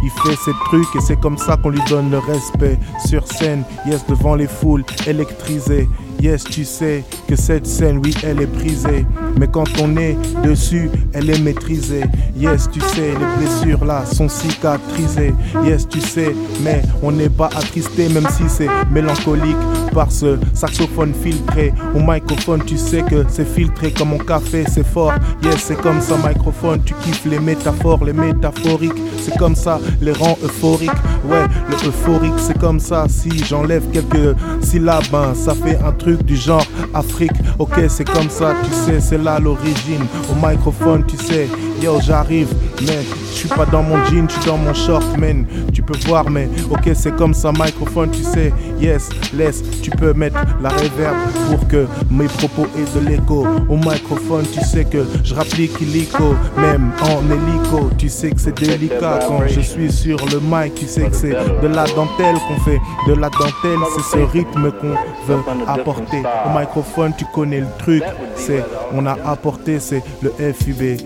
Il fait ses trucs et c'est comme ça qu'on lui donne le respect. Sur scène, yes, devant les foules électrisées. Yes, tu sais que cette scène, oui, elle est brisée. Mais quand on est dessus, elle est maîtrisée. Yes, tu sais, les blessures là sont cicatrisées. Yes, tu sais, mais on n'est pas attristé, même si c'est mélancolique par ce saxophone filtré. Au microphone, tu sais que c'est filtré comme mon café, c'est fort. Yes, c'est comme ça, microphone, tu kiffes les métaphores, les métaphoriques. C'est comme ça, les rangs euphoriques. Ouais, le euphorique, c'est comme ça. Si j'enlève quelques syllabes, ben, ça fait un truc du genre Afrique. Ok, c'est comme ça, tu sais, c'est là l'origine. Au microphone, tu sais, yo, j'arrive, mais je suis pas dans mon jean, je suis dans mon short, man. Tu peux voir, mais ok, c'est comme ça, microphone, tu sais, yes, laisse, tu peux mettre la reverb pour que mes propos aient de l'écho. Au microphone, tu sais que je rapplique illico, même en hélico. Tu sais que c'est délicat quand je suis sur le mic, tu sais que c'est de la dentelle qu'on fait, de la dentelle, c'est ce rythme qu'on veut apporter. Au microphone, tu connais le truc, c'est on a apporté, c'est le FUB,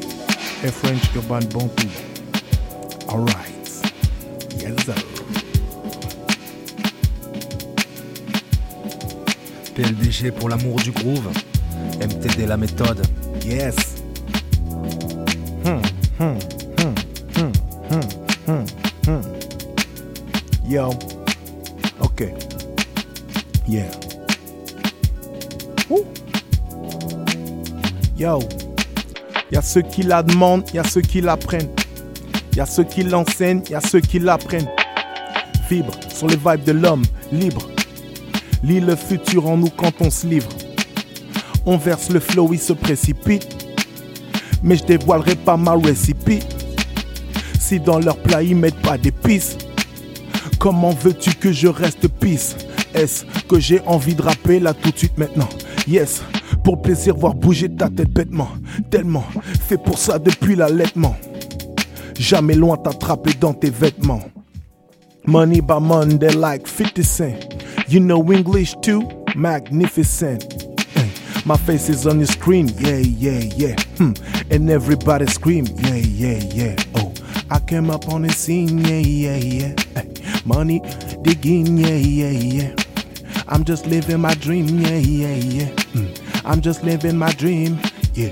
et French Urban Bantu. Alright, yes sir. PLDG pour l'amour du groove. MTD la méthode. Yes. Hmm, hmm, hmm. Yo. Ok. Yeah. Ouh. Yo. Y a ceux qui la demandent, y a ceux qui l'apprennent. Y a ceux qui l'enseignent, y a ceux qui l'apprennent. Vibre sur les vibes de l'homme libre. Lis le futur en nous quand on se livre. On verse le flow, il se précipite. Mais je dévoilerai pas ma recipe. Si dans leur plat ils mettent pas d'épices, comment veux-tu que je reste pisse Est-ce que j'ai envie de rapper là tout de suite maintenant? Yes, pour plaisir voir bouger ta tête bêtement. Tellement fait pour ça depuis l'allaitement. Jamais loin t'attraper dans tes vêtements. Money by Monday like 50 cent. You know English too? Magnificent. My face is on your screen, yeah, yeah, yeah. Hmm. And everybody scream, yeah, yeah, yeah. Oh, I came up on the scene, yeah, yeah, yeah. Money digging, yeah, yeah, yeah. I'm just living my dream, yeah, yeah, yeah. Hmm. I'm just living my dream, yeah.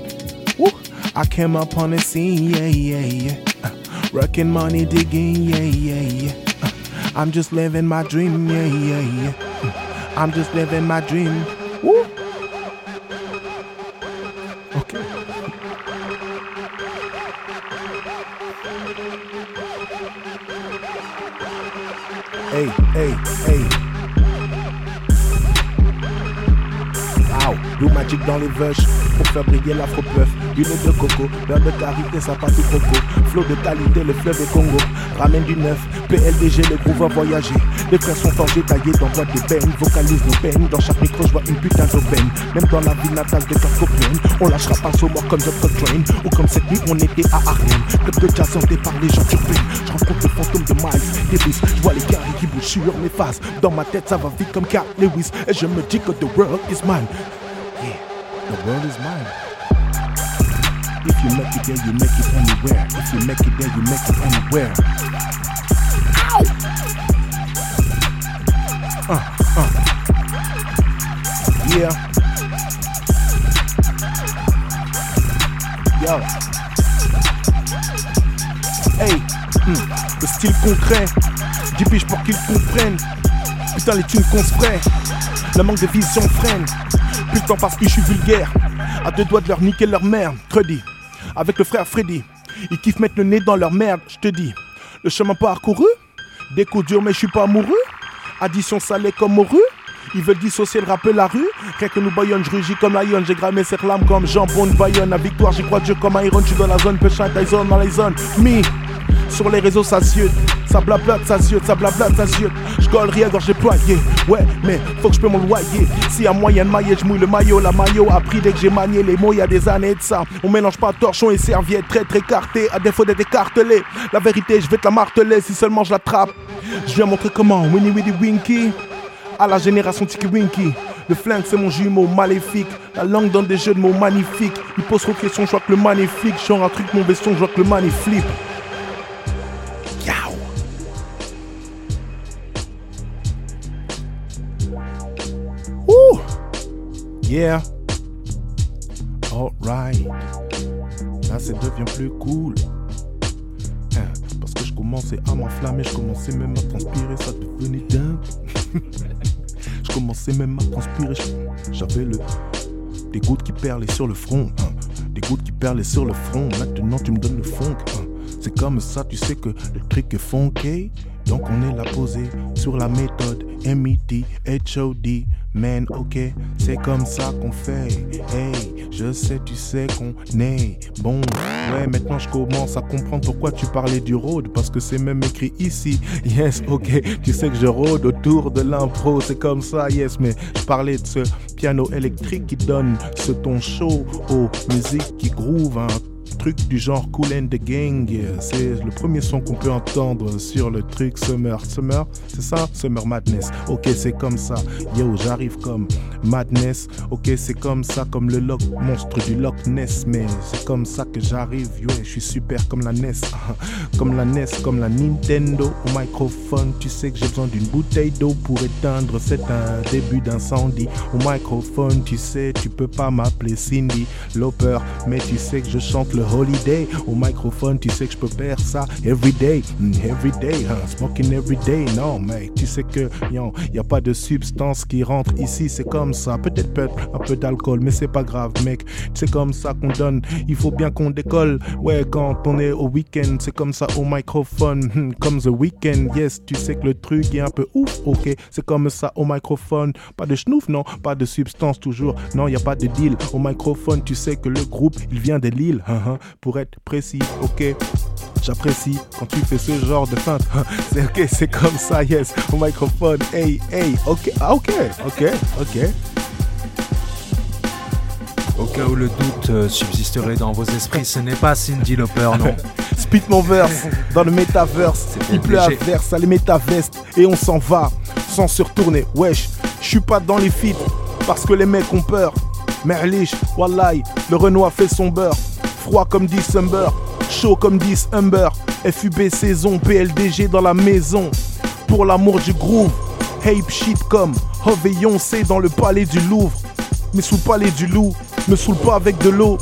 Woo. I came up on the scene, yeah, yeah, yeah. Uh, Rocking money digging, yeah, yeah, yeah. Uh, I'm just living my dream, yeah, yeah, yeah. Mm. I'm just living my dream. Woo. Okay. Hey, hey, hey. Blue Magic dans les vaches pour faire briller l'afro-puff. Du lait de coco, beurre de karité, ça part tout coco. Flow de qualité, le fleuve est Congo. Ramène du neuf, PLDG, le groove va voyager. Les frères sont forgés, taillés dans boîte de peine. Vocalise nos peines, dans chaque micro, je vois une putain d'aubaine. Même dans la ville natale de Cobain, on lâchera pas au mort comme Dr. Train. Ou comme cette nuit, on était à Harlem. Club de jazz hanté par les gens urbains. Je rencontre le fantôme de Miles Davis. Je vois les gars qui bougent sur mes faces. Dans ma tête, ça va vite comme Cat Lewis. Et je me dis que the world is mine. The world is mine. If you make it there, you make it anywhere. If you make it there, you make it anywhere. Ow! Uh, uh. Yeah. Yo. Hey, hmm, le style concret. 10 piges pour qu'ils comprennent. Putain, les thunes qu'on se. Le manque de vision freine. Plus le temps passe, plus je suis vulgaire. À deux doigts de leur niquer leur mère. Credi. Avec le frère Freddy. Ils kiffent mettre le nez dans leur merde, je te dis. Le chemin parcouru. Des coups durs, mais je suis pas amoureux. Addition salée comme morue. Ils veulent dissocier le rap et la rue. Rien que nous baillonne, je rugis comme Lion. J'ai gramé cette lame comme jambon de Bayonne. La victoire, j'y crois dur comme Iron. Je suis dans la zone, Peshin, Tyson dans les zones. Me, sur les réseaux, ça ziote. Ça blablate, ça ziote, ça blablate, ça ziote. Je colle rien, gorge déployée. Ouais, mais faut que je peux mon loyer. Y a moyen de mailler, je mouille le maillot. La maillot a pris dès que j'ai manié les mots y a des années de ça. On mélange pas torchon et serviette, très très écarté. À défaut d'être écartelé. La vérité, je vais te la marteler si seulement je l'attrape. Je viens montrer comment. Winnie Winnie Winky. À la génération Tiki Winky. Le flingue, c'est mon jumeau maléfique. La langue donne des jeux de mots magnifiques. Il pose trop de questions, je vois que le magnifique. Je un truc, mon veston, je vois que le man Yeah. Alright. Là, ça devient plus cool. Hein, Parce que je commençais à m'enflammer, je commençais même à transpirer, ça devenait dingue. (laughs) je commençais même à transpirer, j'avais le des gouttes qui perlaient sur le front, hein. des gouttes qui perlaient sur le front. Maintenant tu me donnes le funk, hein. c'est comme ça, tu sais que le truc est funky. Donc on est là posé sur la méthode M.E.T. H.O.D. Man, ok, c'est comme ça qu'on fait. Hey, je sais, tu sais qu'on est bon. Ouais, maintenant je commence à comprendre pourquoi tu parlais du road, parce que c'est même écrit ici. Yes, ok, tu sais que je rôde autour de l'impro, c'est comme ça, yes, mais je parlais de ce piano électrique qui donne ce ton chaud aux musiques qui groove, un truc du genre Cool and the Gang. C'est le premier son qu'on peut entendre sur le truc Summer. Summer, c'est ça? Summer Madness. Ok, c'est comme ça. Yo, j'arrive comme Madness. Ok, c'est comme ça, comme le lock monstre du Loch Ness. Mais c'est comme ça que j'arrive. Ouais, je suis super comme la NES. (laughs) comme la NES, comme la Nintendo. Au microphone, tu sais que j'ai besoin d'une bouteille d'eau pour éteindre. C'est un début d'incendie. Au microphone, tu sais, tu peux pas m'appeler Cindy Lauper. Mais tu sais que je chante le holiday. Au microphone, tu sais que je peux faire ça everyday. Mm, everyday, hein, smoking everyday. Non, mec, tu sais que, y a pas de substance qui rentre ici. C'est comme ça. Peut-être peut un peu d'alcool, mais c'est pas grave, mec. C'est comme ça qu'on donne. Il faut bien qu'on décolle. Ouais, quand on est au week-end, c'est comme ça au microphone. Hmm, Comme the weekend, yes, tu sais que le truc est un peu ouf, ok. C'est comme ça au microphone. Pas de schnouf, non. Pas de substance toujours. Non, y a pas de deal. Au microphone, tu sais que le groupe, il vient de Lille. Hein, pour être précis, ok. J'apprécie quand tu fais ce genre de feinte. (laughs) C'est ok, c'est comme ça, yes. Au microphone, hey, hey, ok, ah, ok, ok, ok. Au cas où le doute euh, subsisterait dans vos esprits, ce n'est pas Cindy Lauper, non. (laughs) Spit mon verse dans le métaverse. Il pleut à verse à les métavestes et on s'en va sans se retourner. Wesh, je suis pas dans les feats parce que les mecs ont peur. Merlich, Wallahi, le Renault a fait son beurre. Froid comme December, chaud comme 10 Humber. FUB saison, PLDG dans la maison. Pour l'amour du groove, Ape shit comme Hove et Yoncé dans le palais du Louvre. Mais sous le palais du loup, me saoule pas avec de l'eau.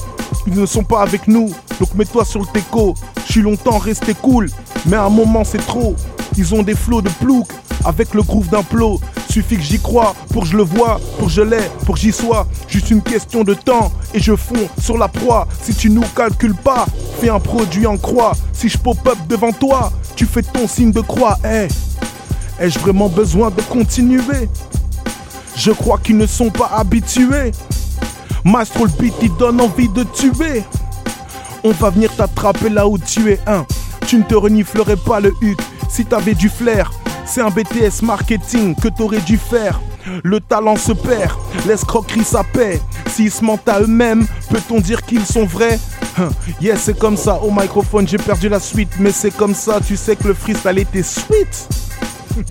Ils ne sont pas avec nous, donc mets-toi sur le teco. Je suis longtemps resté cool, mais à un moment c'est trop. Ils ont des flots de plouc avec le groove d'un plot. Suffit que j'y crois pour que je le vois, pour que je l'ai, pour que j'y sois. Juste une question de temps et je fonds sur la proie. Si tu nous calcules pas, fais un produit en croix. Si je pop up devant toi, tu fais ton signe de croix. Eh, ai-je vraiment besoin de continuer? Je crois qu'ils ne sont pas habitués. Maestro le beat, il donne envie de tuer. On va venir t'attraper là où tu es un. Tu ne te reniflerais pas le huc si t'avais du flair. C'est un BTS marketing que t'aurais dû faire. Le talent se perd, l'escroquerie ça paie. S'ils se mentent à eux-mêmes, peut-on dire qu'ils sont vrais? Hein, Yes, c'est comme ça. Au microphone, j'ai perdu la suite, mais c'est comme ça. Tu sais que le freestyle était sweet. (laughs)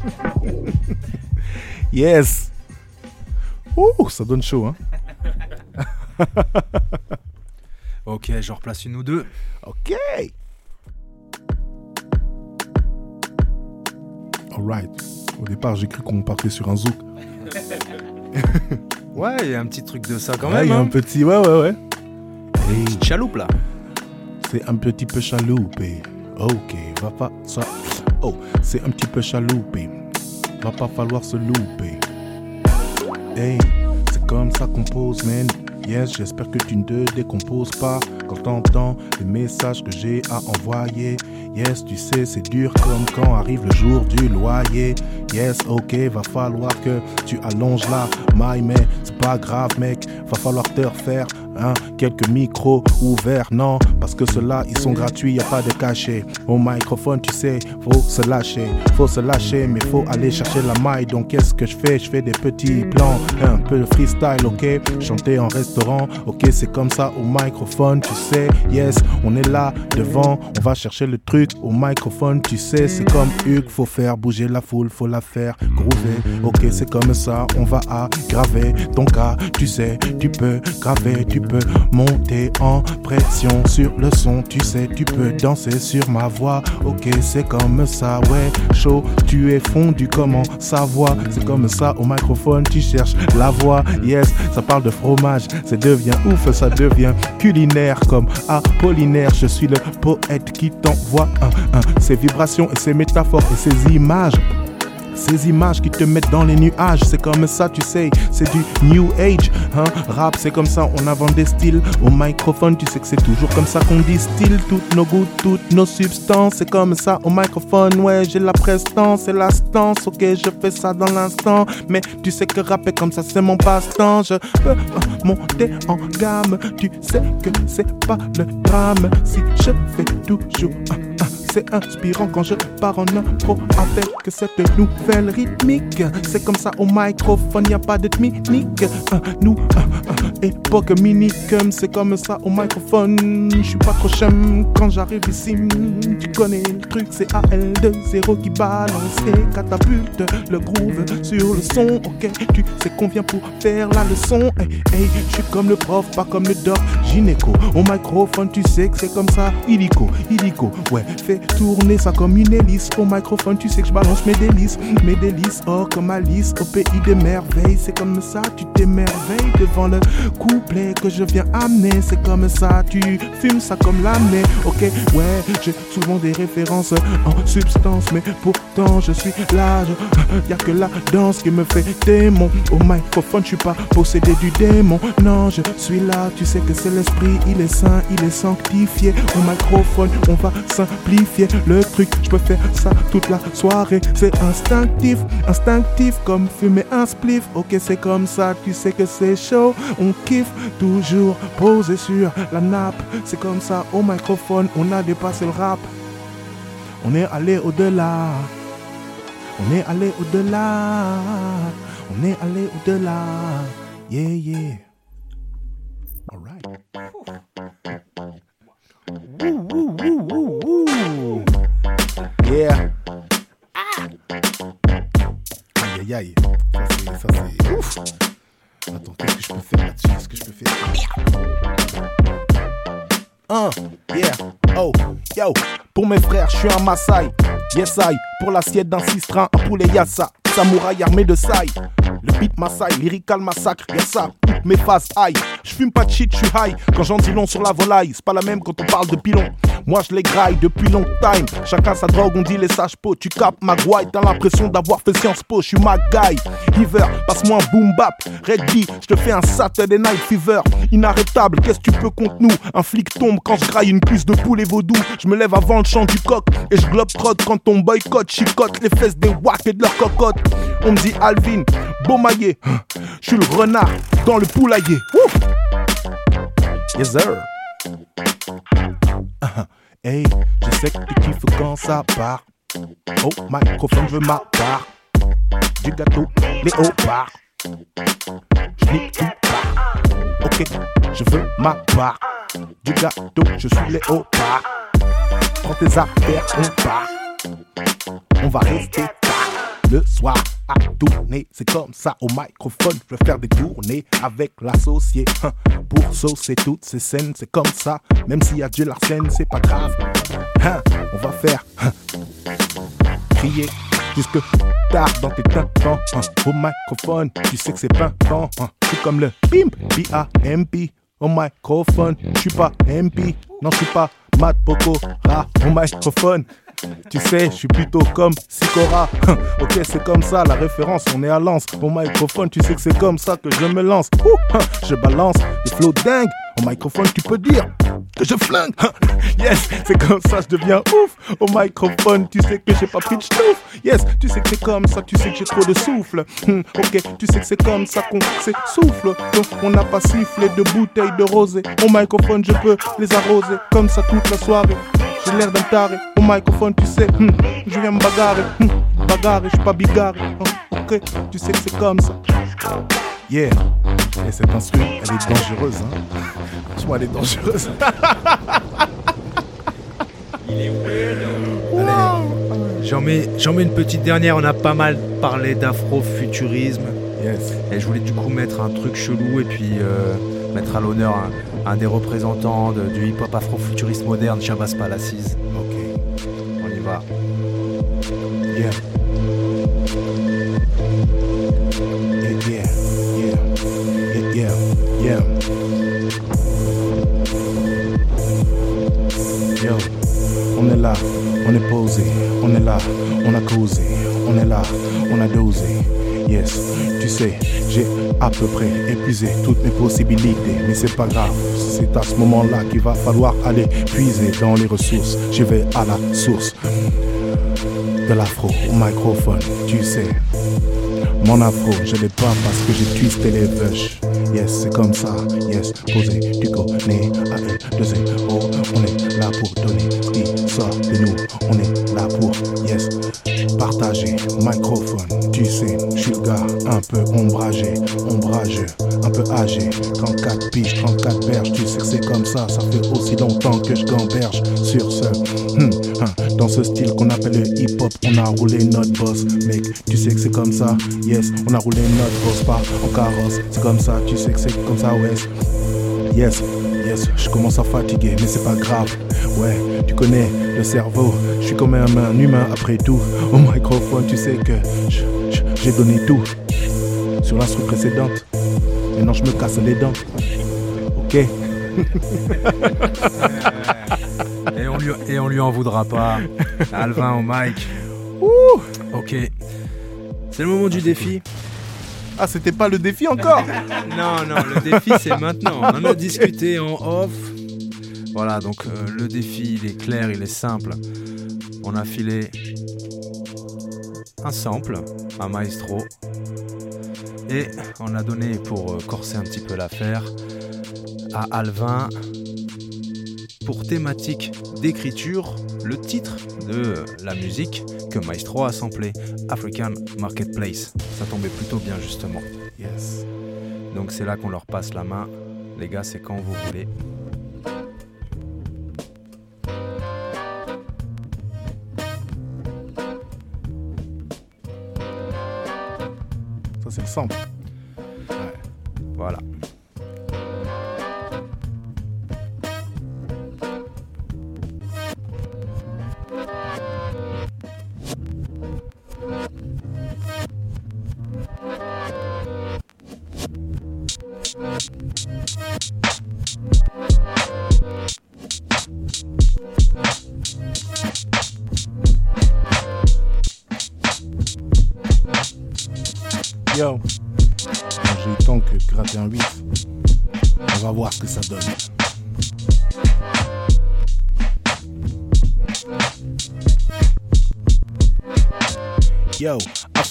yes. Ouh, ça donne chaud, hein. (laughs) ok, je replace une ou deux. Ok. Alright. Au départ, j'ai cru qu'on partait sur un zouk. (laughs) Ouais, il y a un petit truc de ça quand Ouais, même. il y a hein. un petit. Ouais, ouais, ouais. Petite chaloupe là. c'est un petit peu chaloupé. Ok, va pas ça. Oh, c'est un petit peu chaloupé. Va pas falloir se louper. Hey, c'est comme ça qu'on pose, man. Yes, j'espère que tu ne te décomposes pas quand t'entends les messages que j'ai à envoyer. Yes, tu sais, c'est dur comme quand arrive le jour du loyer. Yes, ok, va falloir que tu allonges la maille, mais c'est pas grave, mec. Va falloir te refaire hein, quelques micros ouverts. Non, parce que ceux-là, ils sont gratuits, y a pas de cachet. Au microphone, tu sais, faut se lâcher. Faut se lâcher, mais faut aller chercher la maille. Donc, qu'est-ce que je fais? Je fais des petits plans, un peu de freestyle, ok? Chanter en restaurant, ok, c'est comme ça au microphone, tu sais. Yes, on est là devant, on va chercher le truc au microphone, tu sais. C'est comme Hugues, faut faire bouger la foule, faut la faire groover. Ok, c'est comme ça, on va aggraver ton cas, tu sais. Tu peux graver, tu peux monter en pression sur le son, tu sais. Tu peux danser sur ma voix, ok, c'est comme ça, ouais. Chaud, tu es fondu, comment savoir C'est comme ça au microphone, tu cherches la voix, yes. Ça parle de fromage, ça devient ouf, ça devient culinaire comme Apollinaire. Je suis le poète qui t'envoie un, un, ces vibrations et ces métaphores et ces images. Ces images qui te mettent dans les nuages, c'est comme ça, tu sais, c'est du new age. Hein? Rap, c'est comme ça, on invente des styles. Au microphone, tu sais que c'est toujours comme ça qu'on distille toutes nos goûts, toutes nos substances. C'est comme ça au microphone, ouais, j'ai la prestance et la stance. Ok, je fais ça dans l'instant, mais tu sais que rapper comme ça, c'est mon passe-temps. Je peux monter en gamme, tu sais que c'est pas le drame. Si je fais toujours. C'est inspirant quand je pars en impro avec cette nouvelle rythmique. C'est comme ça au microphone, y a pas de. Euh, nous, époque minicum, c'est comme ça au microphone. Je suis pas trop chum quand j'arrive ici. Tu connais le truc, c'est AL20 qui balance et catapulte le groove sur le son. Ok, tu sais qu'on vient pour faire la leçon. Hey, hey, je suis comme le prof, pas comme le doc gynéco. Au microphone, tu sais que c'est comme ça, illico, illico. Ouais, fais tourner ça comme une hélice. Au microphone, tu sais que je balance mes délices, mes délices. Oh, comme Alice au pays des merveilles. C'est comme ça, tu t'émerveilles devant le couplet que je viens amener. C'est comme ça, tu fumes ça comme l'année. Ok, ouais, j'ai souvent des références en substance, mais pourtant je suis là. Je, (laughs) y a que la danse qui me fait démon. Au microphone, je suis pas possédé du démon. Non, je suis là, tu sais que c'est l'esprit, il est saint, il est sanctifié. Au microphone, on va simplifier le truc. Je peux faire ça toute la soirée. C'est instinctif, instinctif comme fumer un spliff. Ok, c'est comme ça, tu sais que c'est chaud. On kiffe toujours posé sur la nappe. C'est comme ça au microphone, on a dépassé le rap. On est allé au-delà. On est allé au-delà. On est allé au-delà. Yeah, yeah. All right. Woo, woo. Yeah. Aïe, aïe, aïe. Ça, c'est, ça, c'est ouf. Attends, qu'est-ce que je peux faire là-dessus? Qu'est-ce que je peux faire? Uh, yeah, oh, yo, pour mes frères, je suis un Maasai. Yes, I, pour l'assiette d'un sistrin, un poulet yassa. Samouraï armé de saï. Le beat Maasai, lyrical massacre, toutes mes phases aïe. Je fume pas de shit, je suis high. Quand j'en dis long sur la volaille, c'est pas la même quand on parle de pilon. Moi je les graille depuis long time. Chacun sa drogue, on dit les sages pots. Tu capes ma t'as l'impression d'avoir fait Sciences Po. Je suis ma guy. Hiver, passe-moi un boom bap. Reddy, je te fais un Saturday Night Fever. Inarrêtable, qu'est-ce que tu peux contre nous? Un flic tombe quand je graille une cuisse de poulet vaudou. Je me lève avant le chant du coq. Et je globe trotte quand on boycott. Chicote les fesses des wack et de leurs cocottes. On me dit Alvin, Beaumaillé. Je suis le renard dans le poulailler. (laughs) Hey, je sais que tu kiffes quand ça part. Oh, microphone, je veux ma part. Du gâteau, léopard. Je nique tout. Ok, je veux ma part. Du gâteau, je suis léopard. Prends tes affaires, on part. On va rester tard. Le soir à tourner, c'est comme ça au microphone. Je veux faire des tournées avec l'associé. Hein, Pour saucer toutes ces scènes, c'est comme ça. Même s'il y a Dieu Larsen, c'est pas grave. Hein, On va faire hein, crier jusque tard dans tes tympans. Au microphone, tu sais que c'est pimpant. suis comme le pimp, B-A-M-P. Au microphone, je suis pas MP. Non, je suis pas Matt Pokora, mon microphone. Tu sais, je suis plutôt comme Sikora. (laughs) ok, c'est comme ça, la référence, on est à Lens. Mon microphone, tu sais que c'est comme ça que je me lance. (laughs) Je balance des flots dingues. Au microphone, tu peux dire que je flingue. Yes, c'est comme ça, je deviens ouf. Au microphone, tu sais que j'ai pas pris de. Yes, tu sais que c'est comme ça, tu sais que j'ai trop de souffle. Hmm, ok, tu sais que c'est comme ça qu'on s'essouffle. Donc, on n'a pas sifflé de bouteilles de rosé. Au microphone, je peux les arroser comme ça toute la soirée. J'ai l'air d'un taré. Au microphone, tu sais, hmm, je viens me bagarrer. Hmm, bagarrer, je suis pas bigarré. hein. ok, tu sais que c'est comme ça. Yeah. Et cette instru, elle est dangereuse. Hein. Franchement, elle est dangereuse. (laughs) Allez, j'en mets, j'en mets une petite dernière. On a pas mal parlé d'afrofuturisme. Yes. Et je voulais du coup mettre un truc chelou et puis euh, mettre à l'honneur un, un des représentants de- du hip-hop afrofuturiste moderne, Shabazz Palaces. Ok. On y va. Yeah, on est posé, on est là, on a causé, on est là, on a dosé. Yes, tu sais, j'ai à peu près épuisé toutes mes possibilités, mais c'est pas grave. C'est à ce moment-là qu'il va falloir aller puiser dans les ressources. Je vais à la source de l'afro au microphone, tu sais. Mon afro, je l'ai pas parce que j'ai twisté les vaches. Yes, c'est comme ça. Yes, posé, tu connais. A, L, 2, O. On est là pour donner qui sort de nous. On est là pour, yes, partager. Microphone, tu sais, je suis le gars un peu ombragé, ombrageux, un peu âgé. 34 piges, 34 berges, tu sais que c'est comme ça. Ça fait aussi longtemps que je gamberge sur ce. hmm, hein, dans ce style qu'on appelle le hip-hop, on a roulé notre boss. Mec, tu sais que c'est comme ça. Yes, on a roulé notre boss pas en carrosse. C'est comme ça, tu sais que c'est comme ça, ouais. Yes, yes, je commence à fatiguer, mais c'est pas grave. Ouais, tu connais le cerveau, je suis comme un, un humain après tout. Au microphone, tu sais que j'ai donné tout sur l'instru précédente. Maintenant, je me casse les dents. Ok? Et on lui, et on lui en voudra pas. (laughs) Alvin au mic. Ok. C'est le moment du défi. Ah, c'était pas le défi encore (laughs) Non, non, le défi c'est maintenant. On a discuté en off. Voilà, donc euh, le défi il est clair, il est simple. On a filé un sample, un maestro. Et on a donné, pour euh, corser un petit peu l'affaire, à Alvin, pour thématique d'écriture, le titre de la musique que Maestro a samplé, African Marketplace. Ça tombait plutôt bien justement. Yes. Donc c'est là qu'on leur passe la main. Les gars, c'est quand vous voulez. Ça, c'est le sample.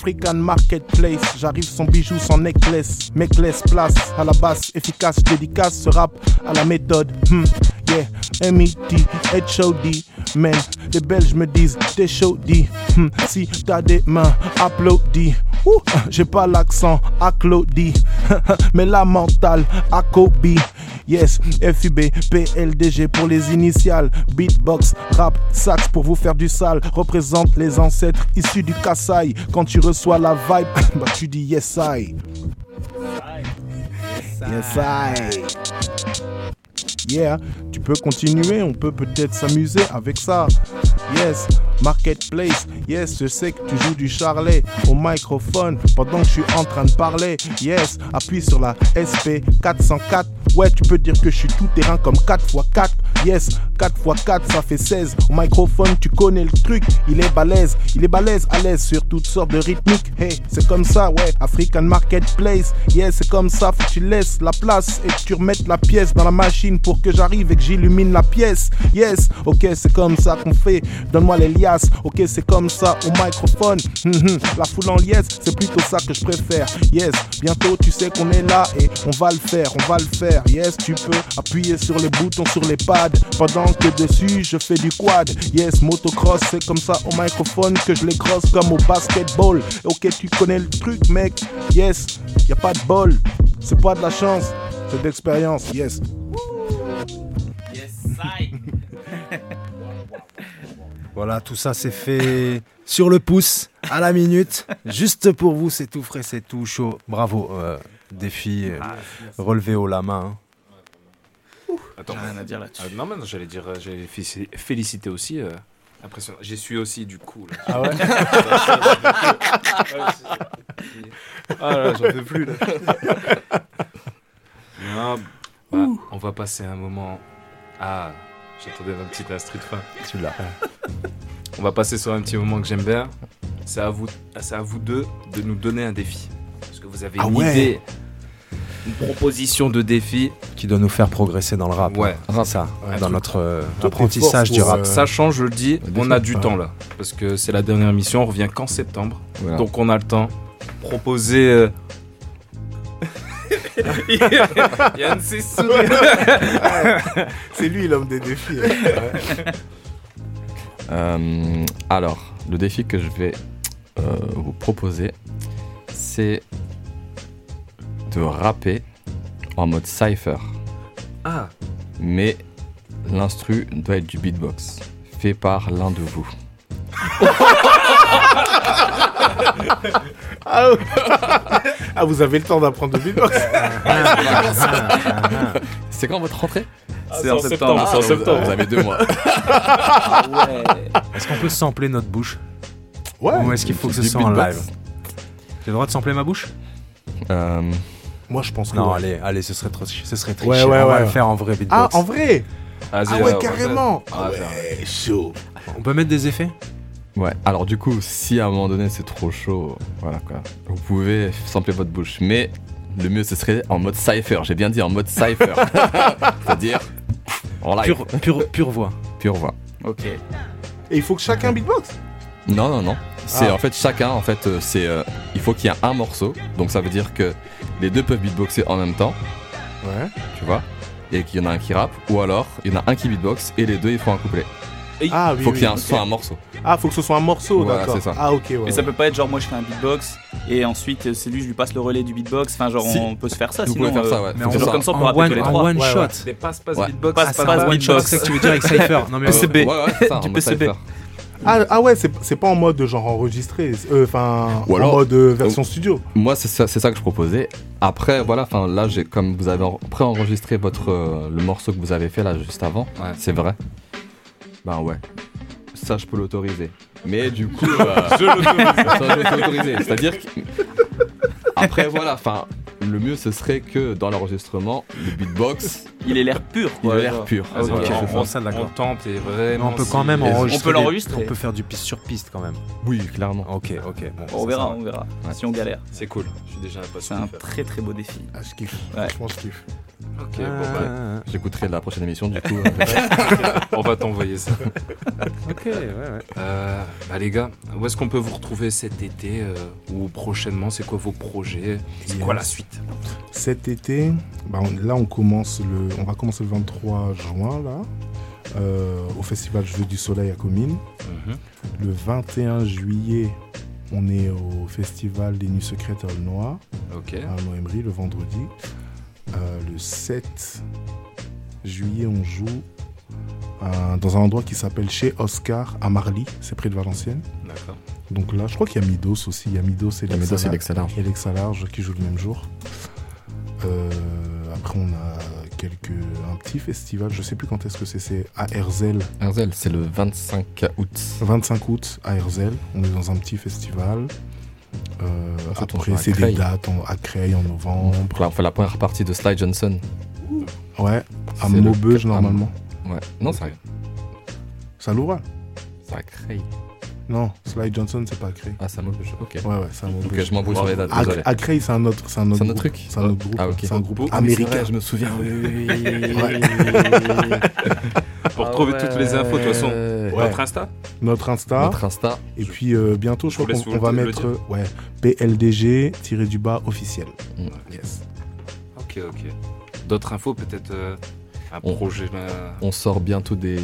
African Marketplace, j'arrive sans bijoux, sans necklace, necklace place à la basse, efficace, dédicace, ce rap à la méthode. Hmm, yeah, M.E.T. H.O.D. Man, les Belges me disent t'es chaud, dit. Hmm, si t'as des mains, applaudis. J'ai pas l'accent, applaudis. (laughs) Mais la mentale, à Kobe. Yes, FUB, PLDG pour les initiales. Beatbox, rap, sax pour vous faire du sale. Représente les ancêtres issus du Kassai. Quand tu reçois la vibe, (laughs) bah tu dis yes I. Yes I. Yeah, tu peux continuer, on peut peut-être s'amuser avec ça. Yes, Marketplace. Yes, je sais que tu joues du charlet au microphone pendant que je suis en train de parler. Yes, appuie sur la SP 404. Ouais, tu peux dire que je suis tout terrain comme 4x4. Yes, 4x4 ça fait 16. Au microphone, tu connais le truc. Il est balèze, il est balèze, à l'aise sur toutes sortes de rythmiques. Hey, c'est comme ça, ouais. African Marketplace. Yes, c'est comme ça. Faut que tu laisses la place et que tu remettes la pièce dans la machine pour que j'arrive et que j'illumine la pièce. Yes, ok, c'est comme ça qu'on fait. Donne-moi les Ok, c'est comme ça au microphone. Mhm, La foule en liesse, c'est plutôt ça que je préfère. Yes, bientôt tu sais qu'on est là et on va le faire, on va le faire. Yes, tu peux appuyer sur les boutons sur les pads pendant que dessus je fais du quad. Yes, motocross, c'est comme ça au microphone que je les crosse comme au basketball. Ok, tu connais le truc, mec. Yes, y a pas de bol, c'est pas de la chance, c'est de l'expérience. Yes. (laughs) Voilà, tout ça c'est fait sur le pouce, à la minute. Juste pour vous, c'est tout frais, c'est tout chaud. Bravo. euh, défi euh, relevé haut la main. hein. Attends, rien à dire là-dessus. Ah, non, mais non, j'allais dire, euh, j'allais félici- féliciter aussi. euh, impressionnant. J'y suis aussi du coup. Là. Ah ouais? (laughs) Ah là, j'en peux plus là. Non, bah, on va passer un moment. Ah, j'attendais ma petite instru de fin. Tu l'as. On va passer sur un petit moment que j'aime bien. C'est à vous, c'est à vous deux de nous donner un défi. Parce que vous avez Ah une ouais. idée, une proposition de défi. Qui doit nous faire progresser dans le rap. Ouais. hein. ça, Ouais, dans notre euh, apprentissage du rap. euh, Sachant, je le dis, on a du Ouais. temps là. Parce que c'est la dernière mission, on revient qu'en septembre. Voilà. Donc on a le temps. Proposer. euh, Yann s'est souri. C'est lui l'homme des défis. Euh, alors, le défi que je vais euh, vous proposer, c'est de rapper en mode cypher. Ah. Mais l'instru doit être du beatbox, fait par l'un de vous. (laughs) Ah, (laughs) ah, vous avez le temps d'apprendre le beatbox (laughs) C'est quand votre rentrée? C'est en septembre, c'est en Ah, vous- septembre. Vous avez deux mois. (laughs) Est-ce qu'on peut sampler notre bouche? Ouais. Ou est-ce qu'il faut que ce Du soit en live? J'ai le droit de sampler ma bouche? Euh, Moi, je pense que. Non, ouais. allez, allez, ce serait trop, ce serait triché. Ouais, ouais, On va ouais. le faire en vrai Ah, beatbox. en vrai? Ah ouais, carrément Ah ouais, chaud On peut mettre des effets? Ouais, alors du coup, si à un moment donné c'est trop chaud, voilà quoi, vous pouvez sampler votre bouche. Mais le mieux ce serait en mode cypher, j'ai bien dit en mode cypher. (laughs) C'est-à-dire en live. Pure, pure, pure voix. Pure voix. Ok. Et il faut que chacun beatbox? Non, non, non. C'est Ah. en fait chacun, en fait, euh, c'est euh, il faut qu'il y ait un morceau. Donc ça veut dire que les deux peuvent beatboxer en même temps, Ouais. tu vois, et qu'il y en a un qui rappe, ou alors il y en a un qui beatbox et les deux ils font un couplet. Ah Il oui, faut oui, qu'il y ait un, ok. soit un morceau. Ah, faut que ce soit un morceau, Voilà, d'accord. c'est ça. Ah, ok, ouais. Mais ça ouais. peut pas être genre moi je fais un beatbox et ensuite euh, c'est lui je lui passe le relais du beatbox. Enfin genre Si. on peut se faire ça Vous sinon. pouvez faire ça, ouais. Mais que genre comme ça on one, tous les trois. one Ouais, shot. ouais. Des passe passe Ouais. beatbox, Passe, passe passe, beatbox. c'est ça que tu veux dire avec Cypher. Non mais (laughs) PCB. Ouais, ouais, c'est ça, (laughs) en Du PCB. Ah, ah ouais, c'est c'est pas en mode genre enregistré, euh, enfin Ou en mode euh, version studio. Moi, c'est ça, c'est ça que je proposais. Après, voilà, enfin là, j'ai comme vous avez en- préenregistré votre euh, le morceau que vous avez fait là juste avant, Ouais. c'est vrai. Ben ouais, ça je peux l'autoriser. Mais du coup, (laughs) euh, Je l'autorise. ça je peux l'autoriser. C'est-à-dire que après voilà, enfin le mieux ce serait que dans l'enregistrement, le beatbox, Il est l'air pur il quoi. a l'air genre. pur. Ah, ok, Voilà. je on, on, tente et vraiment. on peut si- quand même enregistrer. on peut l'enregistrer. On peut faire du piste sur piste quand même. Oui, clairement. Ok, ok. Bon, On ça, verra, ça on verra. Ouais. Si on galère. C'est cool. Je suis déjà C'est un faire. très très beau défi. Ah, je kiffe. Ouais. Franchement, je kiffe. Ok, bon, bah, Ah, J'écouterai la prochaine émission du coup. (laughs) on va t'envoyer ça. ok, ouais, ouais. Euh, bah les gars, où est-ce qu'on peut vous retrouver cet été euh, ou prochainement? C'est quoi vos projets? C'est Yes. quoi la suite? Cet été, bah, on- là on commence le, on va commencer le 23 juin là, euh, au festival Jeux du Soleil à Comines. Mhm. Le 21 juillet, on est au festival des Nuits Secrètes à Aulnoy, Ok. à Aulnoy-Emery le vendredi. Euh, le 7 juillet, on joue euh, dans un endroit qui s'appelle chez Oscar à Marly, c'est près de Valenciennes. D'accord. Donc là, je crois qu'il y a Midos aussi. Il y a Midos et Il y a Midos et Lexa Lexa Large. Et Lexa Large qui jouent le même jour. Euh, après, on a quelques un petit festival. Je sais plus quand est-ce que c'est. C'est à Herzl. Herzl, c'est le 25 août. 25 août à Herzl. On est dans un petit festival. Euh, En fait, on après, c'est des dates en- à Creil en novembre. Là, on fait la première partie de Sly Johnson. Ouais, à le- Maubeuge à- normalement. Ouais, non, c'est Ça l'ouvre c'est à Creil. Non, Sly Johnson, c'est pas à Creil. Ah, c'est à Maubeuge, ok. Ouais, ouais, c'est à Maubeuge. Ok, je m'embrouille sur les dates, À- désolé. À Creil, c'est un autre, c'est un autre, un truc C'est un autre groupe. Ah, ok. C'est un groupe américain. vrai, je me souviens, oui, oui, oui. Ouais. Pour Ah retrouver toutes les infos, de toute façon, ouais. votre Insta Notre Insta. Notre Insta. Et puis euh, bientôt, je vous crois qu'on va mettre euh, ouais, PLDG tiré du bas officiel. Mm. Yes. Ok, ok. D'autres infos, peut-être euh, un On- projet là. On sort bientôt des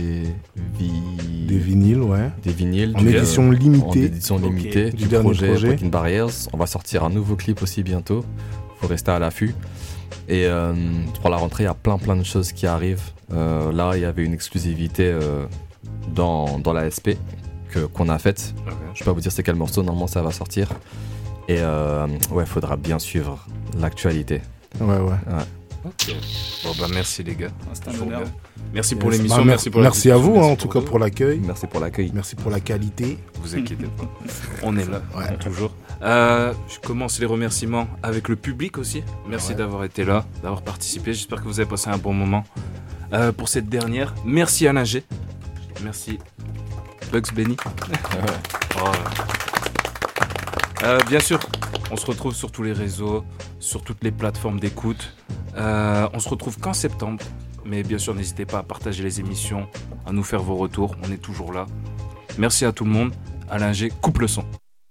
vi- Des vinyles, ouais. des vinyles En du- édition en limitée. édition Ok. limitée Du du, dernier projet, projet. Breaking Barriers. On va sortir un nouveau clip aussi bientôt. Faut rester à l'affût. Et euh, pour la rentrée, il y a plein plein de choses qui arrivent. Euh, là, il y avait une exclusivité euh, dans, dans la SP que qu'on a faite. Je peux pas vous dire c'est quel morceau. Normalement, ça va sortir. Et euh, ouais, faudra bien suivre l'actualité. Ouais, ouais. Ok. Bon, bah merci les gars. C'est un bien. Merci Yes. pour l'émission, Bah, mer- merci pour Merci à vous, hein, merci en tout cas, pour l'accueil. Merci pour l'accueil. Merci pour la qualité. Vous inquiétez pas. On est là, (laughs) toujours. Euh, je commence les remerciements avec le public aussi. Merci Ouais. d'avoir été là, d'avoir participé. J'espère que vous avez passé un bon moment. Euh, pour cette dernière, merci Alain G. Merci Bugs Benny. Oh. (laughs) Euh, bien sûr, on se retrouve sur tous les réseaux, sur toutes les plateformes d'écoute. Euh, on se retrouve qu'en septembre. Mais bien sûr, n'hésitez pas à partager les émissions, à nous faire vos retours. On est toujours là. Merci à tout le monde. Alain G, coupe le son.